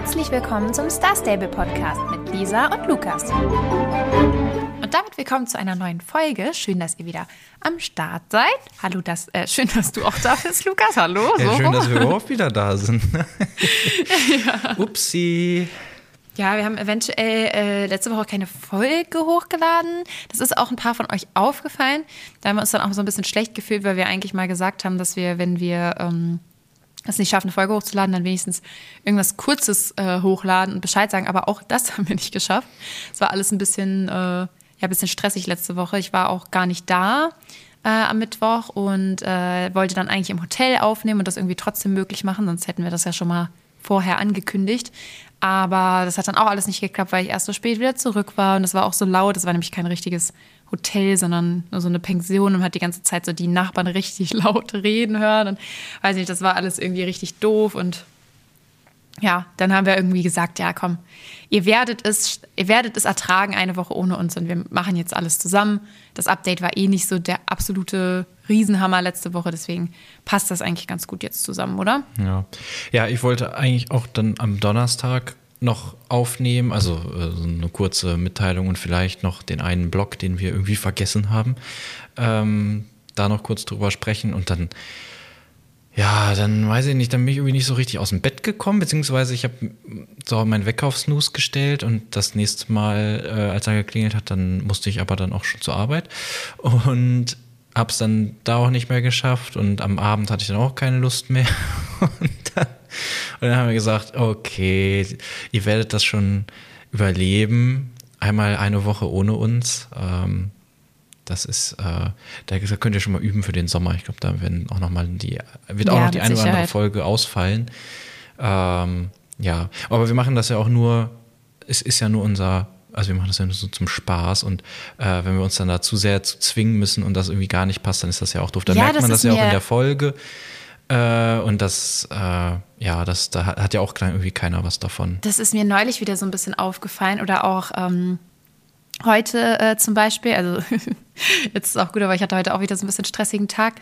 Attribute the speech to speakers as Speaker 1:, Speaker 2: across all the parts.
Speaker 1: Herzlich willkommen zum Star Stable Podcast mit Lisa und Lukas. Und damit willkommen zu einer neuen Folge. Schön, dass ihr wieder am Start seid. Hallo, das, äh, schön, dass du auch da bist, Lukas. Hallo.
Speaker 2: Ja, schön, dass wir überhaupt wieder da sind. ja. Upsi.
Speaker 1: Ja, wir haben eventuell äh, letzte Woche keine Folge hochgeladen. Das ist auch ein paar von euch aufgefallen. Da haben wir uns dann auch so ein bisschen schlecht gefühlt, weil wir eigentlich mal gesagt haben, dass wir, wenn wir ähm, es nicht schaffen, eine Folge hochzuladen, dann wenigstens irgendwas Kurzes äh, hochladen und Bescheid sagen. Aber auch das haben wir nicht geschafft. Es war alles ein bisschen, äh, ja, ein bisschen stressig letzte Woche. Ich war auch gar nicht da äh, am Mittwoch und äh, wollte dann eigentlich im Hotel aufnehmen und das irgendwie trotzdem möglich machen. Sonst hätten wir das ja schon mal vorher angekündigt. Aber das hat dann auch alles nicht geklappt, weil ich erst so spät wieder zurück war. Und es war auch so laut. Es war nämlich kein richtiges Hotel, sondern nur so eine Pension und hat die ganze Zeit so die Nachbarn richtig laut reden hören. Und weiß nicht, das war alles irgendwie richtig doof. Und ja, dann haben wir irgendwie gesagt, ja, komm, ihr werdet es, ihr werdet es ertragen eine Woche ohne uns und wir machen jetzt alles zusammen. Das Update war eh nicht so der absolute Riesenhammer letzte Woche, deswegen passt das eigentlich ganz gut jetzt zusammen, oder?
Speaker 2: Ja. Ja, ich wollte eigentlich auch dann am Donnerstag noch aufnehmen, also äh, eine kurze Mitteilung und vielleicht noch den einen Blog, den wir irgendwie vergessen haben, ähm, da noch kurz drüber sprechen und dann ja, dann weiß ich nicht, dann bin ich irgendwie nicht so richtig aus dem Bett gekommen, beziehungsweise ich habe so meinen Wecker auf Snooze gestellt und das nächste Mal, äh, als er geklingelt hat, dann musste ich aber dann auch schon zur Arbeit. Und habe es dann da auch nicht mehr geschafft und am Abend hatte ich dann auch keine Lust mehr und dann, und dann haben wir gesagt, okay, ihr werdet das schon überleben, einmal eine Woche ohne uns. Ähm, das ist, äh, da könnt ihr schon mal üben für den Sommer. Ich glaube, da werden auch noch mal die, wird auch ja, noch die eine oder andere Folge ausfallen. Ähm, ja, aber wir machen das ja auch nur, es ist ja nur unser, also wir machen das ja nur so zum Spaß und äh, wenn wir uns dann da zu sehr zu zwingen müssen und das irgendwie gar nicht passt, dann ist das ja auch doof. Da ja, merkt man das ja auch in der Folge. Äh, und das, äh, ja, das, da hat ja auch irgendwie keiner was davon.
Speaker 1: Das ist mir neulich wieder so ein bisschen aufgefallen oder auch ähm, heute äh, zum Beispiel, also jetzt ist es auch gut, aber ich hatte heute auch wieder so ein bisschen stressigen Tag.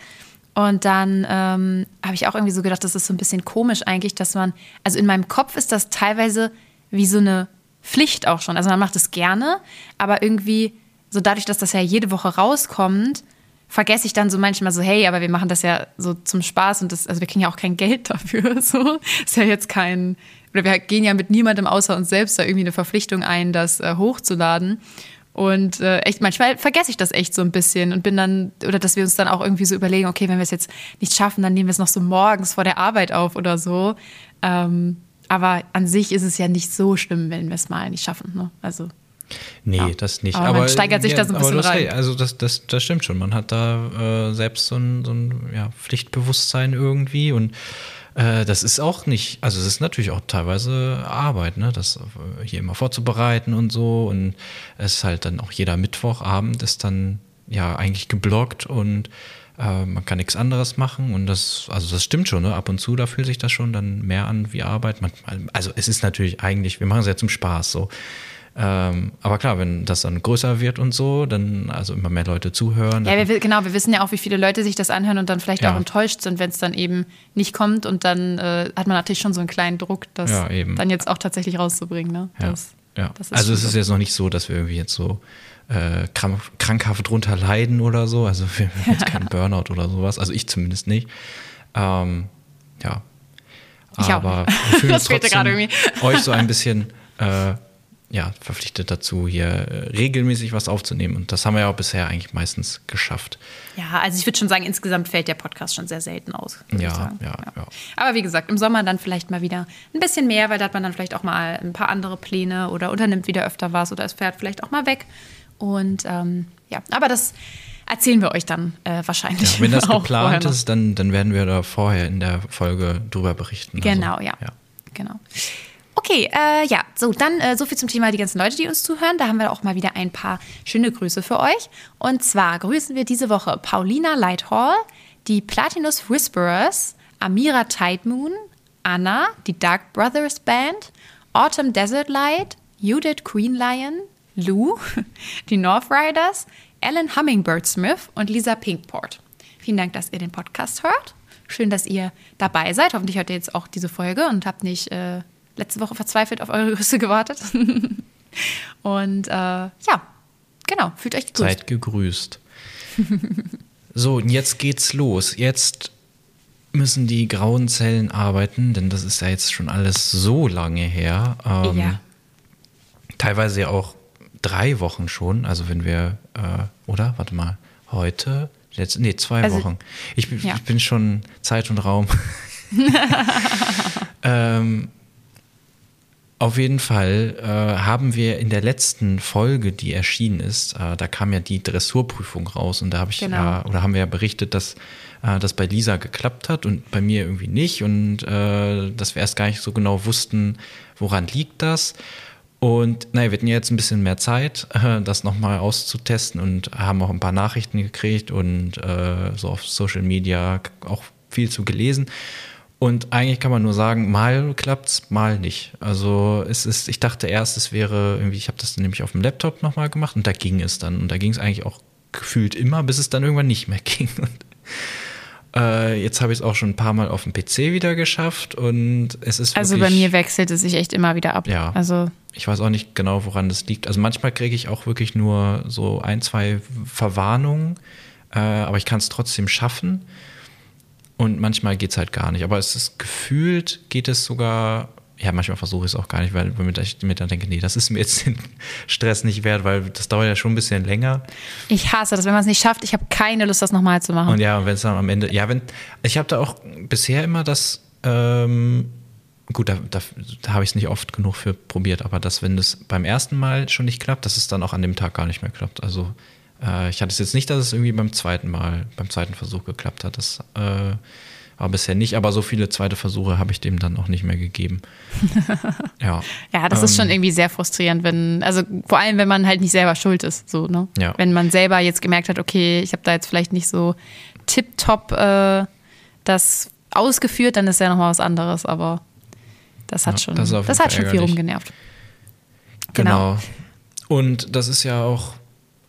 Speaker 1: Und dann ähm, habe ich auch irgendwie so gedacht, das ist so ein bisschen komisch eigentlich, dass man, also in meinem Kopf ist das teilweise wie so eine Pflicht auch schon. Also man macht es gerne, aber irgendwie, so dadurch, dass das ja jede Woche rauskommt, vergesse ich dann so manchmal so, hey, aber wir machen das ja so zum Spaß und das, also wir kriegen ja auch kein Geld dafür. So ist ja jetzt kein, oder wir gehen ja mit niemandem außer uns selbst da irgendwie eine Verpflichtung ein, das äh, hochzuladen. Und äh, echt, manchmal vergesse ich das echt so ein bisschen und bin dann, oder dass wir uns dann auch irgendwie so überlegen, okay, wenn wir es jetzt nicht schaffen, dann nehmen wir es noch so morgens vor der Arbeit auf oder so. Ähm, aber an sich ist es ja nicht so schlimm, wenn wir es mal nicht schaffen. Ne? Also.
Speaker 2: Nee, ja. das nicht.
Speaker 1: Aber, aber man steigert sich ja, da so ein bisschen rein.
Speaker 2: Hey, also das, das, das stimmt schon. Man hat da äh, selbst so ein, so ein ja, Pflichtbewusstsein irgendwie und äh, das ist auch nicht, also es ist natürlich auch teilweise Arbeit, ne, das hier immer vorzubereiten und so. Und es ist halt dann auch jeder Mittwochabend ist dann ja eigentlich geblockt und äh, man kann nichts anderes machen. Und das, also das stimmt schon, ne? Ab und zu, da fühlt sich das schon dann mehr an wie Arbeit. Man, also es ist natürlich eigentlich, wir machen es ja zum Spaß so. Ähm, aber klar, wenn das dann größer wird und so, dann also immer mehr Leute zuhören.
Speaker 1: Ja, wir, genau, wir wissen ja auch, wie viele Leute sich das anhören und dann vielleicht ja. auch enttäuscht sind, wenn es dann eben nicht kommt und dann äh, hat man natürlich schon so einen kleinen Druck, das ja, dann jetzt auch tatsächlich rauszubringen. Ne?
Speaker 2: Das, ja. also es ist jetzt noch nicht so, dass wir irgendwie jetzt so äh, krank, krankhaft drunter leiden oder so. Also wir haben jetzt keinen Burnout oder sowas. Also ich zumindest nicht. Ähm, ja.
Speaker 1: Ich
Speaker 2: Aber
Speaker 1: wir fühlen
Speaker 2: uns trotzdem euch so ein bisschen äh, ja, verpflichtet dazu, hier äh, regelmäßig was aufzunehmen. Und das haben wir ja auch bisher eigentlich meistens geschafft.
Speaker 1: Ja, also ich würde schon sagen, insgesamt fällt der Podcast schon sehr selten aus.
Speaker 2: Ja, ja, ja, ja,
Speaker 1: Aber wie gesagt, im Sommer dann vielleicht mal wieder ein bisschen mehr, weil da hat man dann vielleicht auch mal ein paar andere Pläne oder unternimmt wieder öfter was oder es fährt vielleicht auch mal weg. Und ähm, ja, aber das erzählen wir euch dann äh, wahrscheinlich.
Speaker 2: Ja, wenn das geplant ist, dann, dann werden wir da vorher in der Folge drüber berichten.
Speaker 1: Genau, also, ja. ja. Genau. Okay, äh, ja, so, dann äh, so viel zum Thema die ganzen Leute, die uns zuhören. Da haben wir auch mal wieder ein paar schöne Grüße für euch. Und zwar grüßen wir diese Woche Paulina Lighthall, die Platinus Whisperers, Amira Tide Moon, Anna, die Dark Brothers Band, Autumn Desert Light, Judith Queen Lion, Lou, die North Riders, Ellen Hummingbird Smith und Lisa Pinkport. Vielen Dank, dass ihr den Podcast hört. Schön, dass ihr dabei seid. Hoffentlich hört ihr jetzt auch diese Folge und habt nicht äh, letzte Woche verzweifelt auf eure Grüße gewartet. und äh, ja, genau, fühlt euch
Speaker 2: gegrüßt. Seid gegrüßt. so, und jetzt geht's los. Jetzt müssen die grauen Zellen arbeiten, denn das ist ja jetzt schon alles so lange her. Ähm, ja. Teilweise ja auch drei Wochen schon. Also wenn wir, äh, oder? Warte mal, heute? Jetzt, nee, zwei also, Wochen. Ich, ja. ich, bin schon Zeit und Raum. ähm, auf jeden Fall äh, haben wir in der letzten Folge, die erschienen ist, äh, da kam ja die Dressurprüfung raus und da habe ich genau. ja, oder haben wir ja berichtet, dass äh, das bei Lisa geklappt hat und bei mir irgendwie nicht und äh, dass wir erst gar nicht so genau wussten, woran liegt das. Und naja, wir hatten jetzt ein bisschen mehr Zeit, das nochmal auszutesten und haben auch ein paar Nachrichten gekriegt und äh, so auf Social Media auch viel zu gelesen. Und eigentlich kann man nur sagen, mal klappt's, mal nicht. Also es ist, ich dachte erst, es wäre irgendwie, ich habe das nämlich auf dem Laptop nochmal gemacht und da ging es dann. Und da ging es eigentlich auch gefühlt immer, bis es dann irgendwann nicht mehr ging. Und äh, jetzt habe ich es auch schon ein paar Mal auf dem PC wieder geschafft und es ist.
Speaker 1: Also bei mir wechselt es sich echt immer wieder ab.
Speaker 2: Ja. Also ich weiß auch nicht genau, woran das liegt. Also manchmal kriege ich auch wirklich nur so ein, zwei Verwarnungen, äh, aber ich kann es trotzdem schaffen. Und manchmal geht es halt gar nicht. Aber es ist gefühlt, geht es sogar ja, manchmal versuche ich es auch gar nicht, weil ich mir dann denke, nee, das ist mir jetzt den Stress nicht wert, weil das dauert ja schon ein bisschen länger.
Speaker 1: Ich hasse das, wenn man es nicht schafft. Ich habe keine Lust, das nochmal zu machen.
Speaker 2: Und ja, wenn es dann am Ende, ja, wenn, ich habe da auch bisher immer das, ähm, gut, da, da, da habe ich es nicht oft genug für probiert, aber dass, wenn das beim ersten Mal schon nicht klappt, dass es dann auch an dem Tag gar nicht mehr klappt. Also äh, ich hatte es jetzt nicht, dass es irgendwie beim zweiten Mal, beim zweiten Versuch geklappt hat. Das äh, war bisher nicht, aber so viele zweite Versuche habe ich dem dann auch nicht mehr gegeben.
Speaker 1: ja. Ja, das ähm, ist schon ähm, irgendwie sehr frustrierend, wenn, also vor allem, wenn man halt nicht selber schuld ist, so, ne? Ja. Wenn man selber jetzt gemerkt hat, okay, ich habe da jetzt vielleicht nicht so tipptopp äh, das ausgeführt, dann ist ja nochmal was anderes, aber das hat ja, schon, das, das hat schon viel rumgenervt.
Speaker 2: Genau. genau. Und das ist ja auch,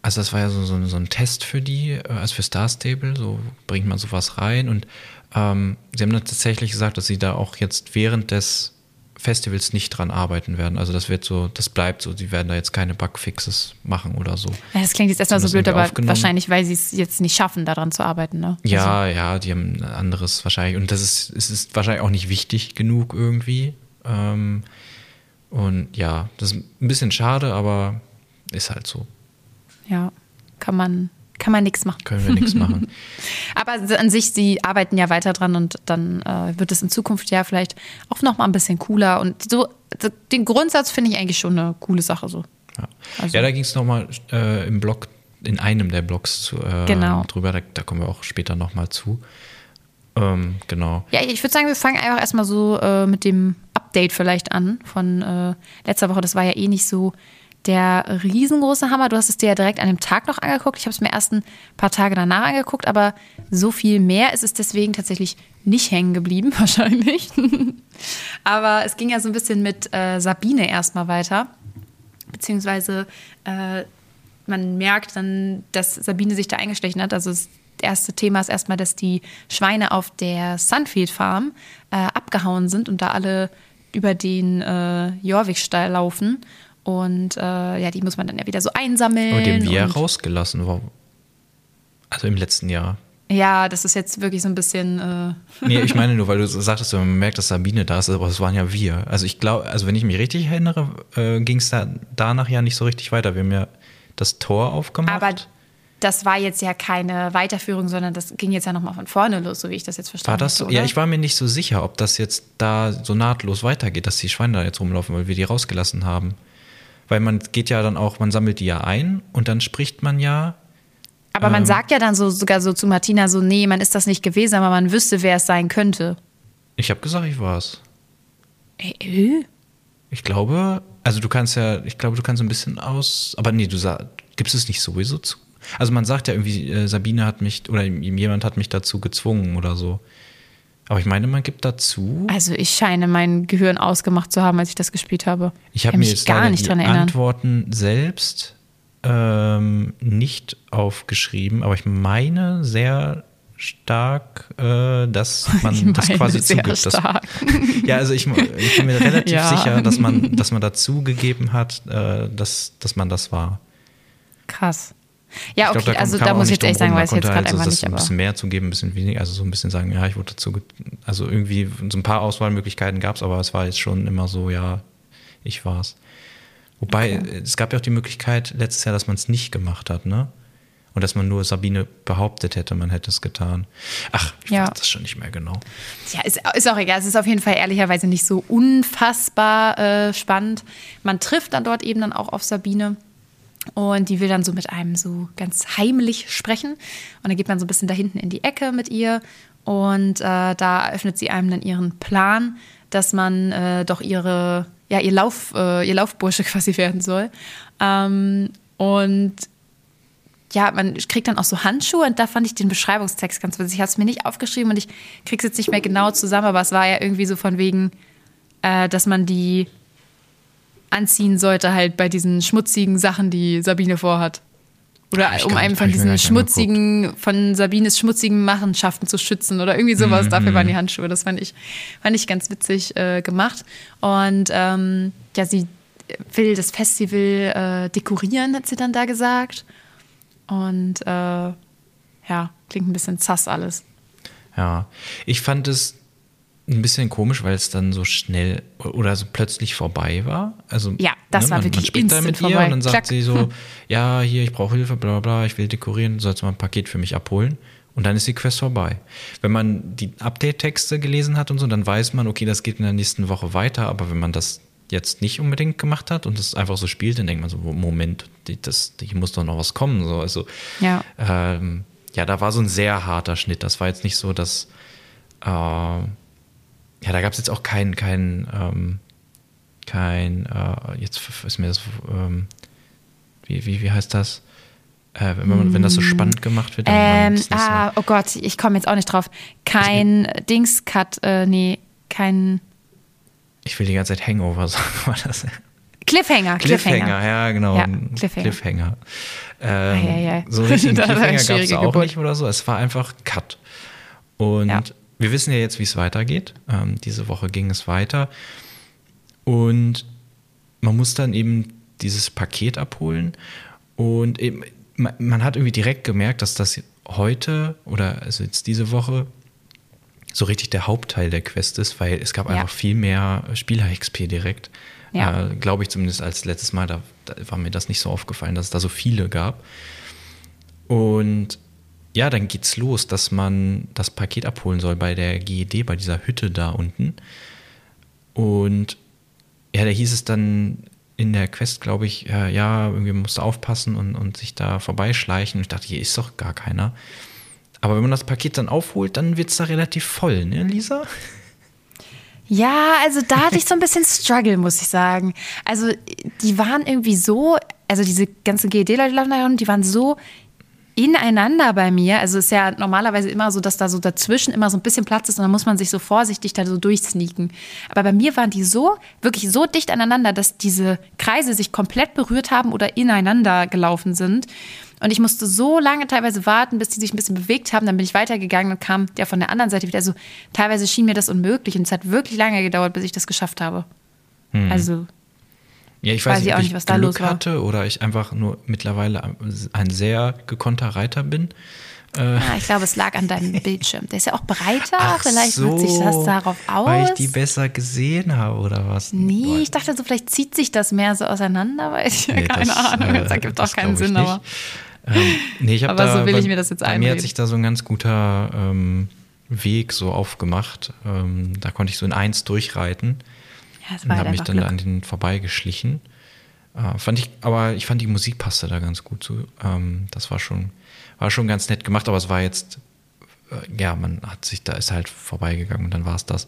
Speaker 2: also das war ja so, so, so ein Test für die, äh, also für Star Stable, so bringt man sowas rein und ähm, sie haben dann tatsächlich gesagt, dass sie da auch jetzt während des Festivals nicht dran arbeiten werden. Also das wird so, das bleibt so. Sie werden da jetzt keine Bugfixes machen oder so.
Speaker 1: Ja, das klingt jetzt erstmal so blöd, aber wahrscheinlich, weil sie es jetzt nicht schaffen, daran zu arbeiten, ne?
Speaker 2: Ja, also. ja, die haben ein anderes wahrscheinlich. Und das ist, es ist wahrscheinlich auch nicht wichtig genug irgendwie. Ähm, und ja, das ist ein bisschen schade, aber ist halt so.
Speaker 1: Ja, kann man kann man nichts machen.
Speaker 2: Können wir nichts machen.
Speaker 1: Aber an sich, sie arbeiten ja weiter dran und dann äh, wird es in Zukunft ja vielleicht auch noch mal ein bisschen cooler. Und so den Grundsatz finde ich eigentlich schon eine coole Sache so.
Speaker 2: Ja, also. ja da ging es nochmal äh, im Blog, in einem der Blogs zu, äh, genau. drüber. Da, da, kommen wir auch später nochmal zu. Ähm, genau.
Speaker 1: Ja, ich würde sagen, wir fangen einfach erstmal so äh, mit dem Update vielleicht an von äh, letzter Woche. Das war ja eh nicht so der riesengroße Hammer. Du hast es dir ja direkt an dem Tag noch angeguckt. Ich habe es mir erst ein paar Tage danach angeguckt, aber so viel mehr ist es deswegen tatsächlich nicht hängen geblieben, wahrscheinlich. aber es ging ja so ein bisschen mit äh, Sabine erstmal weiter. Beziehungsweise äh, man merkt dann, dass Sabine sich da eingestechen hat. Also das erste Thema ist erstmal, dass die Schweine auf der Sunfield Farm äh, abgehauen sind und da alle über den äh, Jorvik-Stall laufen und äh, ja, die muss man dann ja wieder so einsammeln.
Speaker 2: Aber den wir rausgelassen. Also im letzten Jahr.
Speaker 1: Ja, das ist jetzt wirklich so ein bisschen. Äh
Speaker 2: nee, ich meine nur, weil du sagtest, man merkt, dass Sabine da ist, aber es waren ja wir. Also ich glaube, also wenn ich mich richtig erinnere, äh, ging es da danach ja nicht so richtig weiter. Wir haben ja das Tor aufgemacht.
Speaker 1: Aber das war jetzt ja keine Weiterführung, sondern das ging jetzt ja nochmal von vorne los, so wie ich das jetzt verstanden habe.
Speaker 2: War das so? Ja, ich war mir nicht so sicher, ob das jetzt da so nahtlos weitergeht, dass die Schweine da jetzt rumlaufen, weil wir die rausgelassen haben. Weil man geht ja dann auch, man sammelt die ja ein und dann spricht man ja.
Speaker 1: Aber man ähm, sagt ja dann so sogar so zu Martina so, nee, man ist das nicht gewesen, aber man wüsste, wer es sein könnte.
Speaker 2: Ich habe gesagt, ich war es.
Speaker 1: Äh, äh?
Speaker 2: Ich glaube, also du kannst ja, ich glaube, du kannst ein bisschen aus, aber nee, du sagst, gibst es nicht sowieso zu? Also man sagt ja irgendwie, äh, Sabine hat mich oder jemand hat mich dazu gezwungen oder so. Aber ich meine, man gibt dazu.
Speaker 1: Also ich scheine mein Gehirn ausgemacht zu haben, als ich das gespielt habe.
Speaker 2: Ich habe mir jetzt gar nicht die dran erinnern. Antworten selbst ähm, nicht aufgeschrieben, aber ich meine sehr stark, äh, dass man das quasi zugibt. Dass, ja, also ich, ich bin mir relativ
Speaker 1: Ja.
Speaker 2: sicher, dass man, dass man dazu gegeben hat, äh, dass, dass man das war.
Speaker 1: Krass. Ja,
Speaker 2: Ich
Speaker 1: okay,
Speaker 2: glaub, da
Speaker 1: also da muss ich jetzt echt sagen, ich
Speaker 2: Man
Speaker 1: jetzt gerade
Speaker 2: also
Speaker 1: einfach
Speaker 2: das
Speaker 1: nicht,
Speaker 2: ein bisschen mehr zugeben, ein bisschen weniger, also so ein bisschen sagen, ja, ich wurde dazu, also irgendwie so ein paar Auswahlmöglichkeiten gab es, aber es war jetzt schon immer so, ja, ich war's. Wobei,
Speaker 1: Okay.
Speaker 2: es gab ja auch die Möglichkeit letztes Jahr, dass man es nicht gemacht hat, ne? Und dass man nur Sabine behauptet hätte, man hätte es getan. Ach, ich
Speaker 1: Ja.
Speaker 2: weiß das schon nicht mehr genau.
Speaker 1: Ja, ist, ist auch egal. Es ist auf jeden Fall ehrlicherweise nicht so unfassbar äh, spannend. Man trifft dann dort eben dann auch auf Sabine. Und die will dann so mit einem so ganz heimlich sprechen. Und dann geht man so ein bisschen da hinten in die Ecke mit ihr. Und äh, da eröffnet sie einem dann ihren Plan, dass man äh, doch ihre, ja, ihr, Lauf, äh, ihr Laufbursche quasi werden soll. Ähm, und ja, man kriegt dann auch so Handschuhe und da fand ich den Beschreibungstext ganz witzig. Ich habe es mir nicht aufgeschrieben und ich krieg's jetzt nicht mehr genau zusammen, aber es war ja irgendwie so von wegen, äh, dass man die anziehen sollte halt bei diesen schmutzigen Sachen, die Sabine vorhat. Oder
Speaker 2: ich
Speaker 1: um einen von diesen schmutzigen, von Sabines schmutzigen Machenschaften zu schützen oder irgendwie sowas.
Speaker 2: Mhm,
Speaker 1: Dafür waren die Handschuhe. Das fand ich, fand ich ganz witzig äh, gemacht. Und ähm, ja, sie will das Festival äh, dekorieren, hat sie dann da gesagt. Und äh, ja, klingt ein bisschen zass alles.
Speaker 2: Ja, ich fand es ein bisschen komisch, weil es dann so schnell oder so plötzlich vorbei war. Also
Speaker 1: Ja, das war
Speaker 2: man,
Speaker 1: wirklich
Speaker 2: man spricht
Speaker 1: instant
Speaker 2: mit ihr
Speaker 1: vorbei.
Speaker 2: und dann sagt
Speaker 1: Klack.
Speaker 2: sie so, ja, hier, ich brauche Hilfe, bla bla bla, ich will dekorieren, du sollst mal ein Paket für mich abholen. Und dann ist die Quest vorbei. Wenn man die Update-Texte gelesen hat und so, dann weiß man, okay, das geht in der nächsten Woche weiter. Aber wenn man das jetzt nicht unbedingt gemacht hat und es einfach so spielt, dann denkt man so, Moment, die, das, hier muss doch noch was kommen. So. Also,
Speaker 1: Ja.
Speaker 2: ähm, ja, da war so ein sehr harter Schnitt. Das war jetzt nicht so, dass äh, ja, da gab es jetzt auch kein, kein, ähm, kein, äh, jetzt ist mir das, ähm, wie, wie, wie heißt das? Äh, wenn, man, wenn das so spannend gemacht wird, dann
Speaker 1: Ähm,
Speaker 2: es nicht
Speaker 1: ah, oh Gott, ich komme jetzt auch nicht drauf. Kein Dings-Cut, äh, nee, kein
Speaker 2: so, ich will die ganze Zeit Hangover sagen, war das?
Speaker 1: Cliffhanger.
Speaker 2: Cliffhanger, ja, genau.
Speaker 1: Ja, Cliffhanger.
Speaker 2: Cliffhanger. Ähm,
Speaker 1: Ei, ei, ei.
Speaker 2: So richtig Cliffhanger gab es auch
Speaker 1: Geburt.
Speaker 2: nicht oder so. Es war einfach Cut. Und
Speaker 1: Ja.
Speaker 2: Wir wissen ja jetzt, wie es weitergeht. Ähm, diese Woche ging es weiter. Und man muss dann eben dieses Paket abholen. Und eben, man, man hat irgendwie direkt gemerkt, dass das heute oder also jetzt diese Woche so richtig der Hauptteil der Quest ist, weil es gab
Speaker 1: Ja.
Speaker 2: einfach viel mehr Spieler-XP direkt.
Speaker 1: Ja.
Speaker 2: Äh, Glaube ich zumindest als letztes Mal, da, da war mir das nicht so aufgefallen, dass es da so viele gab. Und ja, dann geht's los, dass man das Paket abholen soll bei der GED, bei dieser Hütte da unten. Und ja, da hieß es dann in der Quest, glaube ich, äh, ja, irgendwie musst du aufpassen und, und sich da vorbeischleichen. Und ich dachte, hier ist doch gar keiner. Aber wenn man das Paket dann aufholt, dann wird es da relativ voll, ne, Lisa?
Speaker 1: Ja, also da hatte ich so ein bisschen Struggle, muss ich sagen. Also die waren irgendwie so, also diese ganzen GED-Leute die waren so ineinander bei mir. Also es ist ja normalerweise immer so, dass da so dazwischen immer so ein bisschen Platz ist und dann muss man sich so vorsichtig da so durchsneaken. Aber bei mir waren die so, wirklich so dicht aneinander, dass diese Kreise sich komplett berührt haben oder ineinander gelaufen sind. Und ich musste so lange teilweise warten, bis die sich ein bisschen bewegt haben. Dann bin ich weitergegangen und kam der von der anderen Seite wieder. Also teilweise schien mir das unmöglich und es hat wirklich lange gedauert, bis ich das geschafft habe. Also
Speaker 2: Ja, ich
Speaker 1: Weiß
Speaker 2: weiß,
Speaker 1: ich
Speaker 2: nicht,
Speaker 1: auch
Speaker 2: ob
Speaker 1: nicht,
Speaker 2: ich
Speaker 1: was da
Speaker 2: Glück hatte oder ich einfach nur mittlerweile ein sehr gekonnter Reiter bin.
Speaker 1: ah, ich glaube, es lag an deinem Bildschirm. Der ist ja auch breiter.
Speaker 2: Ach
Speaker 1: vielleicht
Speaker 2: so,
Speaker 1: wirkt sich das darauf aus.
Speaker 2: Weil ich die besser gesehen habe oder was?
Speaker 1: nee,
Speaker 2: Boah,
Speaker 1: ich dachte so, vielleicht zieht sich das mehr so auseinander, weil ich
Speaker 2: nee,
Speaker 1: keine
Speaker 2: das,
Speaker 1: Ahnung.
Speaker 2: äh,
Speaker 1: Das ergibt auch keinen
Speaker 2: ich
Speaker 1: Sinn, aber.
Speaker 2: Ähm, nee, ich
Speaker 1: Aber
Speaker 2: da,
Speaker 1: so will
Speaker 2: bei-
Speaker 1: ich mir das jetzt
Speaker 2: Bei mir
Speaker 1: einreden.
Speaker 2: hat sich da so ein ganz guter ähm, Weg so aufgemacht. Ähm, da konnte ich so in eins durchreiten.
Speaker 1: Ja,
Speaker 2: und
Speaker 1: war halt
Speaker 2: habe mich dann
Speaker 1: Glück.
Speaker 2: an den vorbeigeschlichen. Äh, fand ich, aber ich fand die Musik passte da ganz gut zu. Ähm, das war schon, war schon ganz nett gemacht, aber es war jetzt, äh, ja, man hat sich da ist halt vorbeigegangen und dann war es das.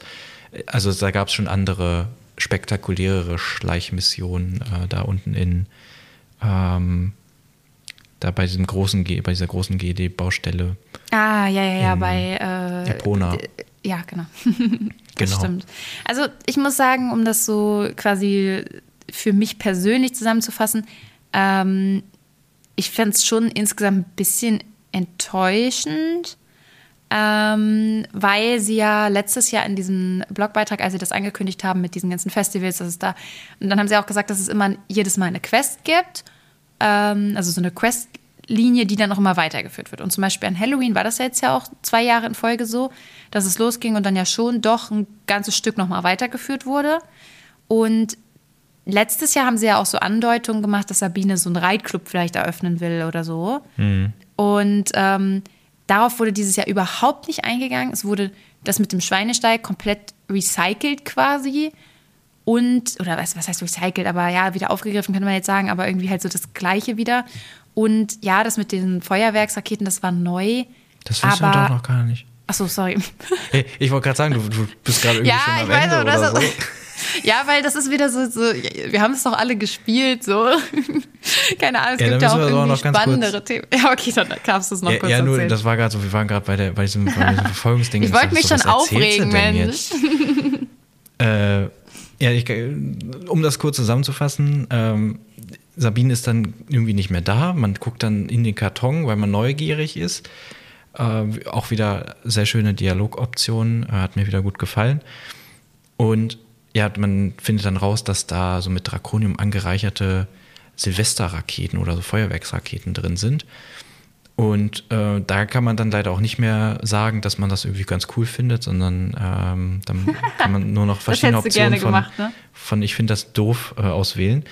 Speaker 2: Also da gab es schon andere spektakulärere Schleichmissionen äh, da unten in ähm, da bei diesem großen bei dieser großen GD-Baustelle.
Speaker 1: Ah, ja, ja, ja, bei. Äh,
Speaker 2: Epona.
Speaker 1: Ja, genau. das
Speaker 2: Genau.
Speaker 1: stimmt. Also, ich muss sagen, um das so quasi für mich persönlich zusammenzufassen, ähm, ich fände es schon insgesamt ein bisschen enttäuschend, ähm, weil sie ja letztes Jahr in diesem Blogbeitrag, als sie das angekündigt haben mit diesen ganzen Festivals, dass es da, und dann haben sie auch gesagt, dass es immer jedes Mal eine Quest gibt, ähm, also so eine Questlinie, die dann auch immer weitergeführt wird. Und zum Beispiel an Halloween war das ja jetzt ja auch zwei Jahre in Folge so, dass es losging und dann ja schon doch ein ganzes Stück nochmal weitergeführt wurde. Und letztes Jahr haben sie ja auch so Andeutungen gemacht, dass Sabine so einen Reitclub vielleicht eröffnen will oder so.
Speaker 2: Mhm.
Speaker 1: Und ähm, Darauf wurde dieses Jahr überhaupt nicht eingegangen. Es wurde das mit dem Schweinestall komplett recycelt quasi. Und, oder was, was heißt recycelt, aber ja, wieder aufgegriffen, könnte man jetzt sagen, aber irgendwie halt so das Gleiche wieder. Und ja, das mit den Feuerwerksraketen, das war neu.
Speaker 2: Das wissen wir doch noch gar nicht.
Speaker 1: Achso, sorry.
Speaker 2: Hey, ich wollte gerade sagen, du, du, bist gerade irgendwie ja, schon am ich Ende weiß, oder so.
Speaker 1: Ja, weil das ist wieder so, so wir haben es doch alle gespielt, so. Keine Ahnung, es ja, gibt ja auch irgendwie spannendere Themen. Ja, okay, dann darfst du es noch
Speaker 2: ja,
Speaker 1: kurz
Speaker 2: Ja, nur,
Speaker 1: erzählen.
Speaker 2: das war gerade so, wir waren gerade bei, bei diesem, bei diesem Verfolgungsding.
Speaker 1: ich wollte mich so, schon aufregen, Mensch.
Speaker 2: äh, ja, ich, um das kurz zusammenzufassen, ähm, Sabine ist dann irgendwie nicht mehr da. Man guckt dann in den Karton, weil man neugierig ist. Äh, auch wieder sehr schöne Dialogoptionen, äh, hat mir wieder gut gefallen. Und ja, man findet dann raus, dass da so mit Drakonium angereicherte Silvesterraketen oder so Feuerwerksraketen drin sind. Und äh, da kann man dann leider auch nicht mehr sagen, dass man das irgendwie ganz cool findet, sondern ähm, dann kann man nur noch verschiedene Optionen von, gemacht, ne? von ich finde das doof äh, auswählen.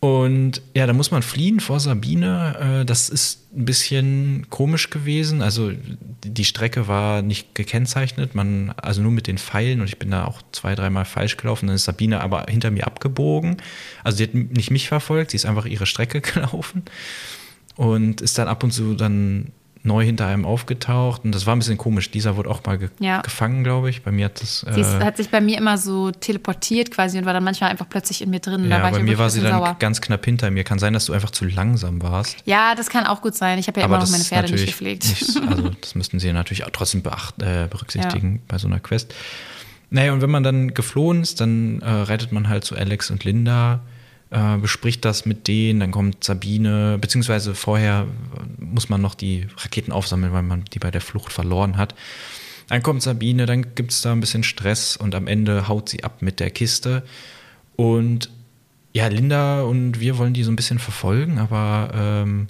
Speaker 2: Und ja, da muss man fliehen vor Sabine. Äh, das ist ein bisschen komisch gewesen. Also die Strecke war nicht gekennzeichnet, man, also nur mit den Pfeilen und ich bin da auch zwei, dreimal falsch gelaufen. Dann ist Sabine aber hinter mir abgebogen. Also sie hat nicht mich verfolgt, sie ist einfach ihre Strecke gelaufen und ist dann ab und zu dann neu hinter einem aufgetaucht und das war ein bisschen komisch. Dieser wurde auch mal ge ja. gefangen, glaube ich. Bei mir hat das.
Speaker 1: Sie äh, hat sich bei mir immer so teleportiert quasi und war dann manchmal einfach plötzlich in mir drin.
Speaker 2: Ja, bei mir war sie dann sauer. ganz knapp hinter mir. Kann sein, dass du einfach zu langsam warst.
Speaker 1: Ja, das kann auch gut sein. Ich habe ja Aber immer noch meine Pferde nicht gepflegt. Nicht,
Speaker 2: also das müssten sie ja natürlich auch trotzdem beacht, äh, berücksichtigen ja. bei so einer Quest. Naja, und wenn man dann geflohen ist, dann äh, reitet man halt zu Alex und Linda äh, bespricht das mit denen, dann kommt Sabine, beziehungsweise vorher muss man noch die Raketen aufsammeln, weil man die bei der Flucht verloren hat. Dann kommt Sabine, dann gibt es da ein bisschen Stress und am Ende haut sie ab mit der Kiste. Und ja, Linda und wir wollen die so ein bisschen verfolgen, aber ähm,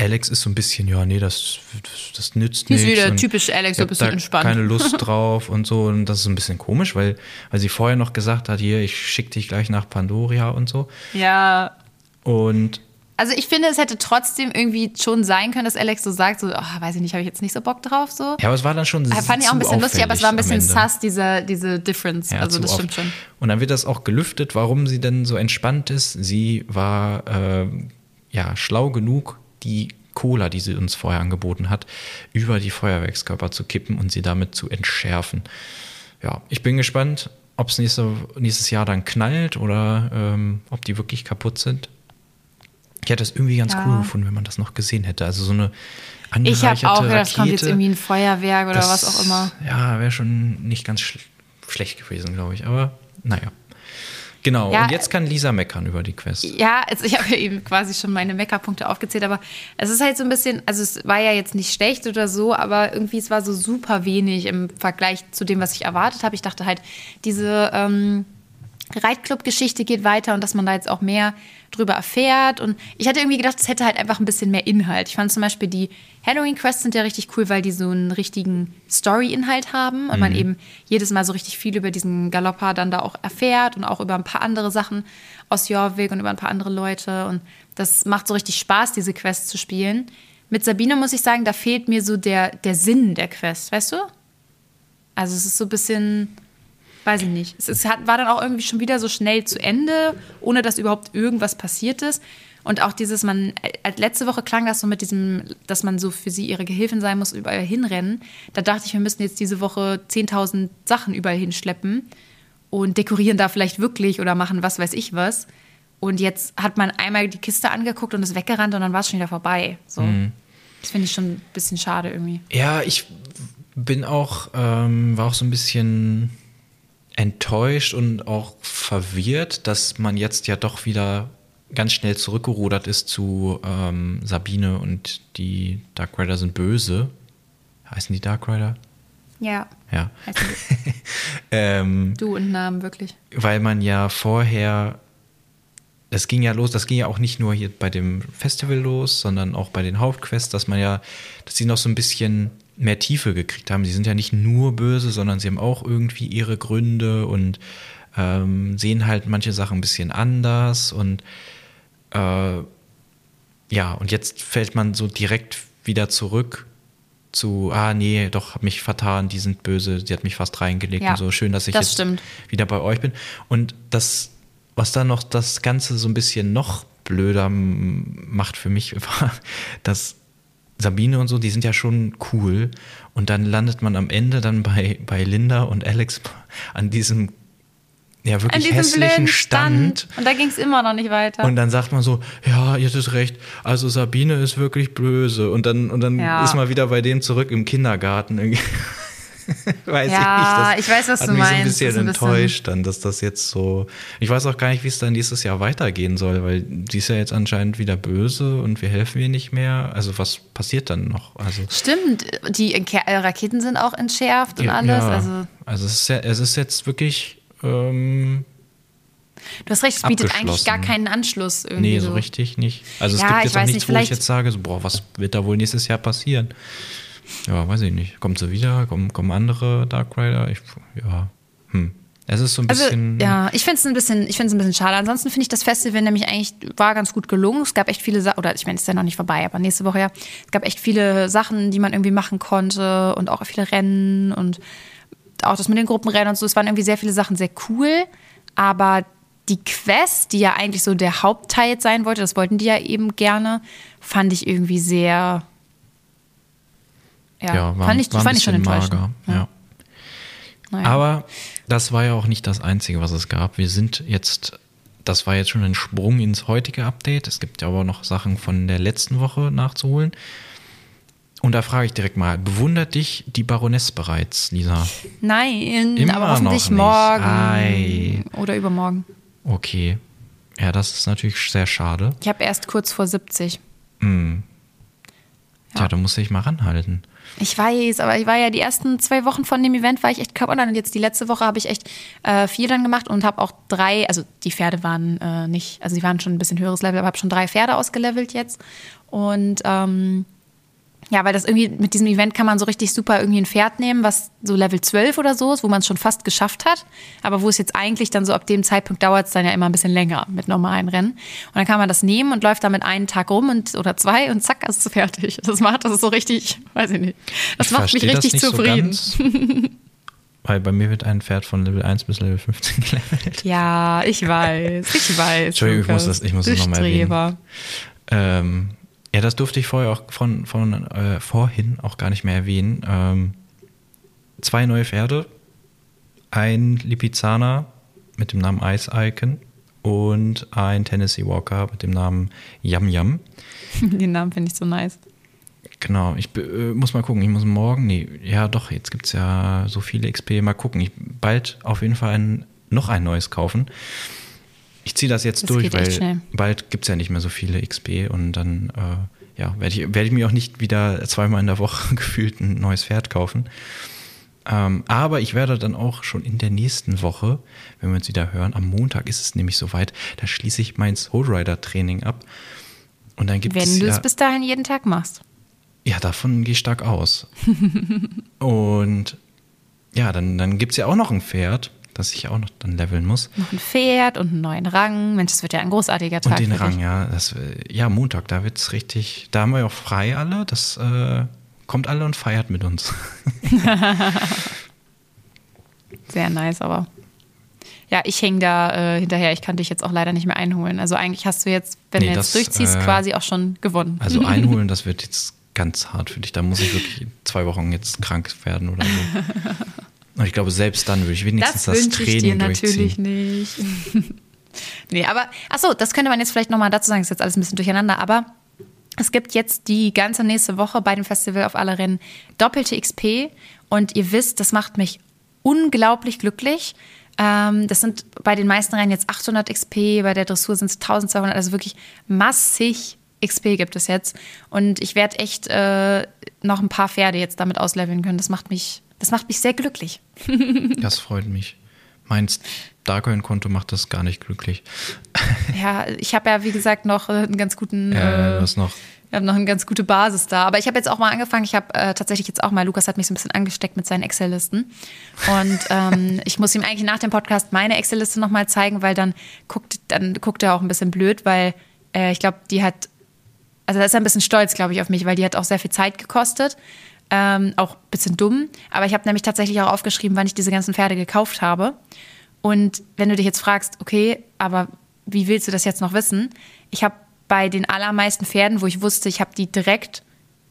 Speaker 2: Alex ist so ein bisschen, ja, nee, das, das, das nützt nichts.
Speaker 1: Ist wieder typisch Alex, so ein bisschen entspannt.
Speaker 2: keine Lust drauf und so. Und das ist ein bisschen komisch, weil, weil sie vorher noch gesagt hat, hier, ich schicke dich gleich nach Pandoria und so.
Speaker 1: Ja.
Speaker 2: Und
Speaker 1: also ich finde, es hätte trotzdem irgendwie schon sein können, dass Alex so sagt, so, oh, weiß ich nicht, habe ich jetzt nicht so Bock drauf, so.
Speaker 2: Ja, aber es war dann schon
Speaker 1: sehr Fand ich auch ein bisschen lustig, aber es war ein bisschen sass, diese, diese Difference. Ja, also das stimmt schon.
Speaker 2: Und dann wird das auch gelüftet, warum sie denn so entspannt ist. Sie war äh, ja schlau genug, die Cola, die sie uns vorher angeboten hat, über die Feuerwerkskörper zu kippen und sie damit zu entschärfen. Ja, ich bin gespannt, ob es nächste, nächstes Jahr dann knallt oder ähm, ob die wirklich kaputt sind. Ich hätte es irgendwie ganz ja. cool gefunden, wenn man das noch gesehen hätte. Also so eine
Speaker 1: Ich habe auch gedacht, es kommt jetzt irgendwie ein Feuerwerk oder das, was auch immer.
Speaker 2: Ja, wäre schon nicht ganz sch schlecht gewesen, glaube ich. Aber naja. Genau, ja, und jetzt kann Lisa meckern über die Quest.
Speaker 1: Ja, also ich habe ja eben quasi schon meine Meckerpunkte aufgezählt, aber es ist halt so ein bisschen, also es war ja jetzt nicht schlecht oder so, aber irgendwie es war so super wenig im Vergleich zu dem, was ich erwartet habe. Ich dachte halt, diese ähm, Reitclub-Geschichte geht weiter und dass man da jetzt auch mehr drüber erfährt. Und ich hatte irgendwie gedacht, es hätte halt einfach ein bisschen mehr Inhalt. Ich fand zum Beispiel die Halloween-Quests sind ja richtig cool, weil die so einen richtigen Story-Inhalt haben und mhm. man eben jedes Mal so richtig viel über diesen Galopper dann da auch erfährt und auch über ein paar andere Sachen aus Jorvik und über ein paar andere Leute. Und das macht so richtig Spaß, diese Quests zu spielen. Mit Sabine muss ich sagen, da fehlt mir so der, der Sinn der Quest, weißt du? Also es ist so ein bisschen weiß ich nicht. Es, es hat, war dann auch irgendwie schon wieder so schnell zu Ende, ohne dass überhaupt irgendwas passiert ist. Und auch dieses, man, äh, letzte Woche klang das so mit diesem, dass man so für sie ihre Gehilfin sein muss, überall hinrennen. Da dachte ich, wir müssen jetzt diese Woche 10.000 Sachen überall hinschleppen und dekorieren da vielleicht wirklich oder machen was weiß ich was. Und jetzt hat man einmal die Kiste angeguckt und ist weggerannt und dann war es schon wieder vorbei. So. Mhm. Das finde ich schon ein bisschen schade irgendwie.
Speaker 2: Ja, ich bin auch, ähm, war auch so ein bisschen enttäuscht und auch verwirrt, dass man jetzt ja doch wieder ganz schnell zurückgerudert ist zu ähm, Sabine und die Dark Rider sind böse. Heißen die Dark Rider?
Speaker 1: Ja.
Speaker 2: Ja. ähm,
Speaker 1: Du und Namen, wirklich.
Speaker 2: weil man ja vorher, das ging ja los, das ging ja auch nicht nur hier bei dem Festival los, sondern auch bei den Hauptquests, dass man ja, dass sie noch so ein bisschen mehr Tiefe gekriegt haben. Sie sind ja nicht nur böse, sondern sie haben auch irgendwie ihre Gründe und ähm, sehen halt manche Sachen ein bisschen anders und äh, ja, und jetzt fällt man so direkt wieder zurück zu, ah nee, doch, hab mich vertan, die sind böse, die hat mich fast reingelegt
Speaker 1: Ja,
Speaker 2: und so. Schön, dass ich
Speaker 1: das
Speaker 2: jetzt
Speaker 1: stimmt.
Speaker 2: wieder bei euch bin. Und das, was dann noch das Ganze so ein bisschen noch blöder macht für mich, war, dass Sabine und so, die sind ja schon cool. Und dann landet man am Ende dann bei, bei Linda und Alex an diesem ja
Speaker 1: An
Speaker 2: wirklich
Speaker 1: diesem
Speaker 2: hässlichen Stand.
Speaker 1: Stand. Und da ging es immer noch nicht weiter.
Speaker 2: Und dann sagt man so, ja, ihr hattet recht, also Sabine ist wirklich böse. Und dann, und dann
Speaker 1: Ja.
Speaker 2: ist man wieder bei denen zurück im Kindergarten. weiß
Speaker 1: Ja,
Speaker 2: ich nicht.
Speaker 1: ich weiß, was
Speaker 2: hat
Speaker 1: du
Speaker 2: mich so ein
Speaker 1: meinst.
Speaker 2: bisschen
Speaker 1: Das ein bisschen-
Speaker 2: enttäuscht dann, dass das jetzt so. Ich weiß auch gar nicht, wie es dann nächstes Jahr weitergehen soll, weil die ist ja jetzt anscheinend wieder böse und wir helfen ihr nicht mehr. Also was passiert dann noch? Also
Speaker 1: Stimmt, die äh, Raketen sind auch entschärft und
Speaker 2: ja,
Speaker 1: alles.
Speaker 2: ja.
Speaker 1: Also
Speaker 2: also es ist, ja, es ist jetzt wirklich. Ähm,
Speaker 1: du hast recht, es bietet eigentlich gar keinen Anschluss irgendwie.
Speaker 2: Nee, so richtig nicht. Also es
Speaker 1: Ja,
Speaker 2: gibt jetzt auch nichts,
Speaker 1: nicht,
Speaker 2: wo ich jetzt sage, so, boah, was wird da wohl nächstes Jahr passieren? Ja, weiß ich nicht. Kommt sie wieder? Kommen, kommen andere Dark Rider? Ich, ja, hm. Es ist so ein
Speaker 1: Also,
Speaker 2: bisschen.
Speaker 1: ja, ich finde es ein bisschen, ich finde es ein bisschen schade. Ansonsten finde ich das Festival nämlich eigentlich war ganz gut gelungen. Es gab echt viele Sachen, oder ich meine, es ist ja noch nicht vorbei, aber nächste Woche ja. Es gab echt viele Sachen, die man irgendwie machen konnte und auch viele Rennen und auch das mit den Gruppenrennen und so. Es waren irgendwie sehr viele Sachen sehr cool, aber die Quest, die ja eigentlich so der Hauptteil sein wollte, das wollten die ja eben gerne, fand ich irgendwie sehr. Ja,
Speaker 2: ja, war,
Speaker 1: fand ich,
Speaker 2: war
Speaker 1: fand ich schon enttäuschend.
Speaker 2: mager. Ja.
Speaker 1: Naja.
Speaker 2: Aber das war ja auch nicht das Einzige, was es gab. Wir sind jetzt, das war jetzt schon ein Sprung ins heutige Update. Es gibt ja aber noch Sachen von der letzten Woche nachzuholen. Und da frage ich direkt mal, bewundert dich die Baroness bereits, Lisa?
Speaker 1: Nein,
Speaker 2: Immer
Speaker 1: aber hoffentlich
Speaker 2: noch nicht.
Speaker 1: morgen
Speaker 2: Ei.
Speaker 1: oder übermorgen.
Speaker 2: Okay. Ja, das ist natürlich sehr schade.
Speaker 1: Ich habe erst kurz vor 70.
Speaker 2: Hm.
Speaker 1: Ja.
Speaker 2: Ja, da muss ich mal ranhalten.
Speaker 1: Ich weiß, aber ich war ja die ersten zwei Wochen von dem Event war ich echt kaputt und jetzt die letzte Woche habe ich echt äh, vier dann gemacht und habe auch drei, also die Pferde waren äh, nicht, also die waren schon ein bisschen höheres Level, aber habe schon drei Pferde ausgelevelt jetzt. Und ähm, ja, weil das irgendwie mit diesem Event kann man so richtig super irgendwie ein Pferd nehmen, was so Level 12 oder so ist, wo man es schon fast geschafft hat. Aber wo es jetzt eigentlich dann so ab dem Zeitpunkt dauert es dann ja immer ein bisschen länger mit normalen Rennen. Und dann kann man das nehmen und läuft damit einen Tag rum und, oder zwei und zack, ist es fertig. Das macht das ist so richtig, weiß ich nicht. Das
Speaker 2: Ich
Speaker 1: macht mich richtig zufrieden.
Speaker 2: So weil bei mir wird ein Pferd von Level 1 bis Level 15 gelevelt.
Speaker 1: ja, ich weiß, ich weiß.
Speaker 2: Entschuldigung, ich muss das- ich muss das noch mal erwähnen. Ähm, ja, das durfte ich vorher auch von, von äh, vorhin auch gar nicht mehr erwähnen. Ähm, zwei neue Pferde, ein Lipizzaner mit dem Namen Ice Icon und ein Tennessee Walker mit dem Namen Yam Yam.
Speaker 1: Den Namen finde ich so nice.
Speaker 2: Genau, ich äh, muss mal gucken. Ich muss morgen, nee, ja doch, jetzt gibt es ja so viele XP. Mal gucken. Ich bald auf jeden Fall ein, noch ein neues kaufen. Ich ziehe das jetzt
Speaker 1: Das
Speaker 2: durch, weil bald gibt es ja nicht mehr so viele XP und dann äh, ja, werde ich, werd ich mir auch nicht wieder zweimal in der Woche gefühlt ein neues Pferd kaufen. Ähm, aber ich werde dann auch schon in der nächsten Woche, wenn wir uns wieder hören, am Montag ist es nämlich soweit, da schließe ich mein Soul Rider Training ab. Und dann gibt
Speaker 1: Wenn
Speaker 2: es
Speaker 1: du
Speaker 2: ja,
Speaker 1: es bis dahin jeden Tag machst.
Speaker 2: ja, davon gehe ich stark aus. und ja, dann, dann gibt es ja auch noch ein Pferd, das ich auch noch dann leveln muss.
Speaker 1: Noch ein Pferd und einen neuen Rang. Mensch, das wird ja ein großartiger Tag.
Speaker 2: Und den Rang,
Speaker 1: dich.
Speaker 2: ja. Das, äh, ja, Montag, da wird es richtig. Da haben wir ja auch frei alle. Das äh, kommt alle und feiert mit uns.
Speaker 1: Sehr nice, aber. Ja, ich hänge da äh, hinterher. Ich kann dich jetzt auch leider nicht mehr einholen. Also eigentlich hast du jetzt, wenn
Speaker 2: Nee,
Speaker 1: du jetzt
Speaker 2: das,
Speaker 1: durchziehst,
Speaker 2: äh,
Speaker 1: quasi auch schon gewonnen.
Speaker 2: Also einholen, das wird jetzt ganz hart für dich. Da muss ich wirklich zwei Wochen jetzt krank werden oder so. Ich glaube, selbst dann würde ich wenigstens
Speaker 1: das
Speaker 2: das,
Speaker 1: wünsche ich dir
Speaker 2: Training
Speaker 1: natürlich nicht. nee, aber, achso, das könnte man jetzt vielleicht nochmal dazu sagen, ist jetzt alles ein bisschen durcheinander, aber es gibt jetzt die ganze nächste Woche bei dem Festival auf alle Rennen doppelte XP und ihr wisst, das macht mich unglaublich glücklich. Ähm, das sind bei den meisten Rennen jetzt 800 XP, bei der Dressur sind es 1200, also wirklich massig XP gibt es jetzt. Und ich werde echt äh, noch ein paar Pferde jetzt damit ausleveln können. Das macht mich, das macht mich sehr glücklich.
Speaker 2: das freut mich. Mein Starcoin-Konto macht das gar nicht glücklich.
Speaker 1: Ja, ich habe ja, wie gesagt, noch einen ganz guten.
Speaker 2: Ja, äh, was noch?
Speaker 1: Wir haben noch eine ganz gute Basis da. Aber ich habe jetzt auch mal angefangen. Ich habe äh, tatsächlich jetzt auch mal, Lukas hat mich so ein bisschen angesteckt mit seinen Excel-Listen. Und ähm, ich muss ihm eigentlich nach dem Podcast meine Excel-Liste nochmal zeigen, weil dann guckt, dann guckt er auch ein bisschen blöd, weil äh, ich glaube, die hat also da ist er ein bisschen stolz, glaube ich, auf mich, weil die hat auch sehr viel Zeit gekostet. Ähm, auch ein bisschen dumm. Aber ich habe nämlich tatsächlich auch aufgeschrieben, wann ich diese ganzen Pferde gekauft habe. Und wenn du dich jetzt fragst, okay, aber wie willst du das jetzt noch wissen? Ich habe bei den allermeisten Pferden, wo ich wusste, ich habe die direkt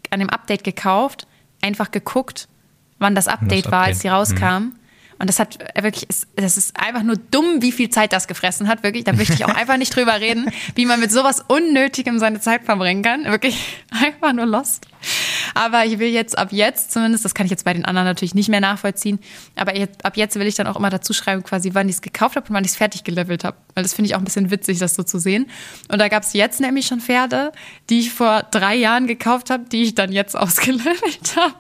Speaker 1: an dem Update gekauft, einfach geguckt, wann das Update, das Update. war, als die rauskam. Mhm. Und das hat wirklich, das ist einfach nur dumm, wie viel Zeit das gefressen hat. Wirklich, da möchte ich auch einfach nicht drüber reden, wie man mit sowas Unnötigem seine Zeit verbringen kann. Wirklich einfach nur lost. Aber ich will jetzt ab jetzt zumindest, das kann ich jetzt bei den anderen natürlich nicht mehr nachvollziehen, aber jetzt, ab jetzt will ich dann auch immer dazu schreiben, quasi, wann ich es gekauft habe und wann ich es fertig gelevelt habe. Weil das finde ich auch ein bisschen witzig, das so zu sehen. Und da gab es jetzt nämlich schon Pferde, die ich vor drei Jahren gekauft habe, die ich dann jetzt ausgelevelt habe.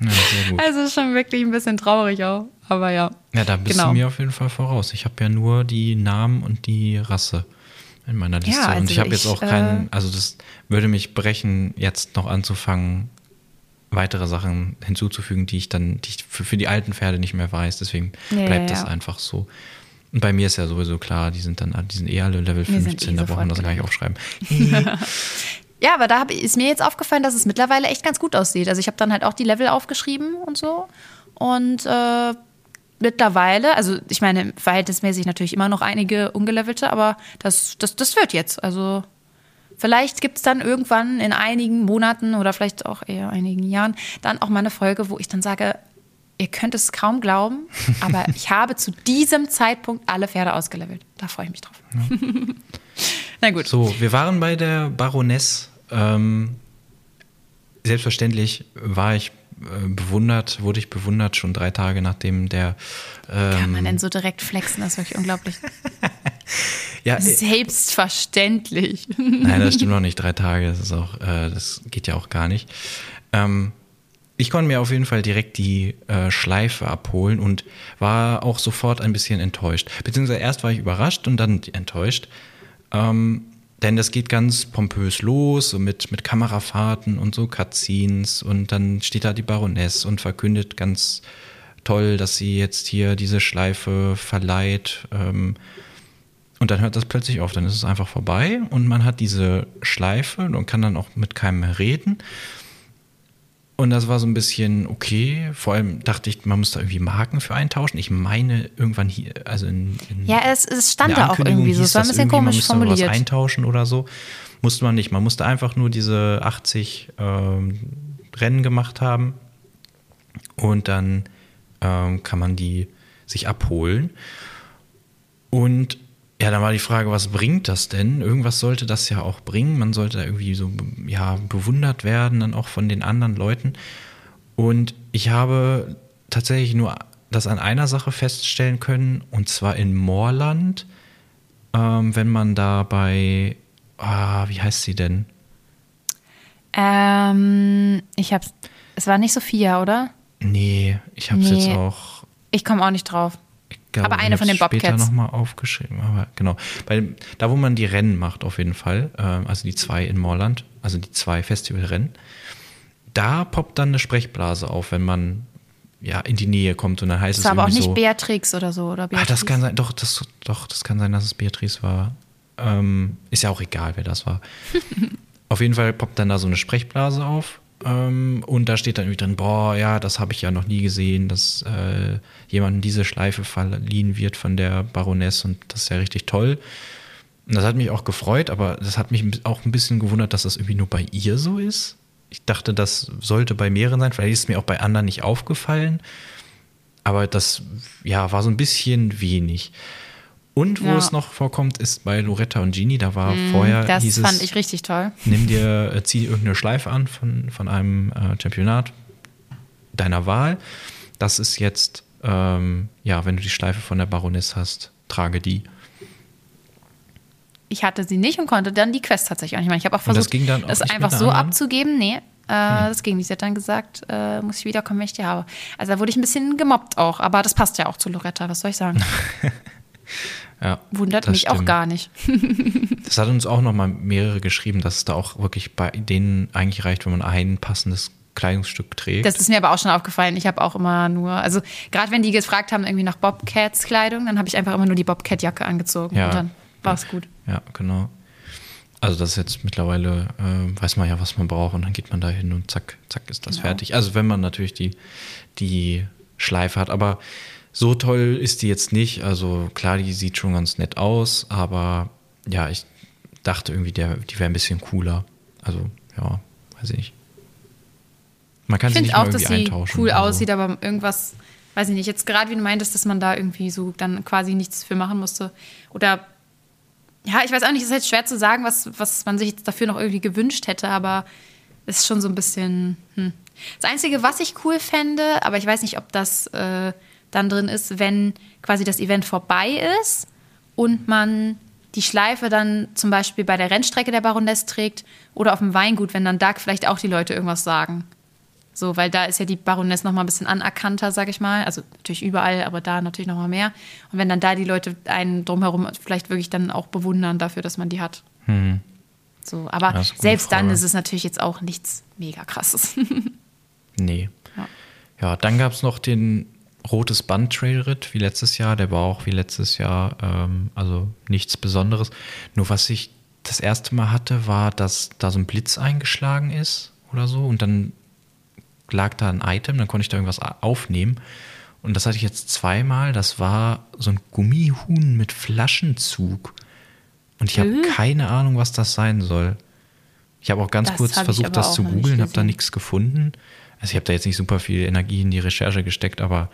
Speaker 1: Ja, also schon wirklich ein bisschen traurig auch. Aber ja.
Speaker 2: Ja, da bist genau. du mir auf jeden Fall voraus. Ich habe ja nur die Namen und die Rasse in meiner Liste. Ja, also und ich habe jetzt auch keinen, äh, also das würde mich brechen, jetzt noch anzufangen, weitere Sachen hinzuzufügen, die ich dann, die ich für, für die alten Pferde nicht mehr weiß. Deswegen ja, bleibt das einfach so. Und bei mir ist ja sowieso klar, die sind dann, die sind eh alle Level 15, eh da brauchen wir das gar nicht aufschreiben.
Speaker 1: ja, aber da hab, ist mir jetzt aufgefallen, dass es mittlerweile echt ganz gut aussieht. Also ich habe dann halt auch die Level aufgeschrieben und so. Und äh, mittlerweile, also ich meine, verhältnismäßig natürlich immer noch einige ungelevelte, aber das, das, das wird jetzt. Also vielleicht gibt es dann irgendwann in einigen Monaten oder vielleicht auch eher einigen Jahren dann auch mal eine Folge, wo ich dann sage, ihr könnt es kaum glauben, aber ich habe zu diesem Zeitpunkt alle Pferde ausgelevelt. Da freue ich mich drauf. Ja.
Speaker 2: Na gut. So, wir waren bei der Baroness. Ähm, selbstverständlich war ich bewundert, wurde ich bewundert, schon drei Tage nachdem der.
Speaker 1: Ähm, Kann man denn so direkt flexen? Das ist wirklich unglaublich. ja, äh, Selbstverständlich.
Speaker 2: Nein, das stimmt noch nicht. Drei Tage, das ist auch, äh, das geht ja auch gar nicht. Ähm, ich konnte mir auf jeden Fall direkt die äh, Schleife abholen und war auch sofort ein bisschen enttäuscht. Beziehungsweise erst war ich überrascht und dann enttäuscht. Ähm, denn das geht ganz pompös los, so mit, mit Kamerafahrten und so Cutscenes. Und dann steht da die Baroness und verkündet ganz toll, dass sie jetzt hier diese Schleife verleiht. Ähm, und dann hört das plötzlich auf, dann ist es einfach vorbei und man hat diese Schleife und kann dann auch mit keinem reden. Und das war so ein bisschen okay. Vor allem dachte ich, man muss da irgendwie Marken für eintauschen. Ich meine, irgendwann hier, also in. in
Speaker 1: ja, es, es stand da auch irgendwie so. Es war ein bisschen komisch man formuliert.
Speaker 2: Was eintauschen oder so. Musste man nicht. Man musste einfach nur diese 80 ähm, Rennen gemacht haben. Und dann ähm, kann man die sich abholen. Und ja, dann war die Frage, was bringt das denn? Irgendwas sollte das ja auch bringen. Man sollte da irgendwie so ja, bewundert werden, dann auch von den anderen Leuten. Und ich habe tatsächlich nur das an einer Sache feststellen können, und zwar in Moorland, ähm, wenn man da bei, ah, wie heißt sie denn?
Speaker 1: Ähm, ich hab's, es war nicht Sophia, oder?
Speaker 2: Nee, ich hab's nee. jetzt auch.
Speaker 1: Ich komme auch nicht drauf
Speaker 2: glaube,
Speaker 1: aber eine von den Bobcats.
Speaker 2: später nochmal aufgeschrieben. Aber genau. Bei, da, wo man die Rennen macht, auf jeden Fall, äh, also die zwei in Moorland, also die zwei Festivalrennen, da poppt dann eine Sprechblase auf, wenn man ja in die Nähe kommt und dann heißt das es
Speaker 1: war aber auch nicht
Speaker 2: so,
Speaker 1: Beatrix oder so oder
Speaker 2: Beatrice. Ah, das kann sein, doch, das, doch, das kann sein, dass es Beatrice war. Ähm, ist ja auch egal, wer das war. auf jeden Fall poppt dann da so eine Sprechblase auf ähm, und da steht dann irgendwie drin, boah, ja, das habe ich ja noch nie gesehen, dass äh, jemandem diese Schleife verliehen wird von der Baroness und das ist ja richtig toll. Und das hat mich auch gefreut, aber das hat mich auch ein bisschen gewundert, dass das irgendwie nur bei ihr so ist. Ich dachte, das sollte bei mehreren sein. Vielleicht ist es mir auch bei anderen nicht aufgefallen. Aber das ja, war so ein bisschen wenig. Und wo ja. es noch vorkommt, ist bei Loretta und Genie. Da war mm, vorher.
Speaker 1: Das
Speaker 2: dieses,
Speaker 1: fand ich richtig toll.
Speaker 2: Nimm dir, äh, zieh irgendeine Schleife an von, von einem äh, Championat deiner Wahl. Das ist jetzt ähm, ja, wenn du die Schleife von der Baroness hast, trage die.
Speaker 1: Ich hatte sie nicht und konnte dann die Quest tatsächlich auch nicht machen. Ich habe auch versucht,
Speaker 2: das auch
Speaker 1: das einfach so
Speaker 2: anderen?
Speaker 1: abzugeben. Nee, äh, das ging nicht. Sie hat dann gesagt, äh, muss ich wiederkommen, wenn ich die habe. Also da wurde ich ein bisschen gemobbt auch, aber das passt ja auch zu Loretta, was soll ich sagen?
Speaker 2: Ja,
Speaker 1: Wundert mich auch
Speaker 2: stimmt.
Speaker 1: gar nicht.
Speaker 2: Das hat uns auch noch mal mehrere geschrieben, dass es da auch wirklich bei denen eigentlich reicht, wenn man ein passendes Kleidungsstück trägt.
Speaker 1: Das ist mir aber auch schon aufgefallen. Ich habe auch immer nur, also gerade wenn die gefragt haben, irgendwie nach Bobcats Kleidung, dann habe ich einfach immer nur die Bobcat-Jacke angezogen
Speaker 2: Ja.
Speaker 1: und dann war es gut.
Speaker 2: Ja, genau. Also das ist jetzt mittlerweile, äh, weiß man ja, was man braucht und dann geht man da hin und zack, zack ist das
Speaker 1: Genau.
Speaker 2: fertig. Also wenn man natürlich die, die Schleife hat, aber so toll ist die jetzt nicht. Also klar, die sieht schon ganz nett aus, aber ja, ich dachte irgendwie, der, die wäre ein bisschen cooler. Also ja, weiß ich nicht. Man kann
Speaker 1: Ich
Speaker 2: sie nicht
Speaker 1: auch, dass
Speaker 2: irgendwie
Speaker 1: sie
Speaker 2: eintauschen.
Speaker 1: cool
Speaker 2: also.
Speaker 1: aussieht, aber irgendwas, weiß ich nicht, jetzt gerade wie du meintest, dass man da irgendwie so dann quasi nichts für machen musste. Oder ja, ich weiß auch nicht, es ist halt schwer zu sagen, was, was man sich jetzt dafür noch irgendwie gewünscht hätte, aber es ist schon so ein bisschen. Hm. Das Einzige, was ich cool fände, aber ich weiß nicht, ob das äh, dann drin ist, wenn quasi das Event vorbei ist und man die Schleife dann zum Beispiel bei der Rennstrecke der Baroness trägt oder auf dem Weingut, wenn dann da vielleicht auch die Leute irgendwas sagen. So, weil da ist ja die Baroness noch mal ein bisschen anerkannter, sag ich mal. Also natürlich überall, aber da natürlich noch mal mehr. Und wenn dann da die Leute einen drumherum vielleicht wirklich dann auch bewundern dafür, dass man die hat. So, aber selbst dann
Speaker 2: Frage.
Speaker 1: ist es natürlich jetzt auch nichts mega krasses.
Speaker 2: Nee.
Speaker 1: Ja.
Speaker 2: Ja, dann gab es noch den Rotes Band Trailritt wie letztes Jahr. Der war auch wie letztes Jahr, ähm, also nichts Besonderes. Nur was ich das erste Mal hatte, war, dass da so ein Blitz eingeschlagen ist oder so und dann lag da ein Item, dann konnte ich da irgendwas aufnehmen. Und das hatte ich jetzt zweimal. Das war so ein Gummihuhn mit Flaschenzug. Und ich habe
Speaker 1: Äh.
Speaker 2: keine Ahnung, was das sein soll. Ich habe auch ganz
Speaker 1: Das
Speaker 2: kurz versucht, das zu googeln, habe da nichts gefunden. Also ich habe da jetzt nicht super viel Energie in die Recherche gesteckt, aber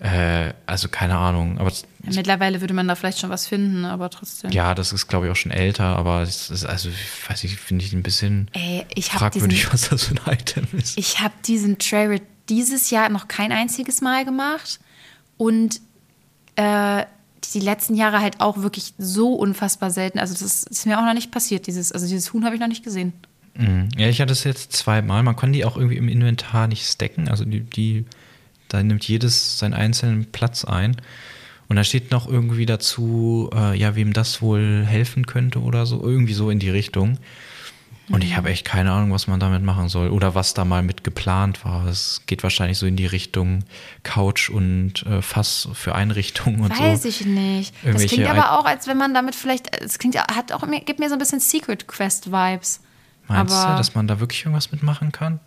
Speaker 2: äh, also keine Ahnung. Aber
Speaker 1: Ja, mittlerweile würde man da vielleicht schon was finden, aber trotzdem.
Speaker 2: ja, das ist glaube ich auch schon älter, aber es ist also ich weiß ich finde ich ein bisschen
Speaker 1: Ey, ich habe
Speaker 2: fragwürdig,
Speaker 1: diesen,
Speaker 2: was das für ein Item ist.
Speaker 1: ich hab diesen Trail dieses Jahr noch kein einziges Mal gemacht. Und äh, die letzten Jahre halt auch wirklich so unfassbar selten. Also das ist, ist mir auch noch nicht passiert. Dieses, also dieses Huhn habe ich noch nicht gesehen.
Speaker 2: Mhm. Ja, ich hatte es jetzt zweimal. Man kann die auch irgendwie im Inventar nicht stacken. Also die, die da nimmt jedes seinen einzelnen Platz ein. Und da steht noch irgendwie dazu, äh, ja, wem das wohl helfen könnte oder so. Irgendwie so in die Richtung. Und ich habe echt keine Ahnung, was man damit machen soll. Oder was da mal mit geplant war. Es geht wahrscheinlich so in die Richtung Couch und äh, Fass für Einrichtungen und
Speaker 1: Weiß
Speaker 2: so.
Speaker 1: ich nicht. Das klingt aber auch, als wenn man damit vielleicht. Es klingt, hat auch, gibt mir so ein bisschen Secret Quest-Vibes.
Speaker 2: Meinst
Speaker 1: aber
Speaker 2: du, dass man da wirklich irgendwas mitmachen kann?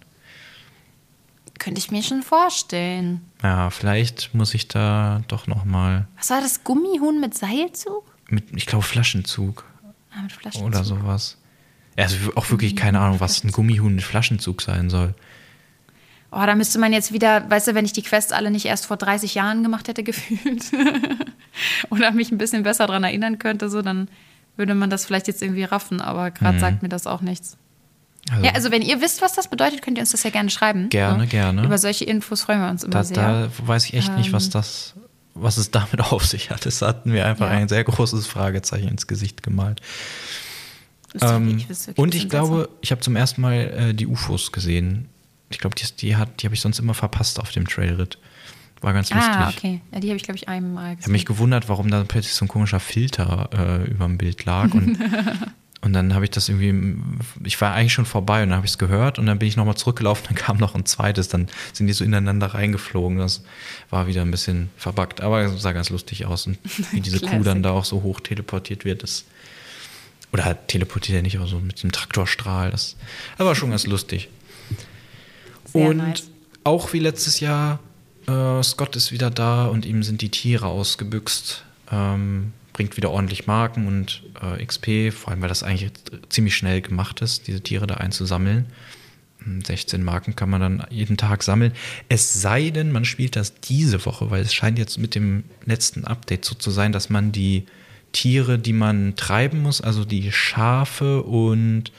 Speaker 1: könnte ich mir schon vorstellen.
Speaker 2: Ja, vielleicht muss ich da doch noch mal
Speaker 1: Was war das? Gummihuhn mit Seilzug?
Speaker 2: mit, ich glaube, Flaschenzug.
Speaker 1: Ah, mit Flaschenzug.
Speaker 2: oder sowas. Also auch wirklich keine Ahnung, was ein Gummihuhn mit Flaschenzug sein soll.
Speaker 1: Oh, da müsste man jetzt wieder, weißt du, wenn ich die Quests alle nicht erst vor 30 Jahren gemacht hätte, gefühlt. oder mich ein bisschen besser daran erinnern könnte, so, dann würde man das vielleicht jetzt irgendwie raffen, aber gerade sagt mir das auch nichts.
Speaker 2: Also,
Speaker 1: Ja, also wenn ihr wisst, was das bedeutet, könnt ihr uns das ja gerne schreiben.
Speaker 2: Gerne,
Speaker 1: so.
Speaker 2: gerne.
Speaker 1: Über solche Infos freuen wir uns immer
Speaker 2: da,
Speaker 1: sehr.
Speaker 2: da weiß ich echt nicht, was
Speaker 1: Ähm.
Speaker 2: das, was es damit auf sich hat. Es hat mir einfach
Speaker 1: Ja.
Speaker 2: ein sehr großes Fragezeichen ins Gesicht gemalt. Ähm,
Speaker 1: wirklich-
Speaker 2: und ich glaube, ich habe zum ersten Mal äh, die UFOs gesehen. Ich glaube, die, die, hat- die habe ich sonst immer verpasst auf dem Trailritt. War ganz lustig.
Speaker 1: Ah, okay. Ja, die habe ich, glaube ich, einmal
Speaker 2: Ich habe
Speaker 1: gesehen.
Speaker 2: mich gewundert, warum da plötzlich so ein komischer Filter äh, über dem Bild lag. Und, und dann habe ich das irgendwie, ich war eigentlich schon vorbei und dann habe ich es gehört und dann bin ich nochmal zurückgelaufen, dann kam noch ein zweites, dann sind die so ineinander reingeflogen. Das war wieder ein bisschen verbuggt, aber es sah ganz lustig aus. Und wie diese Kuh dann da auch so hoch teleportiert wird, das. Oder teleportiert er nicht, aber so mit dem Traktorstrahl. Das, das war schon ganz lustig.
Speaker 1: Sehr
Speaker 2: und
Speaker 1: nice.
Speaker 2: auch wie letztes Jahr, äh, Scott ist wieder da und ihm sind die Tiere ausgebüxt. Ähm, bringt wieder ordentlich Marken und äh, XP, vor allem weil das eigentlich ziemlich schnell gemacht ist, diese Tiere da einzusammeln. Hm, 16 Marken kann man dann jeden Tag sammeln. Es sei denn, man spielt das diese Woche, weil es scheint jetzt mit dem letzten Update so zu sein, dass man die Tiere, die man treiben muss, also die Schafe und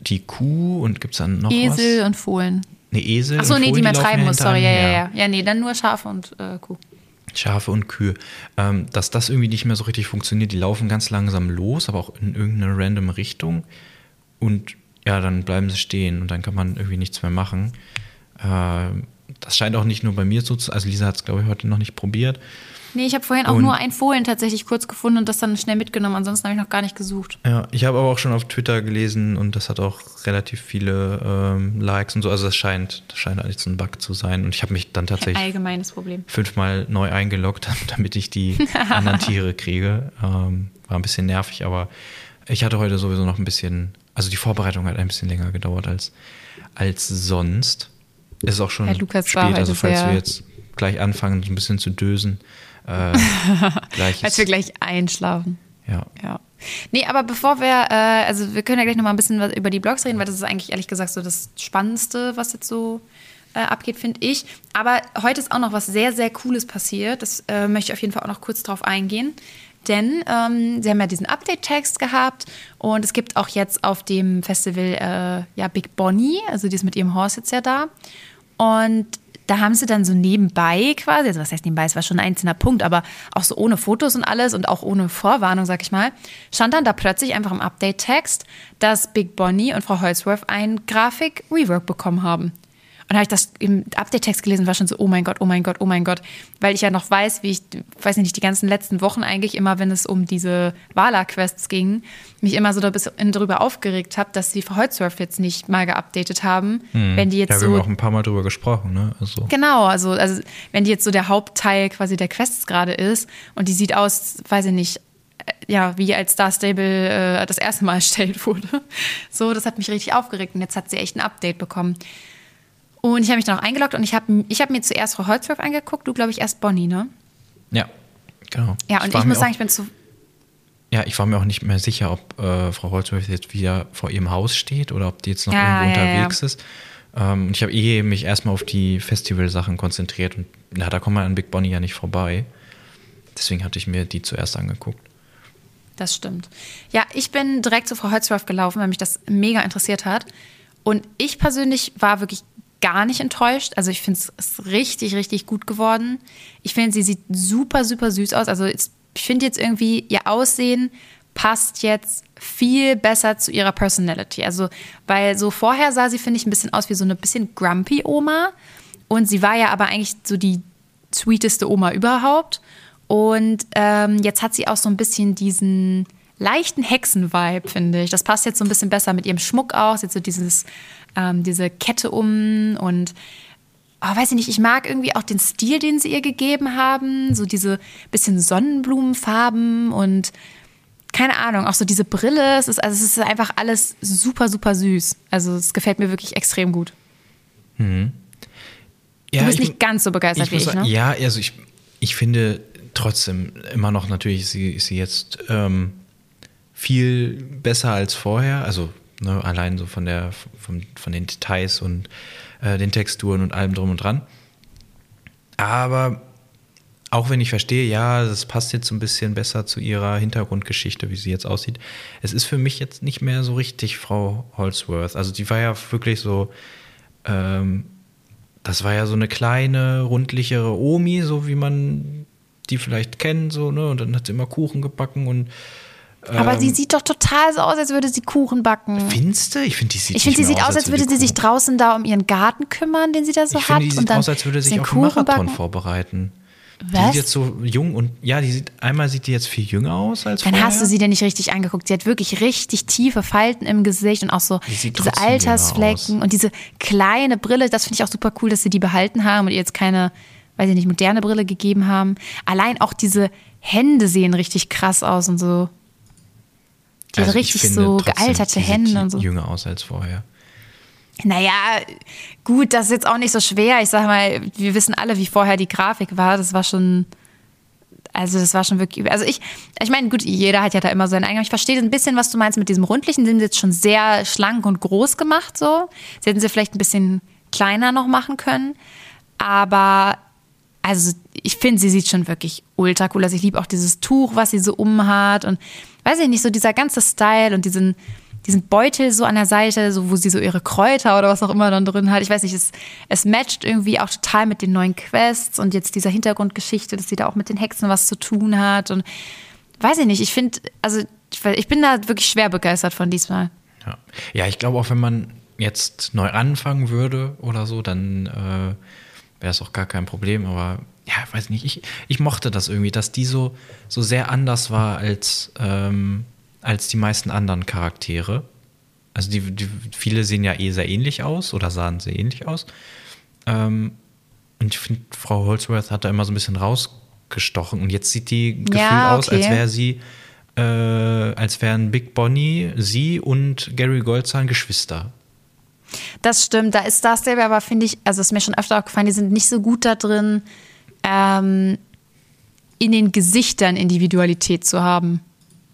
Speaker 2: die Kuh und gibt es dann noch was?
Speaker 1: Esel und Fohlen.
Speaker 2: Ne, Esel.
Speaker 1: Achso, nee, die
Speaker 2: Fohlen,
Speaker 1: man
Speaker 2: laufen
Speaker 1: treiben muss, sorry, ja, ja, ja. Ja, nee, dann nur Schafe und äh, Kuh.
Speaker 2: Schafe und Kühe, ähm, dass das irgendwie nicht mehr so richtig funktioniert. Die laufen ganz langsam los, aber auch in irgendeine random Richtung. Und ja, dann bleiben sie stehen und dann kann man irgendwie nichts mehr machen. Äh, das scheint auch nicht nur bei mir so zu Also Lisa hat es, glaube ich, heute noch nicht probiert.
Speaker 1: Nee, ich habe vorhin auch
Speaker 2: Und-
Speaker 1: nur ein Fohlen tatsächlich kurz gefunden und das dann schnell mitgenommen. Ansonsten habe ich noch gar nicht gesucht.
Speaker 2: Ja, ich habe aber auch schon auf Twitter gelesen und das hat auch relativ viele ähm, Likes und so. Also das scheint, das scheint eigentlich so ein Bug zu sein. Und ich habe mich dann tatsächlich
Speaker 1: Allgemeines Problem.
Speaker 2: fünfmal neu eingeloggt, damit ich die anderen Tiere kriege. Ähm, war ein bisschen nervig, aber ich hatte heute sowieso noch ein bisschen, also die Vorbereitung hat ein bisschen länger gedauert als, als sonst. Es ist auch schon
Speaker 1: Ja, Lukas
Speaker 2: spät, also falls wir jetzt gleich anfangen, so ein bisschen zu dösen. Äh,
Speaker 1: Als wir gleich einschlafen.
Speaker 2: ja.
Speaker 1: Ja. Nee, aber bevor wir, äh, also wir können ja gleich noch mal ein bisschen was über die Blogs reden, weil das ist eigentlich ehrlich gesagt so das Spannendste, was jetzt so äh, abgeht, finde ich. Aber heute ist auch noch was sehr, sehr Cooles passiert. Das äh, möchte ich auf jeden Fall auch noch kurz drauf eingehen. Denn ähm, sie haben ja diesen Update-Text gehabt und es gibt auch jetzt auf dem Festival äh, ja Big Bonnie, also die ist mit ihrem Horse jetzt ja da. Und da haben sie dann so nebenbei quasi, also was heißt nebenbei, es war schon ein einzelner Punkt, aber auch so ohne Fotos und alles und auch ohne Vorwarnung, sag ich mal, stand dann da plötzlich einfach im Update-Text, dass Big Bonnie und Frau Holzworth ein Grafik-Rework bekommen haben. Und habe ich das im Update-Text gelesen, war schon so, oh mein Gott, oh mein Gott, oh mein Gott. Weil ich ja noch weiß, wie ich, weiß nicht, die ganzen letzten Wochen eigentlich immer, wenn es um diese Wala-Quests ging, mich immer so da ein bisschen drüber aufgeregt habe, dass Frau Holzworth jetzt nicht mal geupdatet haben. Wenn die jetzt
Speaker 2: Hm. Ja, wir
Speaker 1: so
Speaker 2: haben auch ein paar Mal drüber gesprochen, ne? Also,
Speaker 1: Genau, also, also wenn die jetzt so der Hauptteil quasi der Quests gerade ist und die sieht aus, weiß ich nicht, äh, ja, wie als Star Stable äh, das erste Mal erstellt wurde. So, das hat mich richtig aufgeregt und jetzt hat sie echt ein Update bekommen. Und ich habe mich dann auch eingeloggt und ich habe ich hab mir zuerst Frau Holzworth angeguckt, du glaube ich erst Bonnie, ne?
Speaker 2: ja, genau.
Speaker 1: Ja, und ich
Speaker 2: mir
Speaker 1: muss sagen, ich bin zu.
Speaker 2: Ja, ich war mir auch nicht mehr sicher, ob äh, Frau Holzworth jetzt wieder vor ihrem Haus steht oder ob die jetzt noch
Speaker 1: Ja,
Speaker 2: irgendwo
Speaker 1: ja, ja.
Speaker 2: unterwegs ist. Ähm, und ich habe eh mich erstmal auf die Festival-Sachen konzentriert und na, da kommt man an Big Bonnie ja nicht vorbei. Deswegen hatte ich mir die zuerst angeguckt.
Speaker 1: Das stimmt. Ja, ich bin direkt zu Frau Holzworth gelaufen, weil mich das mega interessiert hat. Und ich persönlich war wirklich gar nicht enttäuscht. Also ich finde es richtig, richtig gut geworden. Ich finde, sie sieht super, super süß aus. Also ich finde jetzt irgendwie, ihr Aussehen passt jetzt viel besser zu ihrer Personality. Also, weil so vorher sah sie, finde ich, ein bisschen aus wie so eine bisschen grumpy Oma. Und sie war ja aber eigentlich so die sweeteste Oma überhaupt. Und ähm, jetzt hat sie auch so ein bisschen diesen leichten Hexen-Vibe, finde ich. Das passt jetzt so ein bisschen besser mit ihrem Schmuck aus. Jetzt so dieses, ähm, diese Kette um und oh, weiß ich nicht, ich mag irgendwie auch den Stil, den sie ihr gegeben haben. So diese bisschen Sonnenblumenfarben und keine Ahnung, auch so diese Brille. Es ist, also es ist einfach alles super, super süß. Also es gefällt mir wirklich extrem gut.
Speaker 2: Ja,
Speaker 1: du bist
Speaker 2: ich-
Speaker 1: nicht ganz so begeistert
Speaker 2: ich
Speaker 1: wie ich,
Speaker 2: sagen,
Speaker 1: ne?
Speaker 2: Ja, also ich, ich finde trotzdem immer noch natürlich ist sie, ist sie jetzt ähm, viel besser als vorher. Also ne, allein so von der von, von den Details und äh, den Texturen und allem drum und dran. Aber auch wenn ich verstehe, ja, das passt jetzt so ein bisschen besser zu ihrer Hintergrundgeschichte, wie sie jetzt aussieht. Es ist für mich jetzt nicht mehr so richtig Frau Holsworth. Also die war ja wirklich so, ähm, das war ja so eine kleine, rundlichere Omi, so wie man die vielleicht kennt, so, ne? Und dann hat sie immer Kuchen gebacken und
Speaker 1: Aber
Speaker 2: ähm,
Speaker 1: sie sieht doch total so aus, als würde sie Kuchen backen.
Speaker 2: Findest du? Ich finde, die sieht
Speaker 1: Ich finde, sie sieht aus, als würde sie sich
Speaker 2: Kuchen-
Speaker 1: draußen da um ihren Garten kümmern, den sie da so
Speaker 2: Ich
Speaker 1: hat.
Speaker 2: finde, die
Speaker 1: und
Speaker 2: sieht
Speaker 1: dann
Speaker 2: aus, als würde sie sich auf einen Marathon
Speaker 1: backen.
Speaker 2: vorbereiten. Die
Speaker 1: Was?
Speaker 2: sieht jetzt so jung und ja, die sieht einmal sieht die jetzt viel jünger aus als
Speaker 1: Dann
Speaker 2: vorher.
Speaker 1: hast du sie denn nicht richtig angeguckt. Sie hat wirklich richtig tiefe Falten im Gesicht und auch so
Speaker 2: Die
Speaker 1: diese Altersflecken und diese kleine Brille. Das finde ich auch super cool, dass sie die behalten haben und ihr jetzt keine, weiß ich nicht, moderne Brille gegeben haben. Allein auch diese Hände sehen richtig krass aus und so. Die
Speaker 2: Also
Speaker 1: hat richtig
Speaker 2: finde
Speaker 1: so gealterte Hände und so.
Speaker 2: jünger aus als vorher.
Speaker 1: Naja, gut, das ist jetzt auch nicht so schwer. Ich sag mal, wir wissen alle, wie vorher die Grafik war. Das war schon. Also, das war schon wirklich. Also, ich, ich meine, gut, jeder hat ja da immer seinen eigenen. Ich verstehe ein bisschen, was du meinst mit diesem rundlichen. Die sind jetzt schon sehr schlank und groß gemacht, so. Sie hätten sie vielleicht ein bisschen kleiner noch machen können. Aber, also, ich finde, sie sieht schon wirklich ultra cool aus. Ich liebe auch dieses Tuch, was sie so umhat. Und weiß ich nicht, so dieser ganze Style und diesen, diesen Beutel so an der Seite, so wo sie so ihre Kräuter oder was auch immer dann drin hat. Ich weiß nicht, es, es matcht irgendwie auch total mit den neuen Quests und jetzt dieser Hintergrundgeschichte, dass sie da auch mit den Hexen was zu tun hat. Und weiß ich nicht, ich finde, also ich bin da wirklich schwer begeistert von diesmal.
Speaker 2: Ja, ja ich glaube auch, wenn man jetzt neu anfangen würde oder so, dann äh, wäre es auch gar kein Problem. Aber ja, weiß nicht, ich, ich mochte das irgendwie, dass die so, so sehr anders war als, ähm, als die meisten anderen Charaktere. Also die, die, viele sehen ja eh sehr ähnlich aus oder sahen sehr ähnlich aus. Ähm, und ich finde, Frau Holzworth hat da immer so ein bisschen rausgestochen. Und jetzt sieht die gefühlt ja, okay. aus, als wäre sie, äh, als wären Big Bonnie, sie und Gary Goldzahn Geschwister.
Speaker 1: Das stimmt, da ist das selber, aber finde ich, also ist mir schon öfter aufgefallen, die sind nicht so gut da drin, ähm, in den Gesichtern Individualität zu haben.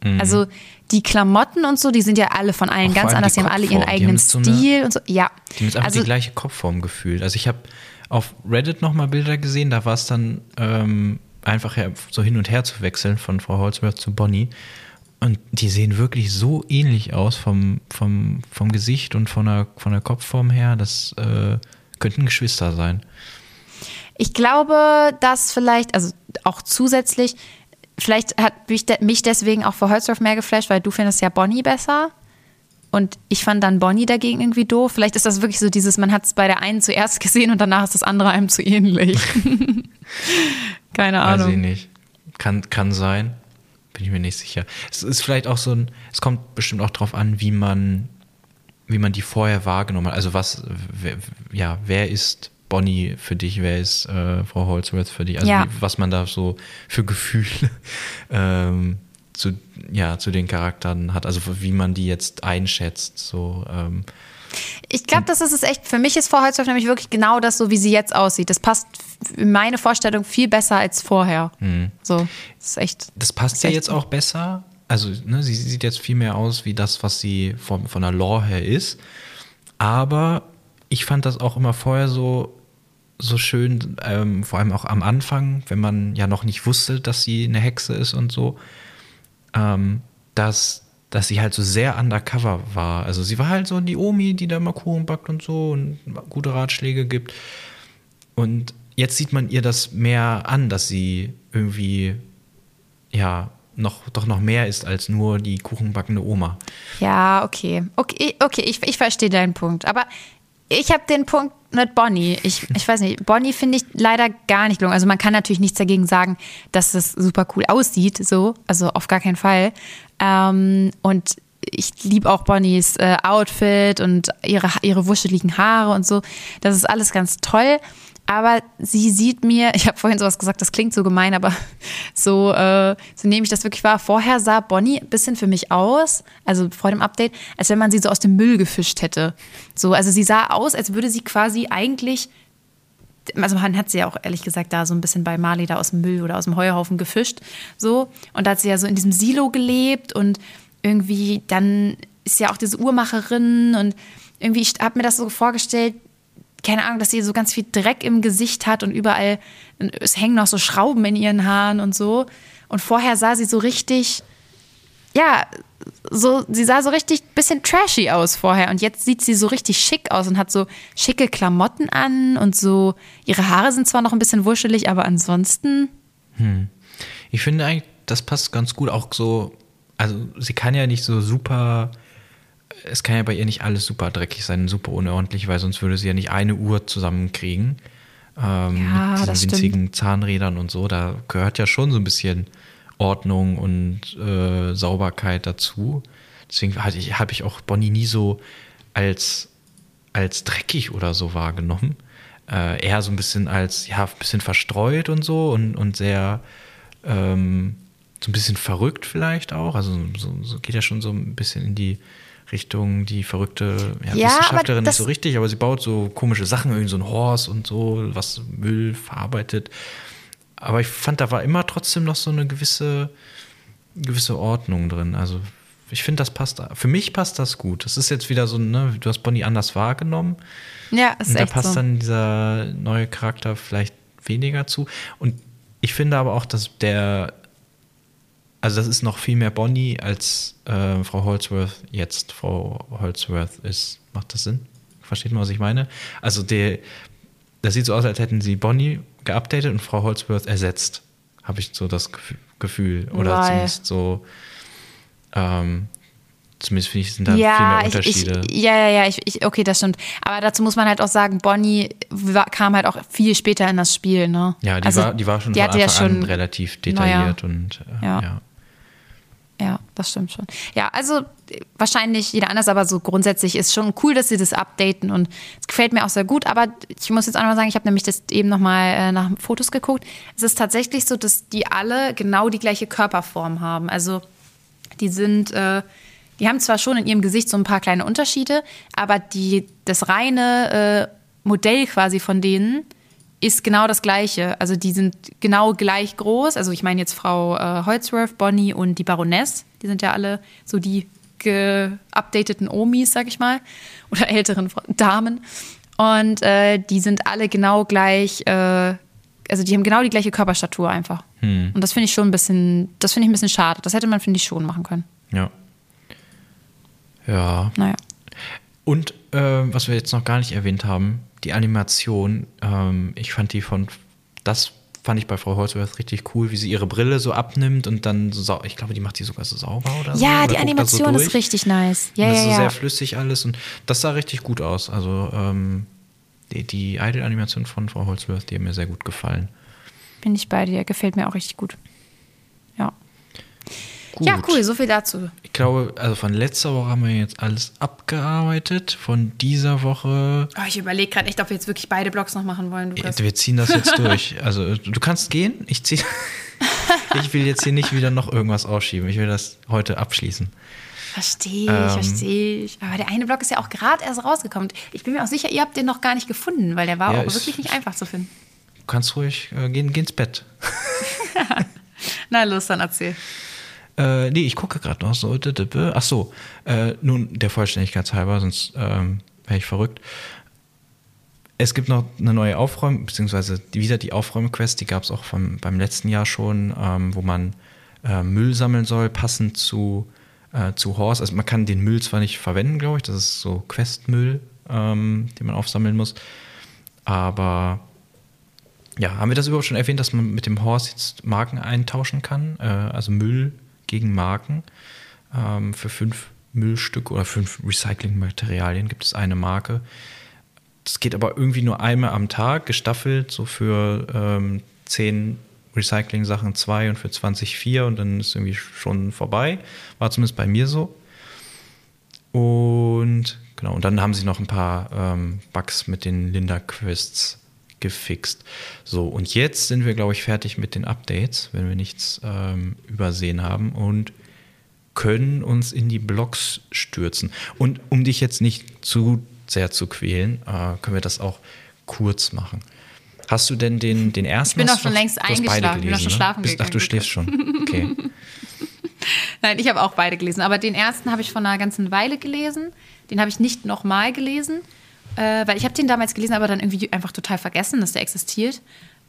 Speaker 1: Mhm. Also die Klamotten und so, die sind ja alle von allen Auch ganz anders, die, die haben alle ihren eigenen Stil so eine, und so. Ja.
Speaker 2: Die haben jetzt einfach also, die gleiche Kopfform gefühlt. Also ich habe auf Reddit nochmal Bilder gesehen, da war es dann ähm, einfach so hin und her zu wechseln von Frau Holzworth zu Bonnie. Und die sehen wirklich so ähnlich aus vom, vom, vom Gesicht und von der, von der Kopfform her. Das äh, könnten Geschwister sein.
Speaker 1: Ich glaube, dass vielleicht, also auch zusätzlich, vielleicht hat mich, mich deswegen auch vor Holzdorf mehr geflasht, weil du findest ja Bonnie besser. Und ich fand dann Bonnie dagegen irgendwie doof. Vielleicht ist das wirklich so dieses, man hat es bei der einen zuerst gesehen und danach ist das andere einem zu ähnlich. Keine Ahnung. Weiß
Speaker 2: ich nicht. Kann, kann sein. Bin ich mir nicht sicher. Es ist vielleicht auch so ein, es kommt bestimmt auch darauf an, wie man, wie man die vorher wahrgenommen hat. Also was, wer, ja, wer ist Bonnie für dich, wer ist äh, Frau Holzworth für dich? Also ja. wie, was man da so für Gefühle ähm, zu, ja, zu den Charakteren hat, also wie man die jetzt einschätzt. So, ähm,
Speaker 1: ich glaube, das ist es echt. Für mich ist Frau Holzhoff nämlich wirklich genau das, so wie sie jetzt aussieht. Das passt in meine Vorstellung viel besser als vorher. Mhm. So, das ist echt.
Speaker 2: Das passt ja jetzt auch besser. Also, ne, sie sieht jetzt viel mehr aus wie das, was sie von, von der Lore her ist. Aber ich fand das auch immer vorher so, so schön, ähm, vor allem auch am Anfang, wenn man ja noch nicht wusste, dass sie eine Hexe ist und so, ähm, dass dass sie halt so sehr undercover war. Also sie war halt so die Omi, die da mal Kuchen backt und so und gute Ratschläge gibt. Und jetzt sieht man ihr das mehr an, dass sie irgendwie, ja, noch, doch noch mehr ist als nur die kuchenbackende Oma.
Speaker 1: Ja, okay. Okay, okay ich, ich verstehe deinen Punkt. Aber ich habe den Punkt mit Bonnie. Ich, ich weiß nicht, Bonnie finde ich leider gar nicht gelungen. Also man kann natürlich nichts dagegen sagen, dass es super cool aussieht, so. Also auf gar keinen Fall. Ähm, und ich liebe auch Bonnies äh, Outfit und ihre, ihre wuscheligen Haare und so. Das ist alles ganz toll. Aber sie sieht mir, ich habe vorhin sowas gesagt, das klingt so gemein, aber so, äh, so nehme ich das wirklich wahr. Vorher sah Bonnie ein bisschen für mich aus, also vor dem Update, als wenn man sie so aus dem Müll gefischt hätte. So, also sie sah aus, als würde sie quasi eigentlich also man hat sie ja auch ehrlich gesagt da so ein bisschen bei Mali da aus dem Müll oder aus dem Heuhaufen gefischt, so und da hat sie ja so in diesem Silo gelebt und irgendwie dann ist ja auch diese Uhrmacherin und irgendwie ich habe mir das so vorgestellt, keine Ahnung, dass sie so ganz viel Dreck im Gesicht hat und überall, es hängen noch so Schrauben in ihren Haaren und so. Und vorher sah sie so richtig, ja, so, sie sah so richtig bisschen trashy aus vorher. Und jetzt sieht sie so richtig schick aus und hat so schicke Klamotten an und so, ihre Haare sind zwar noch ein bisschen wuschelig, aber ansonsten.
Speaker 2: Hm. Ich finde eigentlich, das passt ganz gut auch so, also sie kann ja nicht so super es kann ja bei ihr nicht alles super dreckig sein, super unordentlich, weil sonst würde sie ja nicht eine Uhr zusammenkriegen. Ähm, ja, mit diesen winzigen stimmt. Zahnrädern und so. Da gehört ja schon so ein bisschen Ordnung und äh, Sauberkeit dazu. Deswegen habe ich, hab ich auch Bonnie nie so als, als dreckig oder so wahrgenommen. Äh, eher so ein bisschen als, ja, ein bisschen verstreut und so und, und sehr ähm, so ein bisschen verrückt vielleicht auch. Also so, so geht ja schon so ein bisschen in die Richtung die verrückte ja, ja, Wissenschaftlerin nicht so richtig, aber sie baut so komische Sachen, irgendwie so ein Horst und so, was Müll verarbeitet. Aber ich fand, da war immer trotzdem noch so eine gewisse, gewisse Ordnung drin. Also ich finde, das passt, für mich passt das gut. Das ist jetzt wieder so, ne, du hast Bonnie anders wahrgenommen.
Speaker 1: Ja, ist
Speaker 2: und
Speaker 1: da
Speaker 2: passt
Speaker 1: so.
Speaker 2: dann dieser neue Charakter vielleicht weniger zu. Und ich finde aber auch, dass der also das ist noch viel mehr Bonnie als äh, Frau Holzworth jetzt Frau Holzworth ist. Macht das Sinn? Versteht man, was ich meine? Also der, das sieht so aus, als hätten sie Bonnie geupdatet und Frau Holzworth ersetzt. Habe ich so das Gefühl. Oder
Speaker 1: Weil-
Speaker 2: zumindest so. Ähm, zumindest finde ich, sind da viel
Speaker 1: ja,
Speaker 2: mehr
Speaker 1: ich,
Speaker 2: Unterschiede.
Speaker 1: ich, ja, ja, ja, ich, ich, okay, das stimmt. Aber dazu muss man halt auch sagen, Bonnie war, kam halt auch viel später in das Spiel, ne?
Speaker 2: ja, die,
Speaker 1: Also,
Speaker 2: war, die war schon
Speaker 1: die hatte ja schon,
Speaker 2: relativ detailliert und äh,
Speaker 1: Ja.
Speaker 2: ja.
Speaker 1: Ja, das stimmt schon. Ja, also äh, wahrscheinlich jeder anders, aber so grundsätzlich ist schon cool, dass sie das updaten und es gefällt mir auch sehr gut. Aber ich muss jetzt auch noch mal sagen, ich habe nämlich das eben noch mal äh, nach Fotos geguckt. Es ist tatsächlich so, dass die alle genau die gleiche Körperform haben. Also die sind, äh, die haben zwar schon in ihrem Gesicht so ein paar kleine Unterschiede, aber die, das reine äh, Modell quasi von denen ist genau das gleiche. Also die sind genau gleich groß. Also ich meine jetzt Frau äh, Holzworth, Bonnie und die Baroness. Die sind ja alle so die geupdateten Omis, sag ich mal, oder älteren Damen. Und äh, die sind alle genau gleich, äh, also die haben genau die gleiche Körperstatur einfach. Und das finde ich schon ein bisschen, das finde ich ein bisschen schade. Das hätte man, finde ich, schon machen können.
Speaker 2: Ja. Ja.
Speaker 1: Naja.
Speaker 2: Und äh, was wir jetzt noch gar nicht erwähnt haben, die Animation. Ähm, ich fand die von, das fand ich bei Frau Holzworth richtig cool, wie sie ihre Brille so abnimmt und dann so, sau- ich glaube, die macht die sogar so sauber oder so.
Speaker 1: Ja, die
Speaker 2: da so
Speaker 1: Animation ist richtig nice. Ja,
Speaker 2: Und das
Speaker 1: ja,
Speaker 2: ist so
Speaker 1: ja.
Speaker 2: sehr flüssig alles und das sah richtig gut aus. Also ähm, die, die Idol-Animation von Frau Holzworth, die hat mir sehr gut gefallen.
Speaker 1: Bin ich bei dir. Gefällt mir auch richtig gut. Ja.
Speaker 2: Gut.
Speaker 1: Ja, cool. So viel dazu.
Speaker 2: Ich glaube, also von letzter Woche haben wir jetzt alles abgearbeitet. Von dieser Woche
Speaker 1: Oh, ich überlege gerade echt, ob wir jetzt wirklich beide Blogs noch machen wollen, Lukas.
Speaker 2: Wir ziehen das jetzt durch. Also du kannst gehen, ich ziehe. ich will jetzt hier nicht wieder noch irgendwas ausschieben. Ich will das heute abschließen.
Speaker 1: Verstehe ich,
Speaker 2: Ähm.
Speaker 1: verstehe ich. Aber der eine Blog ist ja auch gerade erst rausgekommen. Ich bin mir auch sicher, ihr habt den noch gar nicht gefunden, weil der war
Speaker 2: Ja,
Speaker 1: auch wirklich nicht einfach zu finden.
Speaker 2: Du kannst ruhig äh, gehen, geh ins Bett.
Speaker 1: Na los, dann erzähl.
Speaker 2: Äh, nee, ich gucke gerade noch so. Ach so, äh, nun der Vollständigkeit halber, sonst ähm, wäre ich verrückt. Es gibt noch eine neue Aufräum, beziehungsweise wieder die Aufräumquest, die gab es auch vom, beim letzten Jahr schon, ähm, wo man äh, Müll sammeln soll, passend zu, äh, zu Horse. Also man kann den Müll zwar nicht verwenden, glaube ich, das ist so Questmüll, ähm, den man aufsammeln muss, aber ja, haben wir das überhaupt schon erwähnt, dass man mit dem Horse jetzt Marken eintauschen kann? Äh, also Müll gegen Marken. Ähm, für fünf Müllstücke oder fünf Recyclingmaterialien gibt es eine Marke. Das geht aber irgendwie nur einmal am Tag, gestaffelt, so für ähm, zehn Recycling-Sachen zwei und für 20 vier und dann ist irgendwie schon vorbei. War zumindest bei mir so. Und genau, und dann haben sie noch ein paar ähm, Bugs mit den Linda-Quests gefixt. So, und jetzt sind wir, glaube ich, fertig mit den Updates, wenn wir nichts ähm, übersehen haben und können uns in die Blogs stürzen. Und um dich jetzt nicht zu sehr zu quälen, äh, können wir das auch kurz machen. Hast du denn den, den ersten?
Speaker 1: bin
Speaker 2: hast
Speaker 1: doch schon längst eingeschlafen, bin doch schon
Speaker 2: ne?
Speaker 1: schlafen
Speaker 2: Bist- Ach, du
Speaker 1: gegangen,
Speaker 2: schläfst schon. Okay.
Speaker 1: Nein, ich habe auch beide gelesen. Aber den ersten habe ich vor einer ganzen Weile gelesen. Den habe ich nicht nochmal gelesen. Äh, weil ich habe den damals gelesen, aber dann irgendwie einfach total vergessen, dass der existiert.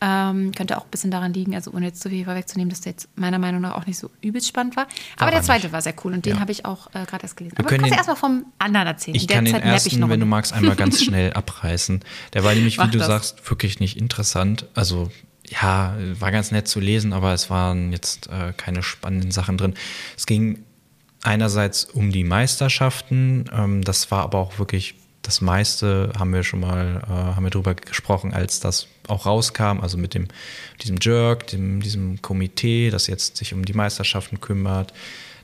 Speaker 1: Ähm, könnte auch ein bisschen daran liegen, also ohne jetzt zu viel vorwegzunehmen, dass der jetzt meiner Meinung nach auch nicht so übelst spannend war. Aber
Speaker 2: War
Speaker 1: der
Speaker 2: er
Speaker 1: zweite
Speaker 2: nicht.
Speaker 1: war sehr cool und den
Speaker 2: Ja.
Speaker 1: habe ich auch äh, gerade erst gelesen.
Speaker 2: Wir
Speaker 1: Aber
Speaker 2: können
Speaker 1: kannst du erstmal vom anderen erzählen.
Speaker 2: Ich kann den ersten, wenn du magst, einmal ganz schnell abreißen. Der war nämlich, wie
Speaker 1: Mach
Speaker 2: du
Speaker 1: das.
Speaker 2: sagst, wirklich nicht interessant. Also ja, war ganz nett zu lesen, aber es waren jetzt äh, keine spannenden Sachen drin. Es ging einerseits um die Meisterschaften. Ähm, das war aber auch wirklich das meiste haben wir schon mal äh, haben wir drüber gesprochen, als das auch rauskam, also mit dem diesem Jerk, dem, diesem Komitee, das jetzt sich um die Meisterschaften kümmert,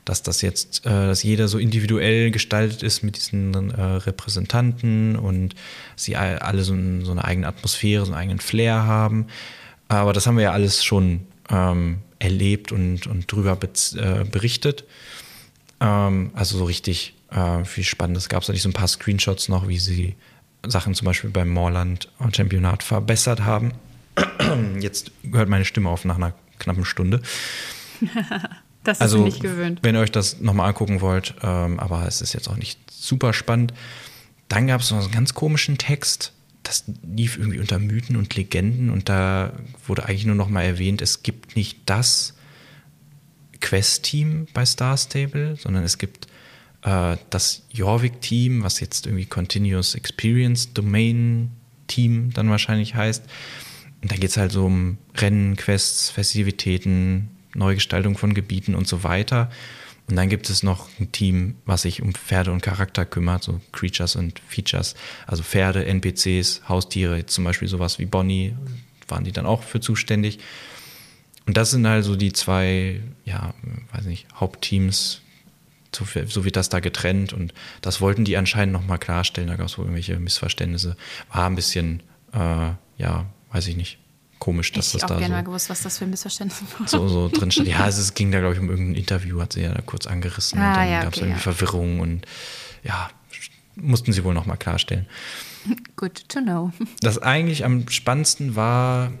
Speaker 2: dass das jetzt, äh, dass jeder so individuell gestaltet ist mit diesen äh, Repräsentanten und sie all- alle so, so eine eigene Atmosphäre, so einen eigenen Flair haben. Aber das haben wir ja alles schon ähm, erlebt und, und drüber äh, berichtet. Ähm, also so richtig äh, viel Spannendes gab es nicht. So ein paar Screenshots noch, wie sie Sachen zum Beispiel beim Moorland-Championat verbessert haben. Jetzt hört meine Stimme auf nach einer knappen Stunde.
Speaker 1: Das ist
Speaker 2: Also,
Speaker 1: nicht gewöhnt.
Speaker 2: wenn ihr euch das nochmal angucken wollt, ähm, aber es ist jetzt auch nicht super spannend. Dann gab es noch so einen ganz komischen Text, das lief irgendwie unter Mythen und Legenden und da wurde eigentlich nur noch mal erwähnt, es gibt nicht das Quest-Team bei Star Stable, sondern es gibt das Jorvik-Team, was jetzt irgendwie Continuous Experience Domain Team dann wahrscheinlich heißt. Und da geht es halt so um Rennen, Quests, Festivitäten, Neugestaltung von Gebieten und so weiter. Und dann gibt es noch ein Team, was sich um Pferde und Charakter kümmert, so Creatures und Features, also Pferde, NPCs, Haustiere, zum Beispiel sowas wie Bonnie, waren die dann auch für zuständig. Und das sind also die zwei, ja, weiß nicht, Hauptteams, so, so wird das da getrennt und das wollten die anscheinend nochmal klarstellen, da gab es wohl irgendwelche Missverständnisse. War ein bisschen, äh, ja, weiß ich nicht, komisch, dass
Speaker 1: ich
Speaker 2: das
Speaker 1: auch
Speaker 2: da
Speaker 1: gerne
Speaker 2: so,
Speaker 1: mal gewusst, was das für ein Missverständnis war.
Speaker 2: so, so drin stand. Ja, es, es ging da, glaube ich, um irgendein Interview, hat sie ja da kurz angerissen
Speaker 1: Ah,
Speaker 2: und dann
Speaker 1: ja,
Speaker 2: gab es
Speaker 1: okay,
Speaker 2: irgendwie
Speaker 1: ja.
Speaker 2: Verwirrung und ja, mussten sie wohl nochmal klarstellen.
Speaker 1: Good to know.
Speaker 2: Das eigentlich am spannendsten war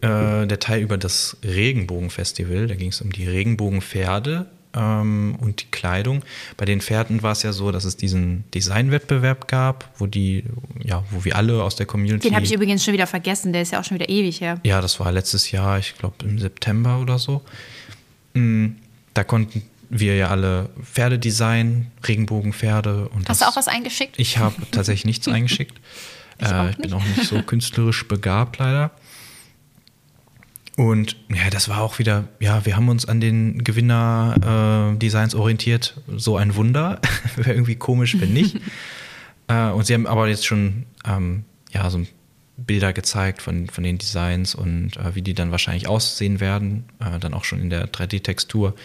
Speaker 2: äh, der Teil über das Regenbogenfestival. Da ging es um die Regenbogenpferde ähm, und die Kleidung. Bei den Pferden war es ja so, dass es diesen Designwettbewerb gab, wo die, ja, wo wir alle aus der Community.
Speaker 1: Den habe ich übrigens schon wieder vergessen, der ist ja auch schon wieder ewig her.
Speaker 2: Ja, das war letztes Jahr, ich glaube im September oder so. Mm, Da konnten wir ja alle Pferde designen, Regenbogenpferde. Und
Speaker 1: Hast
Speaker 2: das,
Speaker 1: du auch was eingeschickt?
Speaker 2: Ich habe tatsächlich nichts eingeschickt.
Speaker 1: Ich
Speaker 2: äh, ich bin auch nicht so künstlerisch begabt, leider. Und ja, das war auch wieder, ja, wir haben uns an den Gewinner-Designs orientiert. So ein Wunder. Wäre irgendwie komisch, wenn nicht. äh, und sie haben aber jetzt schon, ähm, ja, so Bilder gezeigt von, von den Designs und äh, wie die dann wahrscheinlich aussehen werden. Äh, dann auch schon in der 3D-Textur.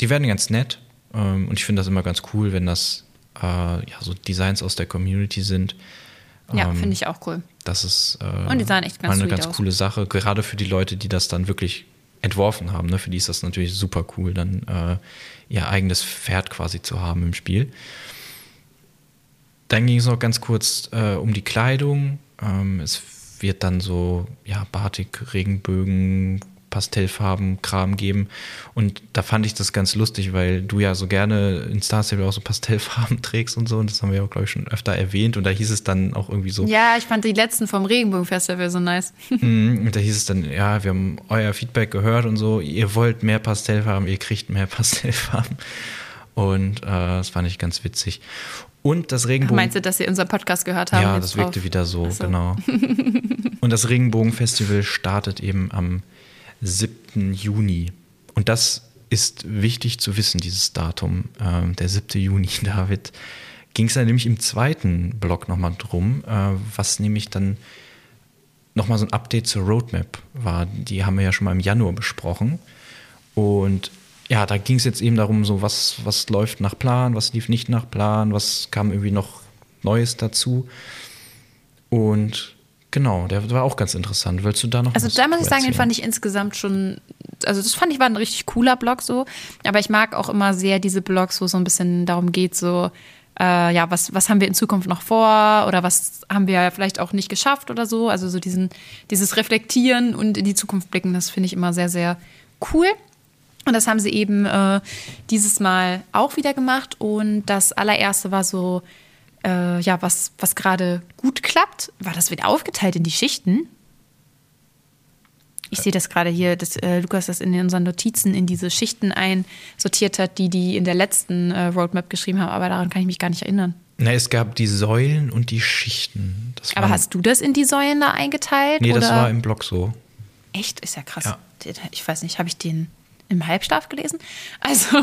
Speaker 2: Die werden ganz nett. Ähm, und ich finde das immer ganz cool, wenn das äh, ja, so Designs aus der Community sind.
Speaker 1: Ja,
Speaker 2: Ähm,
Speaker 1: finde ich auch cool.
Speaker 2: das ist äh,
Speaker 1: Und die sahen echt ganz
Speaker 2: mal eine ganz
Speaker 1: aus.
Speaker 2: coole Sache, gerade für die Leute, die das dann wirklich entworfen haben. Ne? Für die ist das natürlich super cool, dann äh, ihr eigenes Pferd quasi zu haben im Spiel. Dann ging es noch ganz kurz äh, um die Kleidung. Ähm, es wird dann so ja, Batik, Regenbögen, Pastellfarben, Kram geben. Und da fand ich das ganz lustig, weil du ja so gerne in Star Stable auch so Pastellfarben trägst und so. Und das haben wir auch, glaube ich, schon öfter erwähnt. Und da hieß es dann auch irgendwie so,
Speaker 1: Ja, ich fand die letzten vom Regenbogenfestival so nice.
Speaker 2: Mhm, Und da hieß es dann, ja, wir haben euer Feedback gehört und so, ihr wollt mehr Pastellfarben, ihr kriegt mehr Pastellfarben. Und äh, das fand ich ganz witzig. Und das Regenbogen.
Speaker 1: Meinst du, dass sie unseren Podcast gehört haben?
Speaker 2: ja, das wirkte
Speaker 1: drauf?
Speaker 2: wieder so,
Speaker 1: Ach so.
Speaker 2: genau. Und das Regenbogenfestival startet eben am 7. Juni. Und das ist wichtig zu wissen, dieses Datum. Ähm, der 7. Juni, David, ging es dann nämlich im zweiten Block nochmal drum, äh, was nämlich dann nochmal so ein Update zur Roadmap war. Die haben wir ja schon mal im Januar besprochen. Und ja, da ging es jetzt eben darum, so was, was läuft nach Plan, was lief nicht nach Plan, was kam irgendwie noch Neues dazu. Und genau, der war auch ganz interessant. Willst du da noch
Speaker 1: Also da muss ich sagen, den fand ich insgesamt schon, also das fand ich war ein richtig cooler Blog so, aber ich mag auch immer sehr diese Blogs, wo es so ein bisschen darum geht, so, äh, ja, was, was haben wir in Zukunft noch vor oder was haben wir vielleicht auch nicht geschafft oder so, also so diesen, dieses Reflektieren und in die Zukunft blicken, das finde ich immer sehr, sehr cool. Und das haben sie eben äh, dieses Mal auch wieder gemacht. Und das allererste war so, äh, ja, was, was gerade gut klappt, war das wieder aufgeteilt in die Schichten. Ich sehe das gerade hier, dass äh, Lukas das in unseren Notizen in diese Schichten einsortiert hat, die die in der letzten äh, Roadmap geschrieben haben, aber daran kann ich mich gar nicht erinnern.
Speaker 2: Na, es gab die Säulen und die Schichten. Das
Speaker 1: Aber hast du das in die Säulen da eingeteilt?
Speaker 2: Nee, das
Speaker 1: oder?
Speaker 2: war im Blog so.
Speaker 1: Echt? Ist ja krass.
Speaker 2: Ja.
Speaker 1: Ich weiß nicht, habe ich den im Halbschlaf gelesen? Also,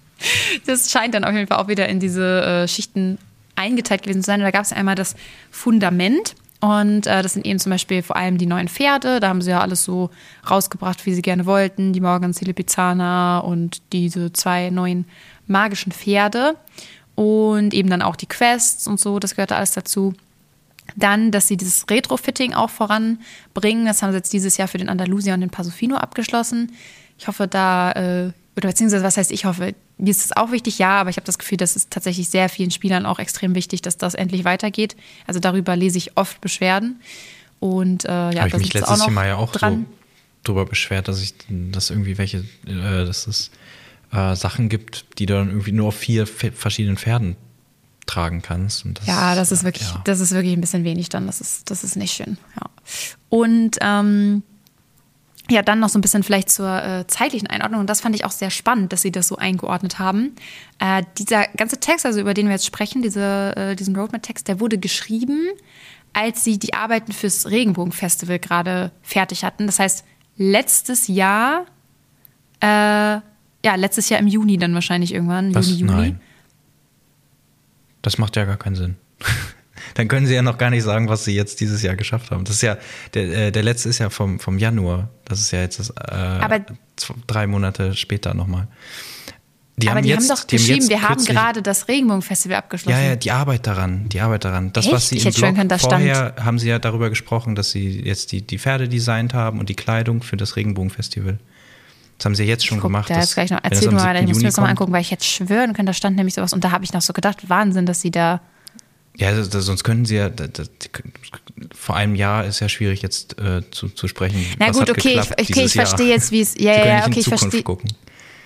Speaker 1: das scheint dann auf jeden Fall auch wieder in diese äh, Schichten eingeteilt gewesen zu sein. Da gab es einmal das Fundament. Und äh, das sind eben zum Beispiel vor allem die neuen Pferde. Da haben sie ja alles so rausgebracht, wie sie gerne wollten. Die Morgans, die Lipizzaner und diese zwei neuen magischen Pferde. Und eben dann auch die Quests und so, das gehörte alles dazu. Dann, dass sie dieses Retrofitting auch voranbringen. Das haben sie jetzt dieses Jahr für den Andalusia und den Pasofino abgeschlossen. Ich hoffe, da, äh, oder beziehungsweise, was heißt ich hoffe, mir ist es auch wichtig, ja, aber ich habe das Gefühl, das ist tatsächlich sehr vielen Spielern auch extrem wichtig, dass das endlich weitergeht. Also darüber lese ich oft Beschwerden. Und äh, ja,
Speaker 2: Habe ich mich letztes Jahr ja auch
Speaker 1: dran.
Speaker 2: so drüber beschwert, dass ich, dass irgendwie welche, äh, dass es äh, Sachen gibt, die du dann irgendwie nur auf vier verschiedenen Pferden tragen kannst. Das,
Speaker 1: Ja, das ist
Speaker 2: äh,
Speaker 1: wirklich,
Speaker 2: ja.
Speaker 1: das ist wirklich ein bisschen wenig dann. Das ist, das ist nicht schön. Ja. Und ähm, ja, dann noch so ein bisschen vielleicht zur äh, zeitlichen Einordnung. Und das fand ich auch sehr spannend, dass sie das so eingeordnet haben. Äh, dieser ganze Text, also über den wir jetzt sprechen, diese, äh, diesen Roadmap-Text, der wurde geschrieben, als sie die Arbeiten fürs Regenbogenfestival gerade fertig hatten. Das heißt, letztes Jahr, äh, ja, letztes Jahr im Juni dann wahrscheinlich irgendwann.
Speaker 2: Was?
Speaker 1: Juni, Juli.
Speaker 2: Nein. Das macht ja gar keinen Sinn. Dann können sie ja noch gar nicht sagen, was sie jetzt dieses Jahr geschafft haben. Das ist ja, der, äh, der letzte ist ja vom, vom Januar. Das ist ja jetzt das, äh,
Speaker 1: Aber-
Speaker 2: drei Monate später nochmal. Die
Speaker 1: Aber die
Speaker 2: jetzt-
Speaker 1: haben doch
Speaker 2: die
Speaker 1: geschrieben,
Speaker 2: jetzt
Speaker 1: wir haben gerade das Regenbogenfestival abgeschlossen.
Speaker 2: Ja, ja, die Arbeit daran, die Arbeit daran. Das,
Speaker 1: Echt?
Speaker 2: was sie
Speaker 1: Ich
Speaker 2: im Blog
Speaker 1: können, das stand.
Speaker 2: vorher haben sie ja darüber gesprochen, dass sie jetzt die, die Pferde designt haben und die Kleidung für das Regenbogenfestival. Das haben sie jetzt schon gemacht.
Speaker 1: da jetzt gleich noch.
Speaker 2: das
Speaker 1: Erzähl
Speaker 2: am
Speaker 1: mal ich
Speaker 2: 7.
Speaker 1: muss mir das nochmal angucken, weil ich hätte schwören können, da stand nämlich sowas. Und da habe ich noch so gedacht, Wahnsinn, dass sie da.
Speaker 2: Ja, das, das, sonst könnten sie ja, das, vor einem Jahr ist ja schwierig jetzt äh, zu, zu sprechen.
Speaker 1: Na gut, okay, ich, okay, ich verstehe
Speaker 2: Jahr.
Speaker 1: jetzt, wie es. Ja,
Speaker 2: Sie
Speaker 1: ja, ja, okay,
Speaker 2: in
Speaker 1: ich verstehe.
Speaker 2: gucken.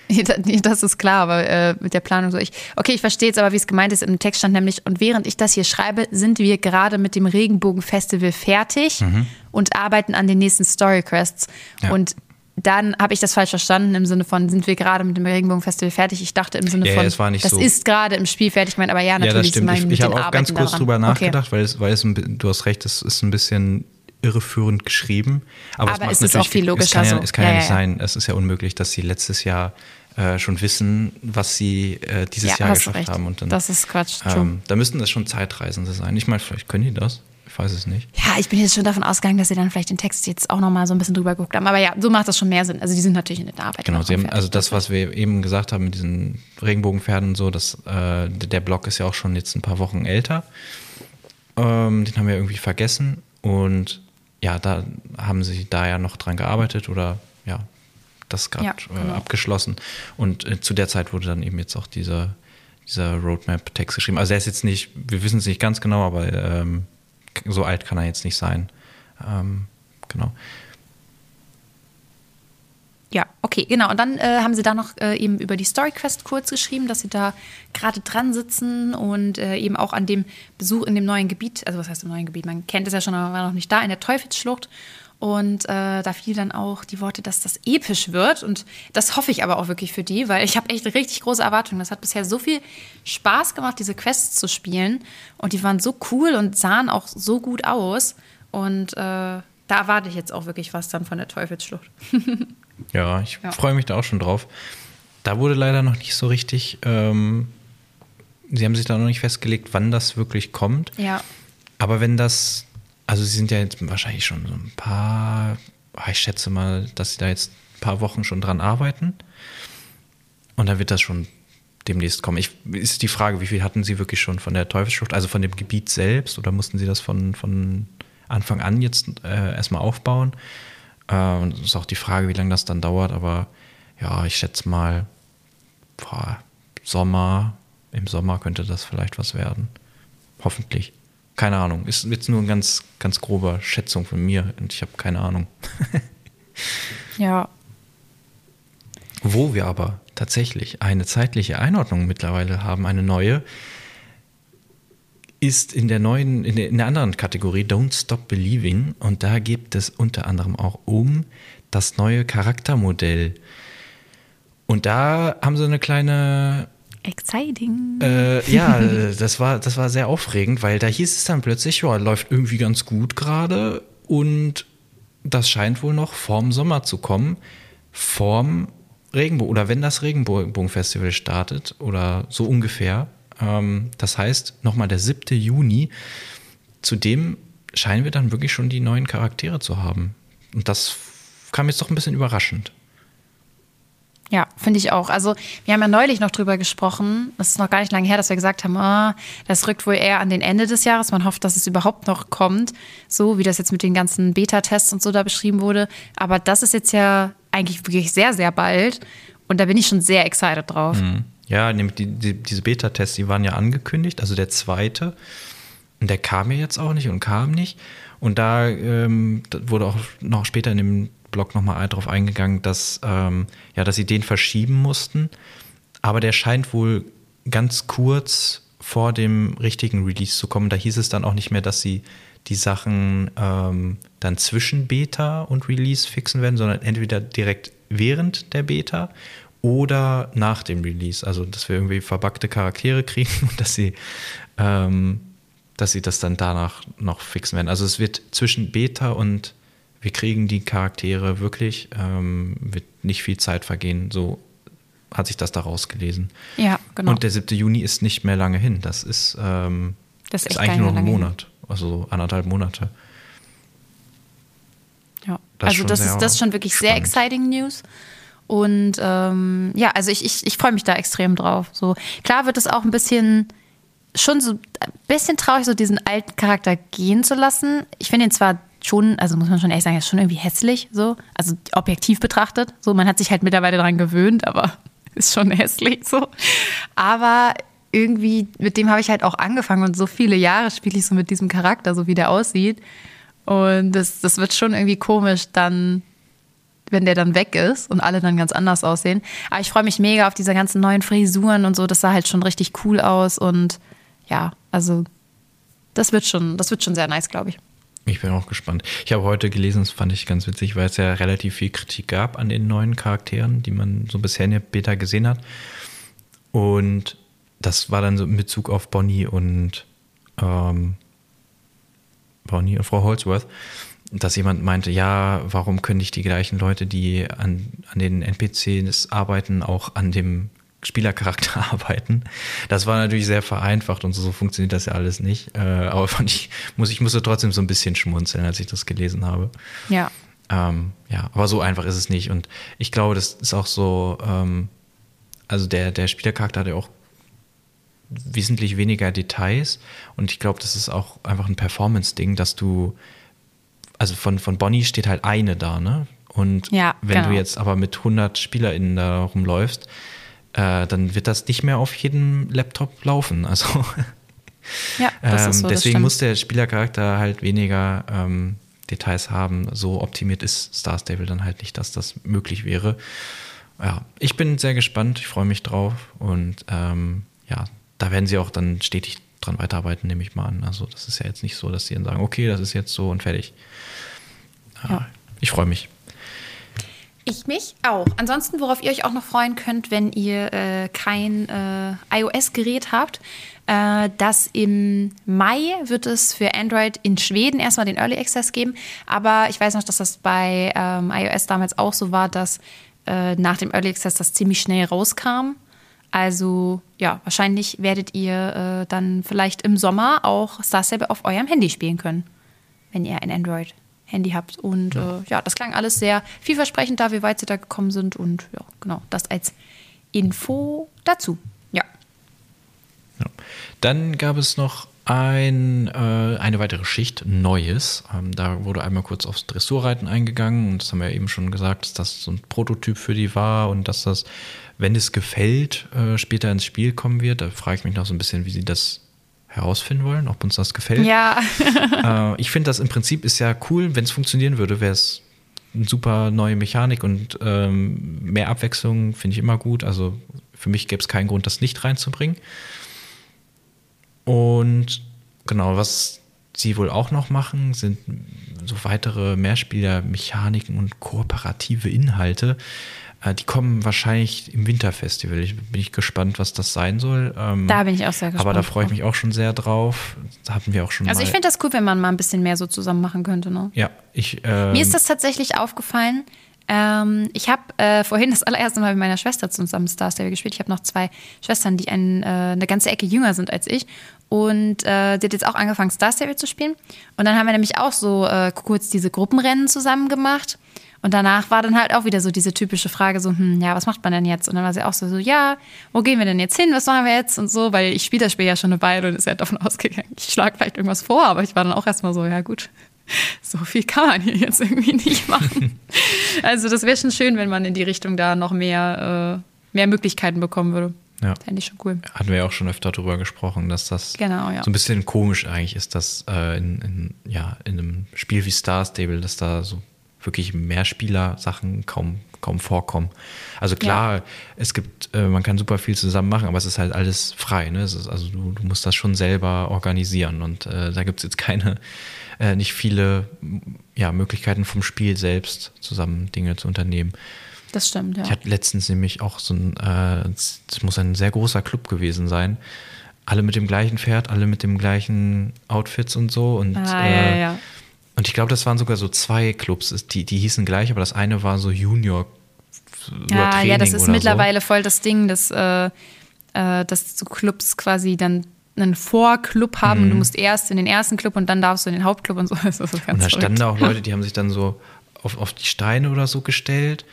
Speaker 1: Das ist klar, aber äh, mit der Planung so ich. Okay, ich verstehe jetzt aber, wie es gemeint ist. Im Text stand nämlich, und während ich das hier schreibe, sind wir gerade mit dem Regenbogen-Festival fertig und arbeiten an den nächsten Storyquests.
Speaker 2: Mhm. Ja.
Speaker 1: Und dann habe ich das falsch verstanden im Sinne von, sind wir gerade mit dem Regenbogen-Festival fertig? Ich dachte im Sinne
Speaker 2: Ja,
Speaker 1: von,
Speaker 2: nicht
Speaker 1: das
Speaker 2: so.
Speaker 1: ist gerade im Spiel fertig, ich meine, aber ja,
Speaker 2: Ja, das
Speaker 1: natürlich
Speaker 2: stimmt.
Speaker 1: mein,
Speaker 2: Ich, ich habe auch ganz kurz
Speaker 1: daran.
Speaker 2: drüber
Speaker 1: Okay.
Speaker 2: nachgedacht, weil, es, weil es, du hast recht, es ist ein bisschen irreführend geschrieben. Aber,
Speaker 1: Aber
Speaker 2: macht
Speaker 1: es ist
Speaker 2: natürlich-
Speaker 1: auch viel logischer
Speaker 2: Es kann ja,
Speaker 1: so.
Speaker 2: es kann
Speaker 1: Ja,
Speaker 2: ja, nicht sein, es ist ja unmöglich, dass sie letztes Jahr äh, schon wissen, was sie äh, dieses
Speaker 1: Ja,
Speaker 2: Jahr geschafft
Speaker 1: recht.
Speaker 2: haben. Und dann,
Speaker 1: Das ist Quatsch.
Speaker 2: Ähm, da müssten das schon Zeitreisende sein. Ich meine, vielleicht können die das. Ich weiß es nicht.
Speaker 1: Ja, ich bin jetzt schon davon ausgegangen, dass sie dann vielleicht den Text jetzt auch nochmal so ein bisschen drüber geguckt haben. Aber ja, so macht das schon mehr Sinn. Also die sind natürlich in der Arbeit.
Speaker 2: Genau, haben, also das, was wir eben gesagt haben mit diesen Regenbogenpferden und so, das, äh, der Blog ist ja auch schon jetzt ein paar Wochen älter. Ähm, den haben wir irgendwie vergessen und ja, da haben sie da ja noch dran gearbeitet oder ja, das gerade
Speaker 1: Ja, genau.
Speaker 2: äh, abgeschlossen. Und äh, zu der Zeit wurde dann eben jetzt auch dieser, dieser Roadmap-Text geschrieben. Also er ist jetzt nicht, wir wissen es nicht ganz genau, aber ähm, so alt kann er jetzt nicht sein. Ähm, genau.
Speaker 1: Ja, okay, genau. Und dann äh, haben sie da noch äh, eben über die Story Quest kurz geschrieben, dass sie da gerade dran sitzen und äh, eben auch an dem Besuch in dem neuen Gebiet, also was heißt im neuen Gebiet, man kennt es ja schon, aber war noch nicht da, in der Teufelsschlucht. Und äh, da fiel dann auch die Worte, dass das episch wird. Und das hoffe ich aber auch wirklich für die, weil ich habe echt richtig große Erwartungen. Das hat bisher so viel Spaß gemacht, diese Quests zu spielen. Und die waren so cool und sahen auch so gut aus. Und äh, da erwarte ich jetzt auch wirklich was dann von der Teufelsschlucht.
Speaker 2: Ja, ich
Speaker 1: Ja.
Speaker 2: freue mich da auch schon drauf. Da wurde leider noch nicht so richtig, ähm, sie haben sich da noch nicht festgelegt, wann das wirklich kommt.
Speaker 1: Ja.
Speaker 2: Aber wenn das, also sie sind ja jetzt wahrscheinlich schon so ein paar, ah, ich schätze mal, dass sie da jetzt ein paar Wochen schon dran arbeiten. Und dann wird das schon demnächst kommen. Ich, ist die Frage, wie viel hatten sie wirklich schon von der Teufelsschlucht, also von dem Gebiet selbst, oder mussten sie das von, von Anfang an jetzt äh, erstmal aufbauen? Äh, und ist auch die Frage, wie lange das dann dauert, aber ja, ich schätze mal, boah, Sommer, im Sommer könnte das vielleicht was werden. Hoffentlich. Keine Ahnung. Ist jetzt nur eine ganz, ganz grobe Schätzung von mir und ich habe keine Ahnung.
Speaker 1: Ja.
Speaker 2: Wo wir aber tatsächlich eine zeitliche Einordnung mittlerweile haben, eine neue, ist in der neuen, in der, in der anderen Kategorie Don't Stop Believing und da geht es unter anderem auch um das neue Charaktermodell. Und da haben sie eine kleine
Speaker 1: Exciting.
Speaker 2: Äh, ja, das war, das war sehr aufregend, weil da hieß es dann plötzlich, ja, läuft irgendwie ganz gut gerade und das scheint wohl noch vorm Sommer zu kommen, vorm Regenbogen oder wenn das Regenbogenfestival startet oder so ungefähr. Ähm, das heißt, nochmal der 7. Juni, zudem scheinen wir dann wirklich schon die neuen Charaktere zu haben. Und das kam jetzt doch ein bisschen überraschend.
Speaker 1: Ja, finde ich auch. Also, wir haben ja neulich noch drüber gesprochen. Das ist noch gar nicht lange her, dass wir gesagt haben, ah, das rückt wohl eher an den Ende des Jahres. Man hofft, dass es überhaupt noch kommt. So wie das jetzt mit den ganzen Beta-Tests und so da beschrieben wurde. Aber das ist jetzt ja eigentlich wirklich sehr, sehr bald. Und da bin ich schon sehr excited drauf.
Speaker 2: Ja, nämlich die, die, diese Beta-Tests, die waren ja angekündigt, also der zweite. Und der kam ja jetzt auch nicht und kam nicht. Und da, ähm, da wurde auch noch später in dem Blog nochmal drauf eingegangen, dass, ähm, ja, dass sie den verschieben mussten. Aber der scheint wohl ganz kurz vor dem richtigen Release zu kommen. Da hieß es dann auch nicht mehr, dass sie die Sachen ähm, dann zwischen Beta und Release fixen werden, sondern entweder direkt während der Beta oder nach dem Release. Also, dass wir irgendwie verbackte Charaktere kriegen und dass sie, ähm, dass sie das dann danach noch fixen werden. Also, es wird zwischen Beta und wir kriegen die Charaktere wirklich, ähm, wird nicht viel Zeit vergehen. So hat sich das da rausgelesen.
Speaker 1: Ja, genau.
Speaker 2: Und der 7. Juni ist nicht mehr lange hin. Das ist, ähm,
Speaker 1: Das ist
Speaker 2: ist eigentlich nur
Speaker 1: nicht
Speaker 2: ein Monat. Also anderthalb Monate.
Speaker 1: Ja,
Speaker 2: Das ist
Speaker 1: also
Speaker 2: schon
Speaker 1: das
Speaker 2: sehr
Speaker 1: ist, das ist schon wirklich sehr
Speaker 2: spannend.
Speaker 1: exciting News. Und ähm, ja, also ich, ich, ich freue mich da extrem drauf. So, klar wird es auch ein bisschen, schon so ein bisschen traurig, so diesen alten Charakter gehen zu lassen. Ich finde ihn zwar schon, also muss man schon ehrlich sagen, ist schon irgendwie hässlich, so, also objektiv betrachtet. So, man hat sich halt mittlerweile daran gewöhnt, aber ist schon hässlich so. Aber irgendwie, mit dem habe ich halt auch angefangen und so viele Jahre spiele ich so mit diesem Charakter, so wie der aussieht. Und das, das wird schon irgendwie komisch dann, wenn der dann weg ist und alle dann ganz anders aussehen. Aber ich freue mich mega auf diese ganzen neuen Frisuren und so. Das sah halt schon richtig cool aus und ja, also das wird schon, das wird schon sehr nice, glaube ich.
Speaker 2: Ich bin auch gespannt. Ich habe heute gelesen, das fand ich ganz witzig, weil es ja relativ viel Kritik gab an den neuen Charakteren, die man so bisher in der Beta gesehen hat. Und das war dann so in Bezug auf Bonnie und ähm, Bonnie und Frau Holdsworth, dass jemand meinte, ja, warum können nicht die gleichen Leute, die an, an den NPCs arbeiten, auch an dem Spielercharakter arbeiten. Das war natürlich sehr vereinfacht und so, so funktioniert das ja alles nicht. Äh, aber fand ich, muss, ich musste trotzdem so ein bisschen schmunzeln, als ich das gelesen habe.
Speaker 1: Ja.
Speaker 2: Ähm, ja, aber so einfach ist es nicht. Und ich glaube, das ist auch so, ähm, also der, der Spielercharakter hat ja auch wesentlich weniger Details. Und ich glaube, das ist auch einfach ein Performance-Ding, dass du, also von, von Bonnie steht halt eine da, ne? Und
Speaker 1: Ja,
Speaker 2: wenn
Speaker 1: genau.
Speaker 2: du jetzt aber mit 100 SpielerInnen da rumläufst, äh, dann wird das nicht mehr auf jedem Laptop laufen. Also
Speaker 1: Ja, das
Speaker 2: ähm,
Speaker 1: ist so.
Speaker 2: deswegen muss der Spielercharakter halt weniger ähm, Details haben. So optimiert ist Star Stable dann halt nicht, dass das möglich wäre. Ja, ich bin sehr gespannt, ich freue mich drauf und ähm, ja, da werden sie auch dann stetig dran weiterarbeiten, nehme ich mal an. Also das ist ja jetzt nicht so, dass sie dann sagen, okay, das ist jetzt so und fertig. Ja,
Speaker 1: Ja.
Speaker 2: Ich freue mich.
Speaker 1: Ich mich auch. Ansonsten, worauf ihr euch auch noch freuen könnt, wenn ihr äh, kein äh, iOS-Gerät habt, äh, dass im Mai wird es für Android in Schweden erstmal den Early Access geben. Aber ich weiß noch, dass das bei ähm, iOS damals auch so war, dass äh, nach dem Early Access das ziemlich schnell rauskam. Also ja, wahrscheinlich werdet ihr äh, dann vielleicht im Sommer auch Star auf eurem Handy spielen können, wenn ihr ein Android-Handy habt. Und ja. Äh, ja, das klang alles sehr vielversprechend da, wie weit sie da gekommen sind. Und ja, genau, das als Info dazu. Ja.
Speaker 2: Ja. Dann gab es noch ein, äh, eine weitere Schicht, Neues. Ähm, da wurde einmal kurz aufs Dressurreiten eingegangen und das haben wir ja eben schon gesagt, dass das so ein Prototyp für die war und dass das, wenn es gefällt, äh, später ins Spiel kommen wird. Da frage ich mich noch so ein bisschen, wie sie das herausfinden wollen, ob uns das gefällt.
Speaker 1: Ja.
Speaker 2: äh, ich finde das im Prinzip ist ja cool, wenn es funktionieren würde, wäre es eine super neue Mechanik und ähm, mehr Abwechslung finde ich immer gut. Also für mich gäbe es keinen Grund, das nicht reinzubringen. Und genau, was sie wohl auch noch machen, sind so weitere Mehrspieler-Mechaniken und kooperative Inhalte. Äh, die kommen wahrscheinlich im Winterfestival. Ich bin ich gespannt, was das sein soll. Ähm,
Speaker 1: da bin ich auch sehr gespannt.
Speaker 2: Aber da freue ich mich auch schon sehr drauf. Da hatten wir auch schon
Speaker 1: Also ich finde das cool, wenn man mal ein bisschen mehr so zusammen machen könnte. Ne?
Speaker 2: ja, ich. Ähm,
Speaker 1: Mir ist das tatsächlich aufgefallen. Ähm, ich habe äh, vorhin das allererste Mal mit meiner Schwester zusammen Star Stable gespielt. Ich habe noch zwei Schwestern, die ein, äh, eine ganze Ecke jünger sind als ich. Und äh, die hat jetzt auch angefangen, Star Stable zu spielen. Und dann haben wir nämlich auch so äh, kurz diese Gruppenrennen zusammen gemacht. Und danach war dann halt auch wieder so diese typische Frage, so, hm, ja, was macht man denn jetzt? Und dann war sie auch so, so, ja, wo gehen wir denn jetzt hin? Was machen wir jetzt? Und so, weil ich spiele das Spiel ja schon eine Weile und ist ja davon ausgegangen, ich schlage vielleicht irgendwas vor, aber ich war dann auch erstmal so, ja gut, so viel kann man hier jetzt irgendwie nicht machen. also das wäre schon schön, wenn man in die Richtung da noch mehr, äh, mehr Möglichkeiten bekommen würde.
Speaker 2: Ja.
Speaker 1: Fände ich schon cool.
Speaker 2: Hatten wir ja auch schon öfter darüber gesprochen, dass das
Speaker 1: Genau, ja.
Speaker 2: so ein bisschen komisch eigentlich ist, dass äh, in, in, ja, in einem Spiel wie Star Stable, dass da so wirklich Mehrspieler-Sachen kaum, kaum vorkommen. Also klar, es gibt, äh, man kann super viel zusammen machen, aber es ist halt alles frei. Ne? Ist, also du, du musst das schon selber organisieren und äh, da gibt es jetzt keine äh, nicht viele ja, Möglichkeiten vom Spiel selbst, zusammen Dinge zu unternehmen.
Speaker 1: Das stimmt, ja.
Speaker 2: Ich hatte letztens nämlich auch so ein, äh, es muss ein sehr großer Club gewesen sein. Alle mit dem gleichen Pferd, alle mit dem gleichen Outfits und so. Und,
Speaker 1: ah,
Speaker 2: äh,
Speaker 1: ja, ja.
Speaker 2: Und ich glaube, das waren sogar so zwei Clubs, die, die hießen gleich, aber das eine war so Junior.
Speaker 1: Ja, ja, das ist mittlerweile voll das Ding, dass, äh, äh, dass so Clubs quasi dann einen Vorclub haben
Speaker 2: Mhm.
Speaker 1: und du musst erst in den ersten Club und dann darfst du in den Hauptclub und so.
Speaker 2: So. Und da
Speaker 1: verrückt.
Speaker 2: standen da auch Leute, die haben sich dann so auf, auf die Steine oder so gestellt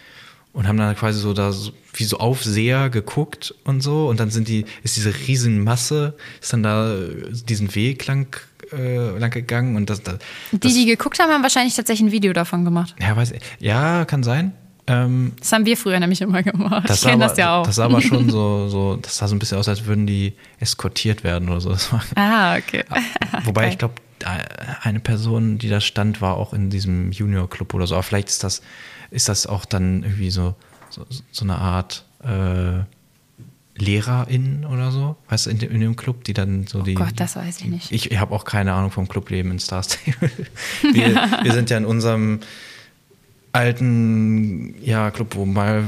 Speaker 2: und haben dann quasi so da so, wie so Aufseher geguckt und so. Und dann sind die, ist diese riesen Masse, ist dann da äh, diesen Weg lang, äh, lang gegangen und das, das,
Speaker 1: Die, die geguckt haben, haben wahrscheinlich tatsächlich ein Video davon gemacht.
Speaker 2: ja, weiß, ja, kann sein. Ähm,
Speaker 1: Das haben wir früher nämlich immer gemacht.
Speaker 2: das
Speaker 1: ich kenne das ja auch.
Speaker 2: Das sah aber schon so, so, das sah so ein bisschen aus, als würden die eskortiert werden oder so. Das
Speaker 1: ah, okay.
Speaker 2: Wobei
Speaker 1: Geil.
Speaker 2: ich glaube, eine Person, die da stand, war auch in diesem Junior-Club oder so. Aber vielleicht ist das, ist das auch dann irgendwie so, so, so eine Art äh, LehrerInnen oder so. Weißt du, in dem, in dem Club, die dann so die.
Speaker 1: Oh Gott, das weiß ich nicht.
Speaker 2: Ich, habe auch keine Ahnung vom Clubleben in Star Stable. wir, wir sind ja in unserem alten ja, Club, wo mal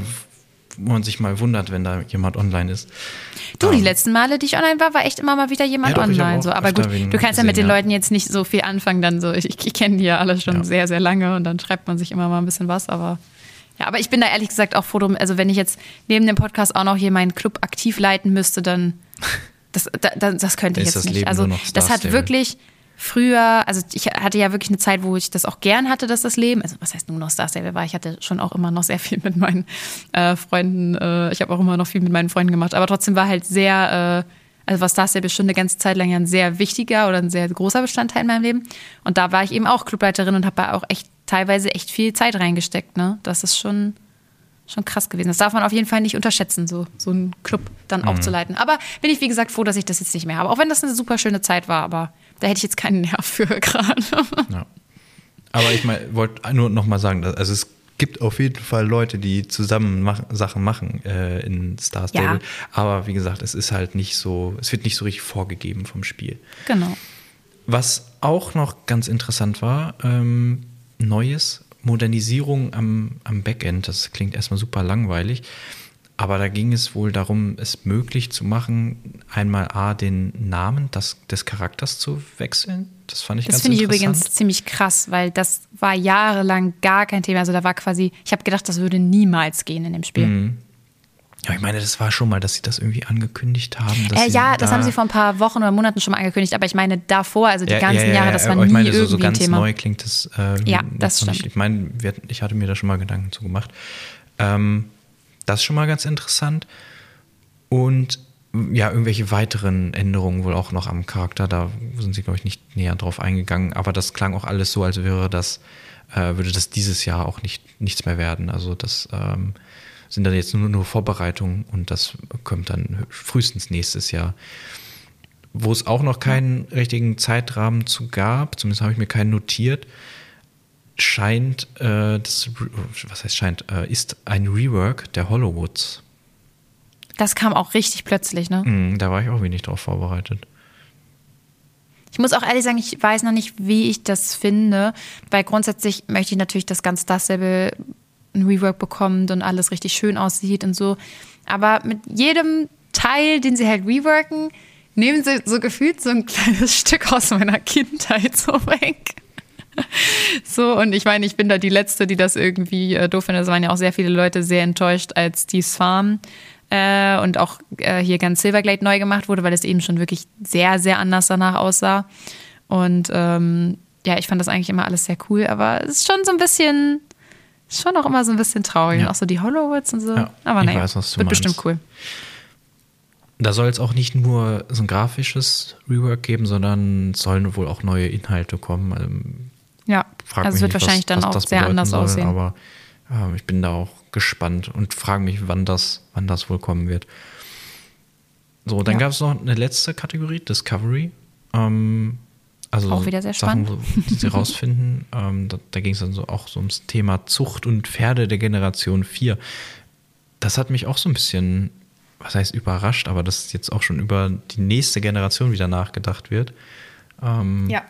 Speaker 2: wo man sich mal wundert, wenn da jemand online ist.
Speaker 1: Du, die
Speaker 2: Ähm,
Speaker 1: letzten Male, die ich online war, war echt immer mal wieder jemand
Speaker 2: Ja, doch, ich
Speaker 1: online. So. Aber gut, du kannst ja mit den
Speaker 2: ja.
Speaker 1: Leuten jetzt nicht so viel anfangen, dann so. Ich, ich kenne die ja alle schon
Speaker 2: Ja.
Speaker 1: sehr, sehr lange und dann schreibt man sich immer mal ein bisschen was, aber. Ja, aber ich bin da ehrlich gesagt auch froh drum. Also, wenn ich jetzt neben dem Podcast auch noch hier meinen Club aktiv leiten müsste, dann. Das, da, da, das könnte ich jetzt
Speaker 2: das
Speaker 1: nicht.
Speaker 2: Leben
Speaker 1: Also, das hat wirklich früher, also ich hatte ja wirklich eine Zeit, wo ich das auch gern hatte, dass das Leben, also was heißt nur noch Star Stable war, ich hatte schon auch immer noch sehr viel mit meinen äh, Freunden, äh, ich habe auch immer noch viel mit meinen Freunden gemacht, aber trotzdem war halt sehr, äh, also war Star Stable schon eine ganze Zeit lang ja ein sehr wichtiger oder ein sehr großer Bestandteil in meinem Leben und da war ich eben auch Clubleiterin und habe auch echt teilweise echt viel Zeit reingesteckt, ne, das ist schon schon krass gewesen. Das darf man auf jeden Fall nicht unterschätzen, so, so einen Club dann auch zu leiten. Aber bin ich, wie gesagt, froh, dass ich das jetzt nicht mehr habe. Auch wenn das eine super schöne Zeit war, aber da hätte ich jetzt keinen Nerv für gerade.
Speaker 2: Ja. Aber ich mein, wollte nur noch mal sagen, dass- also es gibt auf jeden Fall Leute, die zusammen mach, Sachen machen äh, in Star Stable.
Speaker 1: Ja.
Speaker 2: Aber wie gesagt, es ist halt nicht so, es wird nicht so richtig vorgegeben vom Spiel.
Speaker 1: genau.
Speaker 2: Was auch noch ganz interessant war, ähm, Neues, Modernisierung am, am Backend. Das klingt erstmal super langweilig. Aber da ging es wohl darum, es möglich zu machen, einmal A, den Namen das, des Charakters zu wechseln. Das fand ich
Speaker 1: Das
Speaker 2: ganz
Speaker 1: finde ich
Speaker 2: interessant.
Speaker 1: übrigens ziemlich krass, weil das war jahrelang gar kein Thema. Also da war quasi, ich habe gedacht, das würde niemals gehen in dem Spiel.
Speaker 2: Mhm. Ja, ich meine, das war schon mal, dass sie das irgendwie angekündigt haben.
Speaker 1: Äh, ja, das
Speaker 2: da-
Speaker 1: haben sie vor ein paar Wochen oder Monaten schon mal angekündigt, aber ich meine davor, also die
Speaker 2: Ja,
Speaker 1: ganzen
Speaker 2: ja, ja,
Speaker 1: Jahre,
Speaker 2: ja,
Speaker 1: das war nie
Speaker 2: ich meine, so,
Speaker 1: irgendwie
Speaker 2: so ganz
Speaker 1: ein Thema.
Speaker 2: neu klingt das. Äh,
Speaker 1: Ja, das
Speaker 2: noch nicht.
Speaker 1: stimmt.
Speaker 2: Ich meine, wir, ich hatte mir da schon mal Gedanken zu gemacht. Ähm, das ist schon mal ganz interessant. Und ja, irgendwelche weiteren Änderungen wohl auch noch am Charakter. Da sind sie, glaube ich, nicht näher drauf eingegangen. Aber das klang auch alles so, als wäre das, äh, würde das dieses Jahr auch nicht, nichts mehr werden. Also das ähm, sind dann jetzt nur, nur Vorbereitungen und das kommt dann frühestens nächstes Jahr. Wo es auch noch keinen richtigen Zeitrahmen zu gab, zumindest habe ich mir keinen notiert, scheint, äh, das, was heißt scheint, äh, ist ein Rework der Hollowoods.
Speaker 1: Das kam auch richtig plötzlich, ne?
Speaker 2: Mhm, da war ich auch wenig drauf vorbereitet.
Speaker 1: Ich muss auch ehrlich sagen, ich weiß noch nicht, wie ich das finde, weil grundsätzlich möchte ich natürlich, dass ganz dasselbe ein Rework bekommt und alles richtig schön aussieht und so. Aber mit jedem Teil, den sie halt reworken, nehmen sie so gefühlt so ein kleines Stück aus meiner Kindheit so weg. So, und ich meine, ich bin da die Letzte, die das irgendwie äh, doof findet. Es waren ja auch sehr viele Leute sehr enttäuscht, als Steve's Farm äh, und auch äh, hier ganz Silverglade neu gemacht wurde, weil es eben schon wirklich sehr, sehr anders danach aussah. Und ähm, ja, ich fand das eigentlich immer alles sehr cool, aber es ist schon so ein bisschen, ist schon auch immer so ein bisschen traurig.
Speaker 2: Ja.
Speaker 1: Auch so die Hollowoods und so.
Speaker 2: Ja,
Speaker 1: aber naja,
Speaker 2: weiß,
Speaker 1: wird
Speaker 2: meinst.
Speaker 1: bestimmt cool.
Speaker 2: Da soll es auch nicht nur so ein grafisches Rework geben, sondern sollen wohl auch neue Inhalte kommen. Also,
Speaker 1: Ja,
Speaker 2: frag
Speaker 1: also es wird
Speaker 2: nicht,
Speaker 1: wahrscheinlich
Speaker 2: was,
Speaker 1: dann
Speaker 2: was
Speaker 1: auch sehr anders
Speaker 2: soll,
Speaker 1: aussehen.
Speaker 2: Aber ja, ich bin da auch gespannt und frage mich, wann das, wann das wohl kommen wird. So, dann
Speaker 1: Ja.
Speaker 2: gab es noch eine letzte Kategorie, Discovery. Ähm, also
Speaker 1: Auch wieder sehr
Speaker 2: Sachen,
Speaker 1: spannend.
Speaker 2: wo- die sie rausfinden. ähm, da da ging es dann so auch so ums Thema Zucht und Pferde der Generation 4. Das hat mich auch so ein bisschen, was heißt überrascht, aber dass jetzt auch schon über die nächste Generation wieder nachgedacht wird. Ähm,
Speaker 1: ja.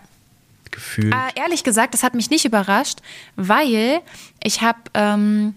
Speaker 2: gefühlt.
Speaker 1: Äh, ehrlich gesagt, das hat mich nicht überrascht, weil ich habe ähm,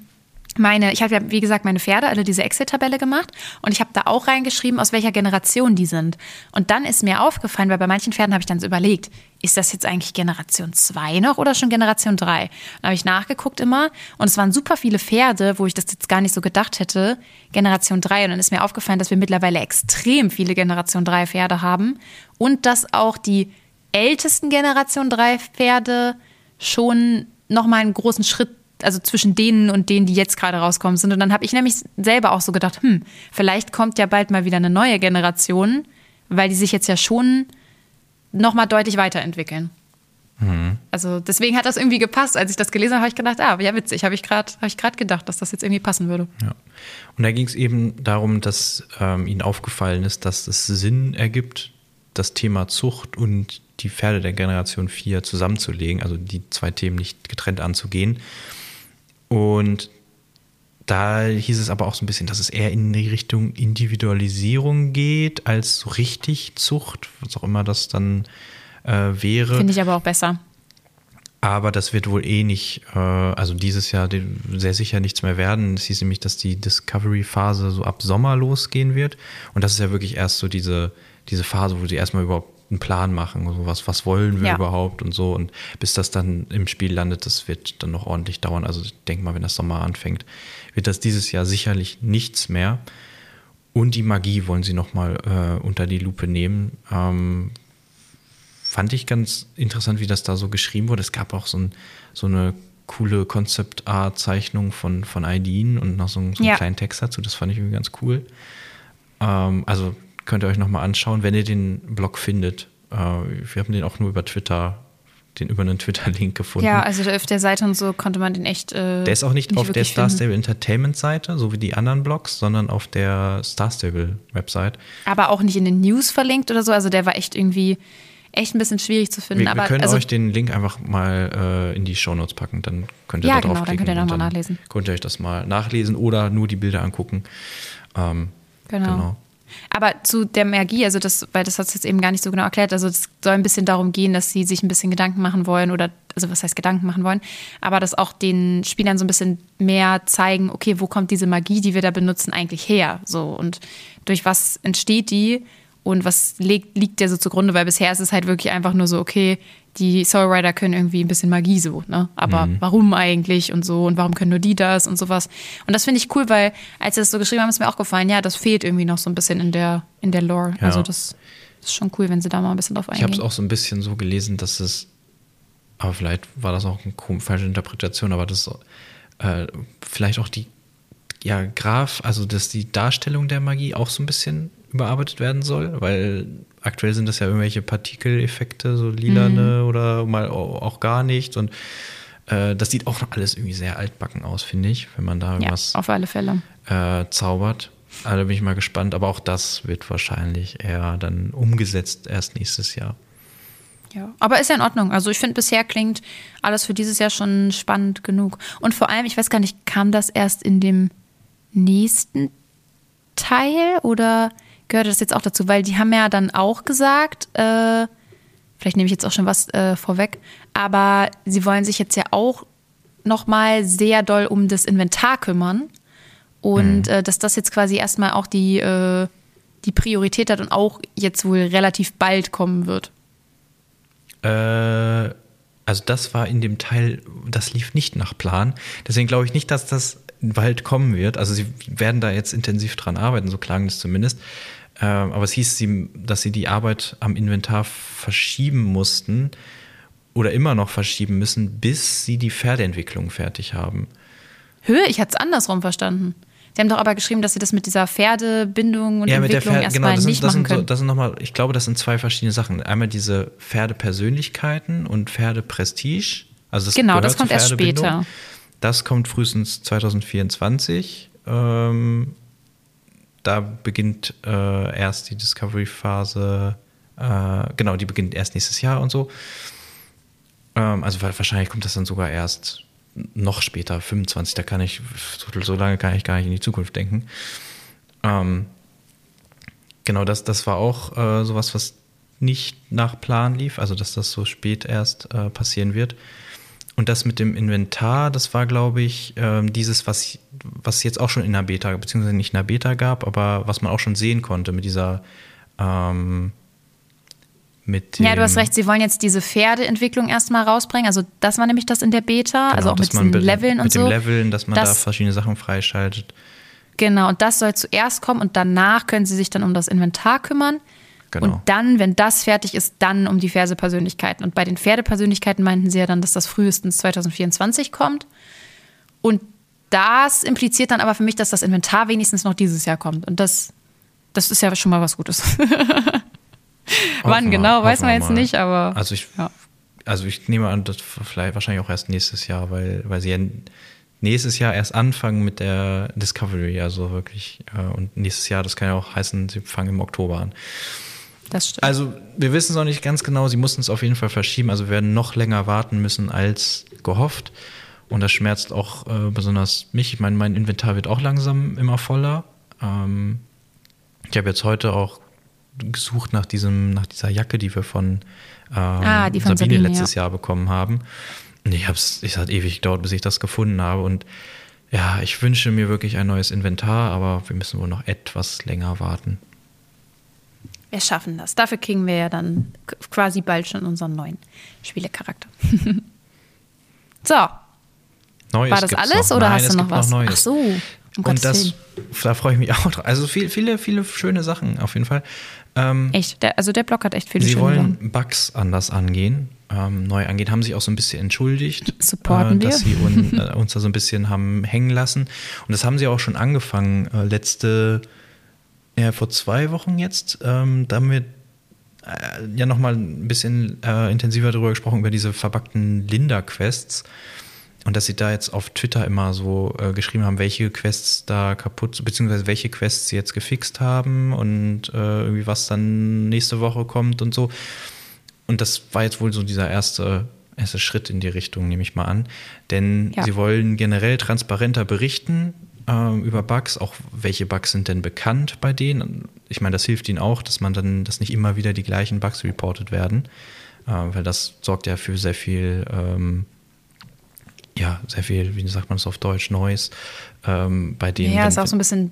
Speaker 1: meine, ich habe ja, wie gesagt, meine Pferde, alle diese Excel-Tabelle gemacht und ich habe da auch reingeschrieben, aus welcher Generation die sind. Und dann ist mir aufgefallen, weil bei manchen Pferden habe ich dann so überlegt, ist das jetzt eigentlich Generation 2 noch oder schon Generation 3? Dann habe ich nachgeguckt immer und es waren super viele Pferde, wo ich das jetzt gar nicht so gedacht hätte, Generation 3. Und dann ist mir aufgefallen, dass wir mittlerweile extrem viele Generation 3 Pferde haben und dass auch die ältesten Generation 3 Pferde schon nochmal einen großen Schritt also zwischen denen und denen, die jetzt gerade rauskommen sind. Und dann habe ich nämlich selber auch so gedacht, hm, vielleicht kommt ja bald mal wieder eine neue Generation, weil die sich jetzt ja schon nochmal deutlich weiterentwickeln. Mhm. Also deswegen hat das irgendwie gepasst. Als ich das gelesen habe, habe ich gedacht, ah, ja, witzig, habe ich gerade hab gedacht, dass das jetzt irgendwie passen würde.
Speaker 2: Ja. Und da ging es eben darum, dass ähm, Ihnen aufgefallen ist, dass es Sinn ergibt, das Thema Zucht und die Pferde der Generation 4 zusammenzulegen, also die zwei Themen nicht getrennt anzugehen. Und da hieß es aber auch so ein bisschen, dass es eher in die Richtung Individualisierung geht, als so richtig Zucht, was auch immer das dann äh, wäre.
Speaker 1: Finde ich aber auch besser.
Speaker 2: Aber das wird wohl eh nicht, äh, also dieses Jahr sehr sicher nichts mehr werden. Es hieß nämlich, dass die Discovery-Phase so ab Sommer losgehen wird. Und das ist ja wirklich erst so diese, diese Phase, wo sie erstmal überhaupt einen Plan machen, so was, was wollen wir ja. überhaupt und so. Und bis das dann im Spiel landet, das wird dann noch ordentlich dauern. Also ich denke mal, wenn das Sommer anfängt, wird das dieses Jahr sicherlich nichts mehr. Und die Magie wollen sie nochmal äh, unter die Lupe nehmen. Ähm, fand ich ganz interessant, wie das da so geschrieben wurde. Es gab auch so, ein, so eine coole Concept-Art-Zeichnung von, von Aideen und noch so, so einen ja. kleinen Text dazu. Das fand ich irgendwie ganz cool. Ähm, also Könnt ihr euch nochmal anschauen, wenn ihr den Blog findet. Äh, wir haben den auch nur über Twitter, den über einen Twitter-Link gefunden.
Speaker 1: Ja, also auf der Seite und so konnte man den echt. Äh,
Speaker 2: der ist auch nicht, nicht auf der Star Stable Entertainment-Seite, so wie die anderen Blogs, sondern auf der Star Stable-Website.
Speaker 1: Aber auch nicht in den News verlinkt oder so. Also der war echt irgendwie echt ein bisschen schwierig zu finden.
Speaker 2: Wir,
Speaker 1: aber,
Speaker 2: wir können
Speaker 1: also,
Speaker 2: euch den Link einfach mal äh, in die Shownotes packen, dann könnt ihr
Speaker 1: ja,
Speaker 2: da drauf
Speaker 1: genau, dann könnt ihr nochmal nachlesen.
Speaker 2: Könnt ihr euch das mal nachlesen oder nur die Bilder angucken. Ähm,
Speaker 1: genau. genau. Aber zu der Magie, also das, weil das hat es jetzt eben gar nicht so genau erklärt, also es soll ein bisschen darum gehen, dass sie sich ein bisschen Gedanken machen wollen oder, also was heißt Gedanken machen wollen, aber dass auch den Spielern so ein bisschen mehr zeigen, okay, wo kommt diese Magie, die wir da benutzen, eigentlich her? So und durch was entsteht die? Und was liegt, liegt der so zugrunde, weil bisher ist es halt wirklich einfach nur so, okay, die Soul Rider können irgendwie ein bisschen Magie so, ne? Aber mhm. warum eigentlich und so und warum können nur die das und sowas? Und das finde ich cool, weil als sie das so geschrieben haben, ist mir auch gefallen, ja, das fehlt irgendwie noch so ein bisschen in der, in der Lore. Ja. Also das, das, ist schon cool, wenn sie da mal ein bisschen drauf eingehen.
Speaker 2: Ich habe es auch so ein bisschen so gelesen, dass es, aber vielleicht war das auch eine falsche Interpretation, aber das äh, vielleicht auch die, ja, Graf, also dass die Darstellung der Magie auch so ein bisschen überarbeitet werden soll, weil aktuell sind das ja irgendwelche Partikeleffekte, so lilane mhm. oder mal auch gar nicht. Und äh, das sieht auch alles irgendwie sehr altbacken aus, finde ich, wenn man da irgendwas
Speaker 1: ja, auf alle Fälle.
Speaker 2: Äh, zaubert. Also da bin ich mal gespannt, aber auch das wird wahrscheinlich eher dann umgesetzt erst nächstes Jahr.
Speaker 1: Ja, aber ist ja in Ordnung. Also ich finde, bisher klingt alles für dieses Jahr schon spannend genug. Und vor allem, ich weiß gar nicht, kam das erst in dem nächsten Teil oder gehört das jetzt auch dazu, weil die haben ja dann auch gesagt, äh, vielleicht nehme ich jetzt auch schon was äh, vorweg, aber sie wollen sich jetzt ja auch nochmal sehr doll um das Inventar kümmern und mhm. äh, dass das jetzt quasi erstmal auch die, äh, die Priorität hat und auch jetzt wohl relativ bald kommen wird.
Speaker 2: Äh, also das war in dem Teil, das lief nicht nach Plan. Deswegen glaube ich nicht, dass das bald kommen wird. Also sie werden da jetzt intensiv dran arbeiten, so klang es zumindest. Ähm, aber es hieß, dass sie die Arbeit am Inventar verschieben mussten oder immer noch verschieben müssen, bis sie die Pferdeentwicklung fertig haben.
Speaker 1: Höhe, ich hatte es andersrum verstanden. Sie haben doch aber geschrieben, dass sie das mit dieser Pferdebindung und ja, Entwicklung erstmal genau, nicht
Speaker 2: das
Speaker 1: machen können.
Speaker 2: So, das sind nochmal, ich glaube, das sind zwei verschiedene Sachen. Einmal diese Pferdepersönlichkeiten und Pferdeprestige. Also das
Speaker 1: genau, das kommt erst später.
Speaker 2: Das kommt frühestens 2024. Ähm, da beginnt äh, erst die Discovery-Phase. Äh, genau, die beginnt erst nächstes Jahr und so. Ähm, also wahrscheinlich kommt das dann sogar erst noch später, 25. Da kann ich, so, lange kann ich gar nicht in die Zukunft denken. Ähm, genau, das, das war auch äh, sowas, was nicht nach Plan lief, also dass das so spät erst äh, passieren wird. Und das mit dem Inventar, das war, glaube ich, ähm, dieses, was, was jetzt auch schon in der Beta, beziehungsweise nicht in der Beta gab, aber was man auch schon sehen konnte mit dieser ähm, mit
Speaker 1: ja, du hast recht, sie wollen jetzt diese Pferdeentwicklung erstmal rausbringen. Also das war nämlich das in der Beta,
Speaker 2: genau,
Speaker 1: also auch mit diesen Leveln und
Speaker 2: mit
Speaker 1: so.
Speaker 2: Mit dem Leveln, dass man
Speaker 1: das,
Speaker 2: da verschiedene Sachen freischaltet.
Speaker 1: Genau, und das soll zuerst kommen und danach können sie sich dann um das Inventar kümmern.
Speaker 2: Genau.
Speaker 1: Und dann, wenn das fertig ist, dann um die Pferdepersönlichkeiten. Und bei den Pferdepersönlichkeiten meinten sie ja dann, dass das frühestens 2024 kommt. Und das impliziert dann aber für mich, dass das Inventar wenigstens noch dieses Jahr kommt. Und das, das ist ja schon mal was Gutes. Wann genau, weiß man jetzt
Speaker 2: mal.
Speaker 1: nicht, aber.
Speaker 2: Also ich,
Speaker 1: ja.
Speaker 2: also ich nehme an, das vielleicht wahrscheinlich auch erst nächstes Jahr, weil, weil sie ja nächstes Jahr erst anfangen mit der Discovery, also wirklich. Äh, und nächstes Jahr, das kann ja auch heißen, sie fangen im Oktober an.
Speaker 1: Das stimmt.
Speaker 2: Also wir wissen es noch nicht ganz genau, sie mussten es auf jeden Fall verschieben, also wir werden noch länger warten müssen als gehofft. Und das schmerzt auch äh, besonders mich. Ich meine, mein Inventar wird auch langsam immer voller. Ähm, ich habe jetzt heute auch gesucht nach diesem, nach dieser Jacke, die wir von, ähm,
Speaker 1: ah, die von
Speaker 2: Sabine,
Speaker 1: Sabine
Speaker 2: letztes
Speaker 1: ja.
Speaker 2: Jahr bekommen haben. Und ich habe es, es hat ewig gedauert, bis ich das gefunden habe. Und ja, ich wünsche mir wirklich ein neues Inventar, aber wir müssen wohl noch etwas länger warten.
Speaker 1: Wir schaffen das. Dafür kriegen wir ja dann quasi bald schon unseren neuen Spielecharakter. so.
Speaker 2: Neues
Speaker 1: War das alles
Speaker 2: noch.
Speaker 1: oder
Speaker 2: Nein,
Speaker 1: hast du noch was?
Speaker 2: Noch Neues.
Speaker 1: Ach so. Um
Speaker 2: und das,
Speaker 1: Willen.
Speaker 2: da freue ich mich auch drauf. Also viel, viele, viele schöne Sachen auf jeden Fall. Ähm,
Speaker 1: echt, der, also der Blog hat echt viele
Speaker 2: Sie
Speaker 1: schöne
Speaker 2: wollen
Speaker 1: Sachen.
Speaker 2: Bugs anders angehen, ähm, neu angehen, haben sich auch so ein bisschen entschuldigt,
Speaker 1: Supporten
Speaker 2: äh, dass
Speaker 1: wir.
Speaker 2: sie un, äh, uns da so ein bisschen haben hängen lassen. Und das haben sie auch schon angefangen, äh, letzte, ja, vor zwei Wochen jetzt, ähm, da haben wir äh, ja nochmal ein bisschen äh, intensiver darüber gesprochen, über diese verbackten Linda-Quests. Und dass sie da jetzt auf Twitter immer so äh, geschrieben haben, welche Quests da kaputt, beziehungsweise welche Quests sie jetzt gefixt haben und äh, irgendwie was dann nächste Woche kommt und so. Und das war jetzt wohl so dieser erste, erste Schritt in die Richtung, nehme ich mal an. Denn
Speaker 1: Ja.
Speaker 2: sie wollen generell transparenter berichten ähm, über Bugs, auch welche Bugs sind denn bekannt bei denen. Ich meine, das hilft ihnen auch, dass man dann, dass nicht immer wieder die gleichen Bugs reported werden, äh, weil das sorgt ja für sehr viel ähm, ja, sehr viel, wie sagt man es auf Deutsch, Neues ähm, bei denen.
Speaker 1: Ja, ist auch so ein bisschen,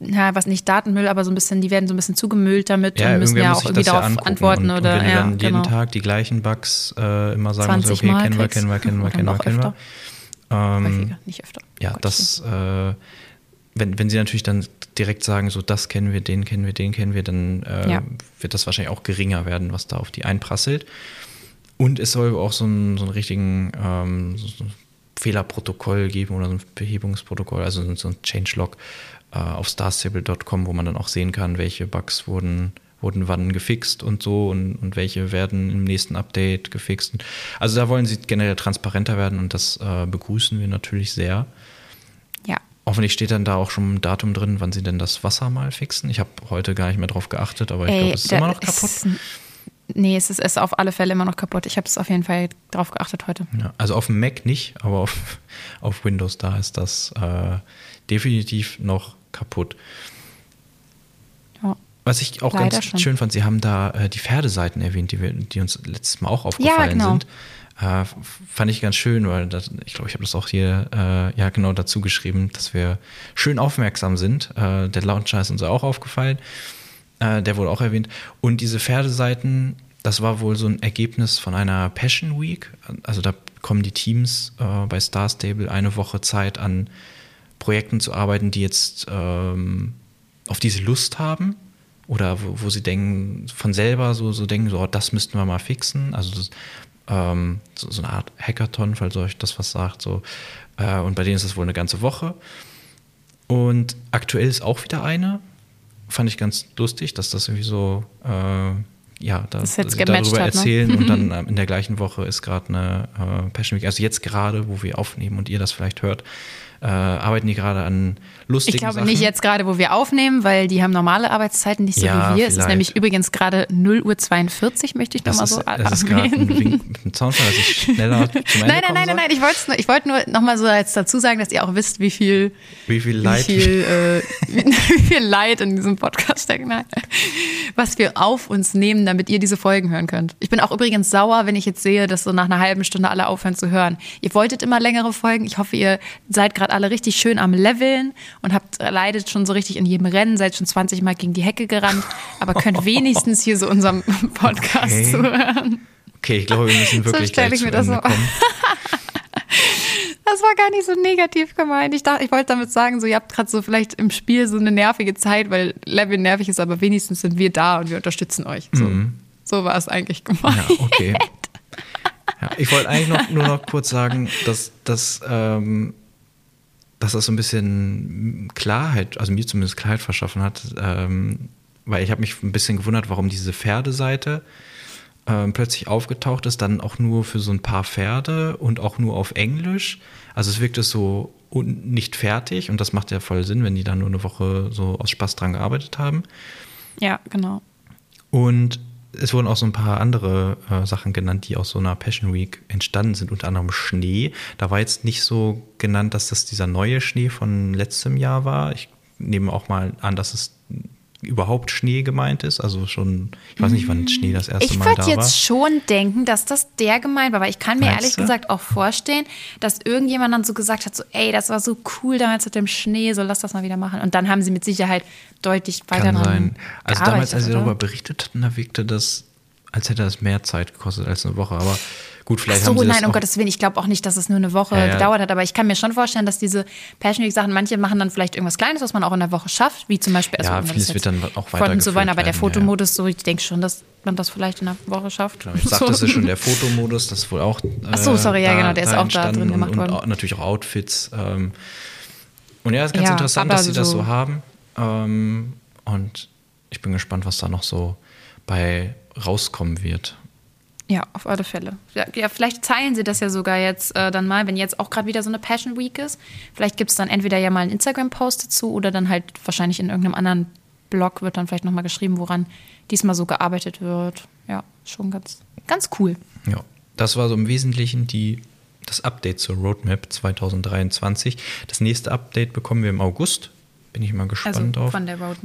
Speaker 1: ja, was nicht Datenmüll, aber so ein bisschen, die werden so ein bisschen zugemüllt damit
Speaker 2: ja,
Speaker 1: und müssen ja auch irgendwie
Speaker 2: ja
Speaker 1: darauf
Speaker 2: angucken.
Speaker 1: antworten
Speaker 2: und,
Speaker 1: oder
Speaker 2: und wenn die
Speaker 1: ja,
Speaker 2: dann jeden
Speaker 1: genau.
Speaker 2: Tag die gleichen Bugs äh, immer sagen, so,
Speaker 1: 20
Speaker 2: okay, kennen wir, kennen wir, kennen wir, kennen wir, kennen wir. Ähm,
Speaker 1: Häufiger, nicht öfter.
Speaker 2: ja, das, äh, wenn, wenn sie natürlich dann direkt sagen, so das kennen wir, den kennen wir, den kennen wir, dann äh,
Speaker 1: Ja.
Speaker 2: wird das wahrscheinlich auch geringer werden, was da auf die einprasselt. Und es soll auch so einen, so einen richtigen ähm, so, ein Fehlerprotokoll geben oder so ein Behebungsprotokoll, also so- so ein Changelog äh, auf starstable.com, wo man dann auch sehen kann, welche Bugs wurden, wurden wann gefixt und so und, und welche werden im nächsten Update gefixt. Also da wollen sie generell transparenter werden und das äh, begrüßen wir natürlich sehr.
Speaker 1: Ja.
Speaker 2: Hoffentlich steht dann da auch schon ein Datum drin, wann sie denn das Wasser mal fixen. Ich habe heute gar nicht mehr drauf geachtet, aber ich glaube, es ist immer noch kaputt.
Speaker 1: Ist, nee, es ist, ist auf alle Fälle immer noch kaputt. Ich habe es auf jeden Fall drauf geachtet heute.
Speaker 2: Ja, also auf dem Mac nicht, aber auf, auf Windows, da ist das äh, definitiv noch kaputt.
Speaker 1: Ja.
Speaker 2: Was ich auch
Speaker 1: Leider
Speaker 2: ganz
Speaker 1: schon.
Speaker 2: schön fand, Sie haben da äh, die Pferdeseiten erwähnt, die, wir, die uns letztes Mal auch aufgefallen
Speaker 1: genau.
Speaker 2: sind. Äh, fand ich ganz schön, weil das, ich glaube, ich habe das auch hier äh, ja genau dazu geschrieben, dass wir schön aufmerksam sind. Äh, der Launcher ist uns auch aufgefallen. Äh, der wurde auch erwähnt. Und diese Pferdeseiten, das war wohl so ein Ergebnis von einer Passion Week. Also da kommen die Teams äh, bei Star Stable eine Woche Zeit an Projekten zu arbeiten, die jetzt ähm, auf diese Lust haben oder wo, wo sie denken, von selber so, so denken, so, oh, das müssten wir mal fixen. Also das, ähm, so, so eine Art Hackathon, falls euch das was sagt. So. Äh, und bei denen ist das wohl eine ganze Woche. Und aktuell ist auch wieder eine. Fand ich ganz lustig, dass das irgendwie so, äh, ja, da,
Speaker 1: Das jetzt
Speaker 2: sie darüber
Speaker 1: hat, ne?
Speaker 2: erzählen und dann ähm, in der gleichen Woche ist gerade eine äh, Passion Week, also jetzt gerade, wo wir aufnehmen und ihr das vielleicht hört, äh, arbeiten die gerade an lustigen
Speaker 1: Ich glaube
Speaker 2: Sachen.
Speaker 1: nicht jetzt gerade, wo wir aufnehmen, weil die haben normale Arbeitszeiten, nicht so
Speaker 2: Ja,
Speaker 1: wie wir. Es ist
Speaker 2: vielleicht.
Speaker 1: nämlich übrigens gerade 0 Uhr 42, möchte ich nochmal so
Speaker 2: das ist gerade ein
Speaker 1: erwähnen.
Speaker 2: Wink mit dem Zaunfall, dass ich schneller zum Ende
Speaker 1: Nein, nein, nein, nein, nein. Ich wollte nur, ich wollte nur nochmal so jetzt dazu sagen, dass ihr auch wisst, wie viel,
Speaker 2: Wie viel
Speaker 1: wie
Speaker 2: Leid.
Speaker 1: viel, äh, wie, wie viel Leid in diesem Podcast steckt. Was wir auf uns nehmen, damit ihr diese Folgen hören könnt. Ich bin auch übrigens sauer, wenn ich jetzt sehe, dass so nach einer halben Stunde alle aufhören zu hören. Ihr wolltet immer längere Folgen. Ich hoffe, ihr seid gerade alle richtig schön am Leveln und habt leidet schon so richtig in jedem Rennen, seid schon 20 Mal gegen die Hecke gerannt, aber könnt wenigstens hier so unserem Podcast
Speaker 2: Okay.
Speaker 1: zuhören.
Speaker 2: Okay, ich glaube, wir müssen wirklich
Speaker 1: stell
Speaker 2: gleich
Speaker 1: ich mir das so-
Speaker 2: kommen.
Speaker 1: Das war gar nicht so negativ gemeint. Ich dachte, ich wollte damit sagen, so ihr habt gerade so vielleicht im Spiel so eine nervige Zeit, weil Level nervig ist, aber wenigstens sind wir da und wir unterstützen euch. So, so war es eigentlich gemeint.
Speaker 2: Ja, okay. Ja, ich wollte eigentlich noch, nur noch kurz sagen, dass, dass, ähm, dass das so ein bisschen Klarheit, also mir zumindest Klarheit verschaffen hat, ähm, weil ich habe mich ein bisschen gewundert, warum diese Pferdeseite ähm, plötzlich aufgetaucht ist, dann auch nur für so ein paar Pferde und auch nur auf Englisch. Also es wirkte so un nicht fertig und das macht ja voll Sinn, wenn die dann nur eine Woche so aus Spaß dran gearbeitet haben.
Speaker 1: Ja, genau.
Speaker 2: Und es wurden auch so ein paar andere äh, Sachen genannt, die aus so einer Passion Week entstanden sind, unter anderem Schnee. Da war jetzt nicht so genannt, dass das dieser neue Schnee von letztem Jahr war. Ich nehme auch mal an, dass es überhaupt Schnee gemeint ist. Also schon, ich weiß nicht, wann Schnee das erste
Speaker 1: Ich
Speaker 2: Mal
Speaker 1: würde
Speaker 2: da
Speaker 1: jetzt
Speaker 2: war.
Speaker 1: schon denken, dass das der gemeint war, weil ich kann mir
Speaker 2: Meinst
Speaker 1: ehrlich
Speaker 2: du?
Speaker 1: gesagt auch vorstellen, dass irgendjemand dann so gesagt hat, so, ey, das war so cool damals mit dem Schnee, so lass das mal wieder machen. Und dann haben sie mit Sicherheit deutlich weiter
Speaker 2: Kann sein. Also damals, als sie darüber berichtet hatten, da wirkte das, als hätte das mehr Zeit gekostet als eine Woche. Aber gut,
Speaker 1: Ach
Speaker 2: vielleicht
Speaker 1: so,
Speaker 2: haben sie
Speaker 1: nein,
Speaker 2: das
Speaker 1: um Gottes Willen. Ich glaube auch nicht, dass es nur eine Woche
Speaker 2: Ja, ja.
Speaker 1: gedauert hat, aber ich kann mir schon vorstellen, dass diese Passion Week Sachen, manche machen dann vielleicht irgendwas Kleines, was man auch in der Woche schafft, wie zum Beispiel,
Speaker 2: Ja,
Speaker 1: wenn
Speaker 2: vieles
Speaker 1: das
Speaker 2: wird dann auch
Speaker 1: und so weiter, aber der. Fotomodus, so, ich denke schon, dass man das vielleicht in der Woche schafft.
Speaker 2: Genau, ich sagte,
Speaker 1: So.
Speaker 2: das ist schon der Fotomodus, das ist wohl auch. Äh,
Speaker 1: Ach so, sorry, ja, genau, der ist auch da drin gemacht
Speaker 2: und,
Speaker 1: worden.
Speaker 2: Und natürlich auch Outfits. Ähm, und ja, ist ganz
Speaker 1: Ja,
Speaker 2: interessant, dass sie das
Speaker 1: so-
Speaker 2: so haben. Ähm, und ich bin gespannt, was da noch so bei rauskommen wird.
Speaker 1: Ja, auf alle Fälle. Ja, ja, vielleicht teilen sie das ja sogar jetzt äh, dann mal, wenn jetzt auch gerade wieder so eine Passion Week ist. Vielleicht gibt es dann entweder ja mal einen Instagram-Post dazu oder dann halt wahrscheinlich in irgendeinem anderen Blog wird dann vielleicht nochmal geschrieben, woran diesmal so gearbeitet wird. Ja, schon ganz, ganz cool.
Speaker 2: Ja, das war so im Wesentlichen die, das Update zur Roadmap 2023. Das nächste Update bekommen wir im August. Bin ich mal gespannt
Speaker 1: Also
Speaker 2: auf.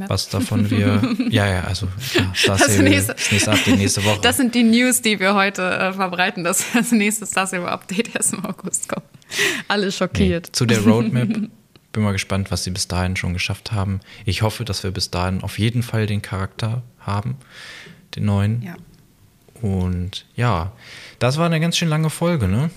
Speaker 2: Was davon wir. ja, ja, also Star
Speaker 1: Das
Speaker 2: Stable,
Speaker 1: nächste-
Speaker 2: das nächste Update nächste Woche.
Speaker 1: Das sind die News, die wir heute äh, verbreiten, dass das nächste Saber Update erst im August kommt. Alle
Speaker 2: Nee,
Speaker 1: schockiert.
Speaker 2: zu der Roadmap bin mal gespannt, was sie bis dahin schon geschafft haben. Ich hoffe, dass wir bis dahin auf jeden Fall den Charakter haben, den neuen.
Speaker 1: Ja.
Speaker 2: Und ja, das war eine ganz schön lange Folge, ne?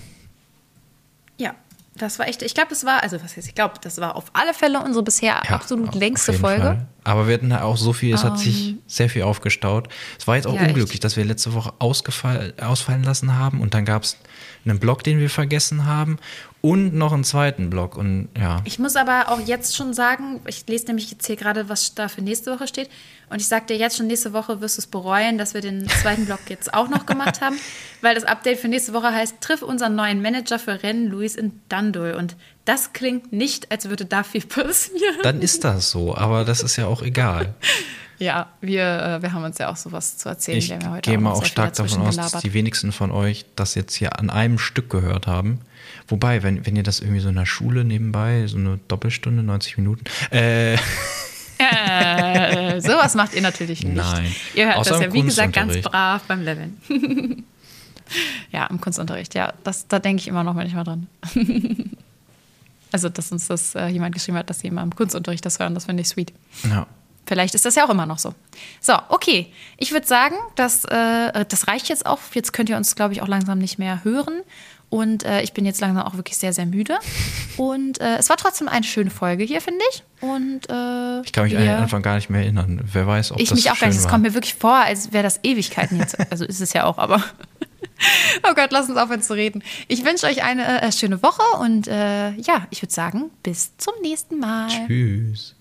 Speaker 1: Ja, das war echt, ich glaube, das war, also was heißt, ich glaube, das war auf alle Fälle unsere bisher
Speaker 2: Ja,
Speaker 1: absolut längste Folge.
Speaker 2: Fall. Aber wir hatten da auch so viel, es hat sich sehr viel aufgestaut. Es war jetzt auch
Speaker 1: Ähm. Ja,
Speaker 2: unglücklich,
Speaker 1: echt.
Speaker 2: dass wir letzte Woche ausgefall, ausfallen lassen haben und dann gab es einen Blog, den wir vergessen haben und noch einen zweiten Blog. Und ja,
Speaker 1: Ich muss aber auch jetzt schon sagen, ich lese nämlich jetzt hier gerade, was da für nächste Woche steht. Und ich sage dir jetzt schon, nächste Woche wirst du es bereuen, dass wir den zweiten Block jetzt auch noch gemacht haben. Weil das Update für nächste Woche heißt, triff unseren neuen Manager für Rennen, Luis in Dandul. Und das klingt nicht, als würde da viel passieren.
Speaker 2: dann ist das so, aber das ist ja auch egal.
Speaker 1: Ja, wir, äh, wir haben uns ja auch sowas zu erzählen.
Speaker 2: Ich
Speaker 1: Wir heute
Speaker 2: gehe mal auch stark davon aus, dass die wenigsten von euch das jetzt hier an einem Stück gehört haben. Wobei, wenn, wenn ihr das irgendwie so in der Schule nebenbei, so eine Doppelstunde, 90 Minuten, äh,
Speaker 1: Äh, sowas macht ihr natürlich nicht.
Speaker 2: Nein.
Speaker 1: Ihr hört
Speaker 2: Außer
Speaker 1: das ja, wie gesagt, ganz brav beim Leveln. ja, im Kunstunterricht, ja. Das, da denke ich immer noch manchmal dran. also, dass uns das äh, jemand geschrieben hat, dass sie immer im Kunstunterricht das hören, das finde ich sweet.
Speaker 2: ja.
Speaker 1: Vielleicht ist das ja auch immer noch so. So, okay. Ich würde sagen, das, äh, das reicht jetzt auch. Jetzt könnt ihr uns, glaube ich, auch langsam nicht mehr hören. Und äh, ich bin jetzt langsam auch wirklich sehr, sehr müde. Und äh, es war trotzdem eine schöne Folge hier, finde ich. Und äh,
Speaker 2: Ich kann mich an den Anfang gar nicht mehr erinnern. Wer weiß, ob
Speaker 1: ich
Speaker 2: das
Speaker 1: mich auch gar nicht. Es kommt mir wirklich vor, als wäre das Ewigkeiten jetzt. Also ist es ja auch, aber. oh Gott, lass uns aufhören zu reden. Ich wünsche euch eine äh, schöne Woche und äh, ja, ich würde sagen, bis zum nächsten Mal.
Speaker 2: Tschüss.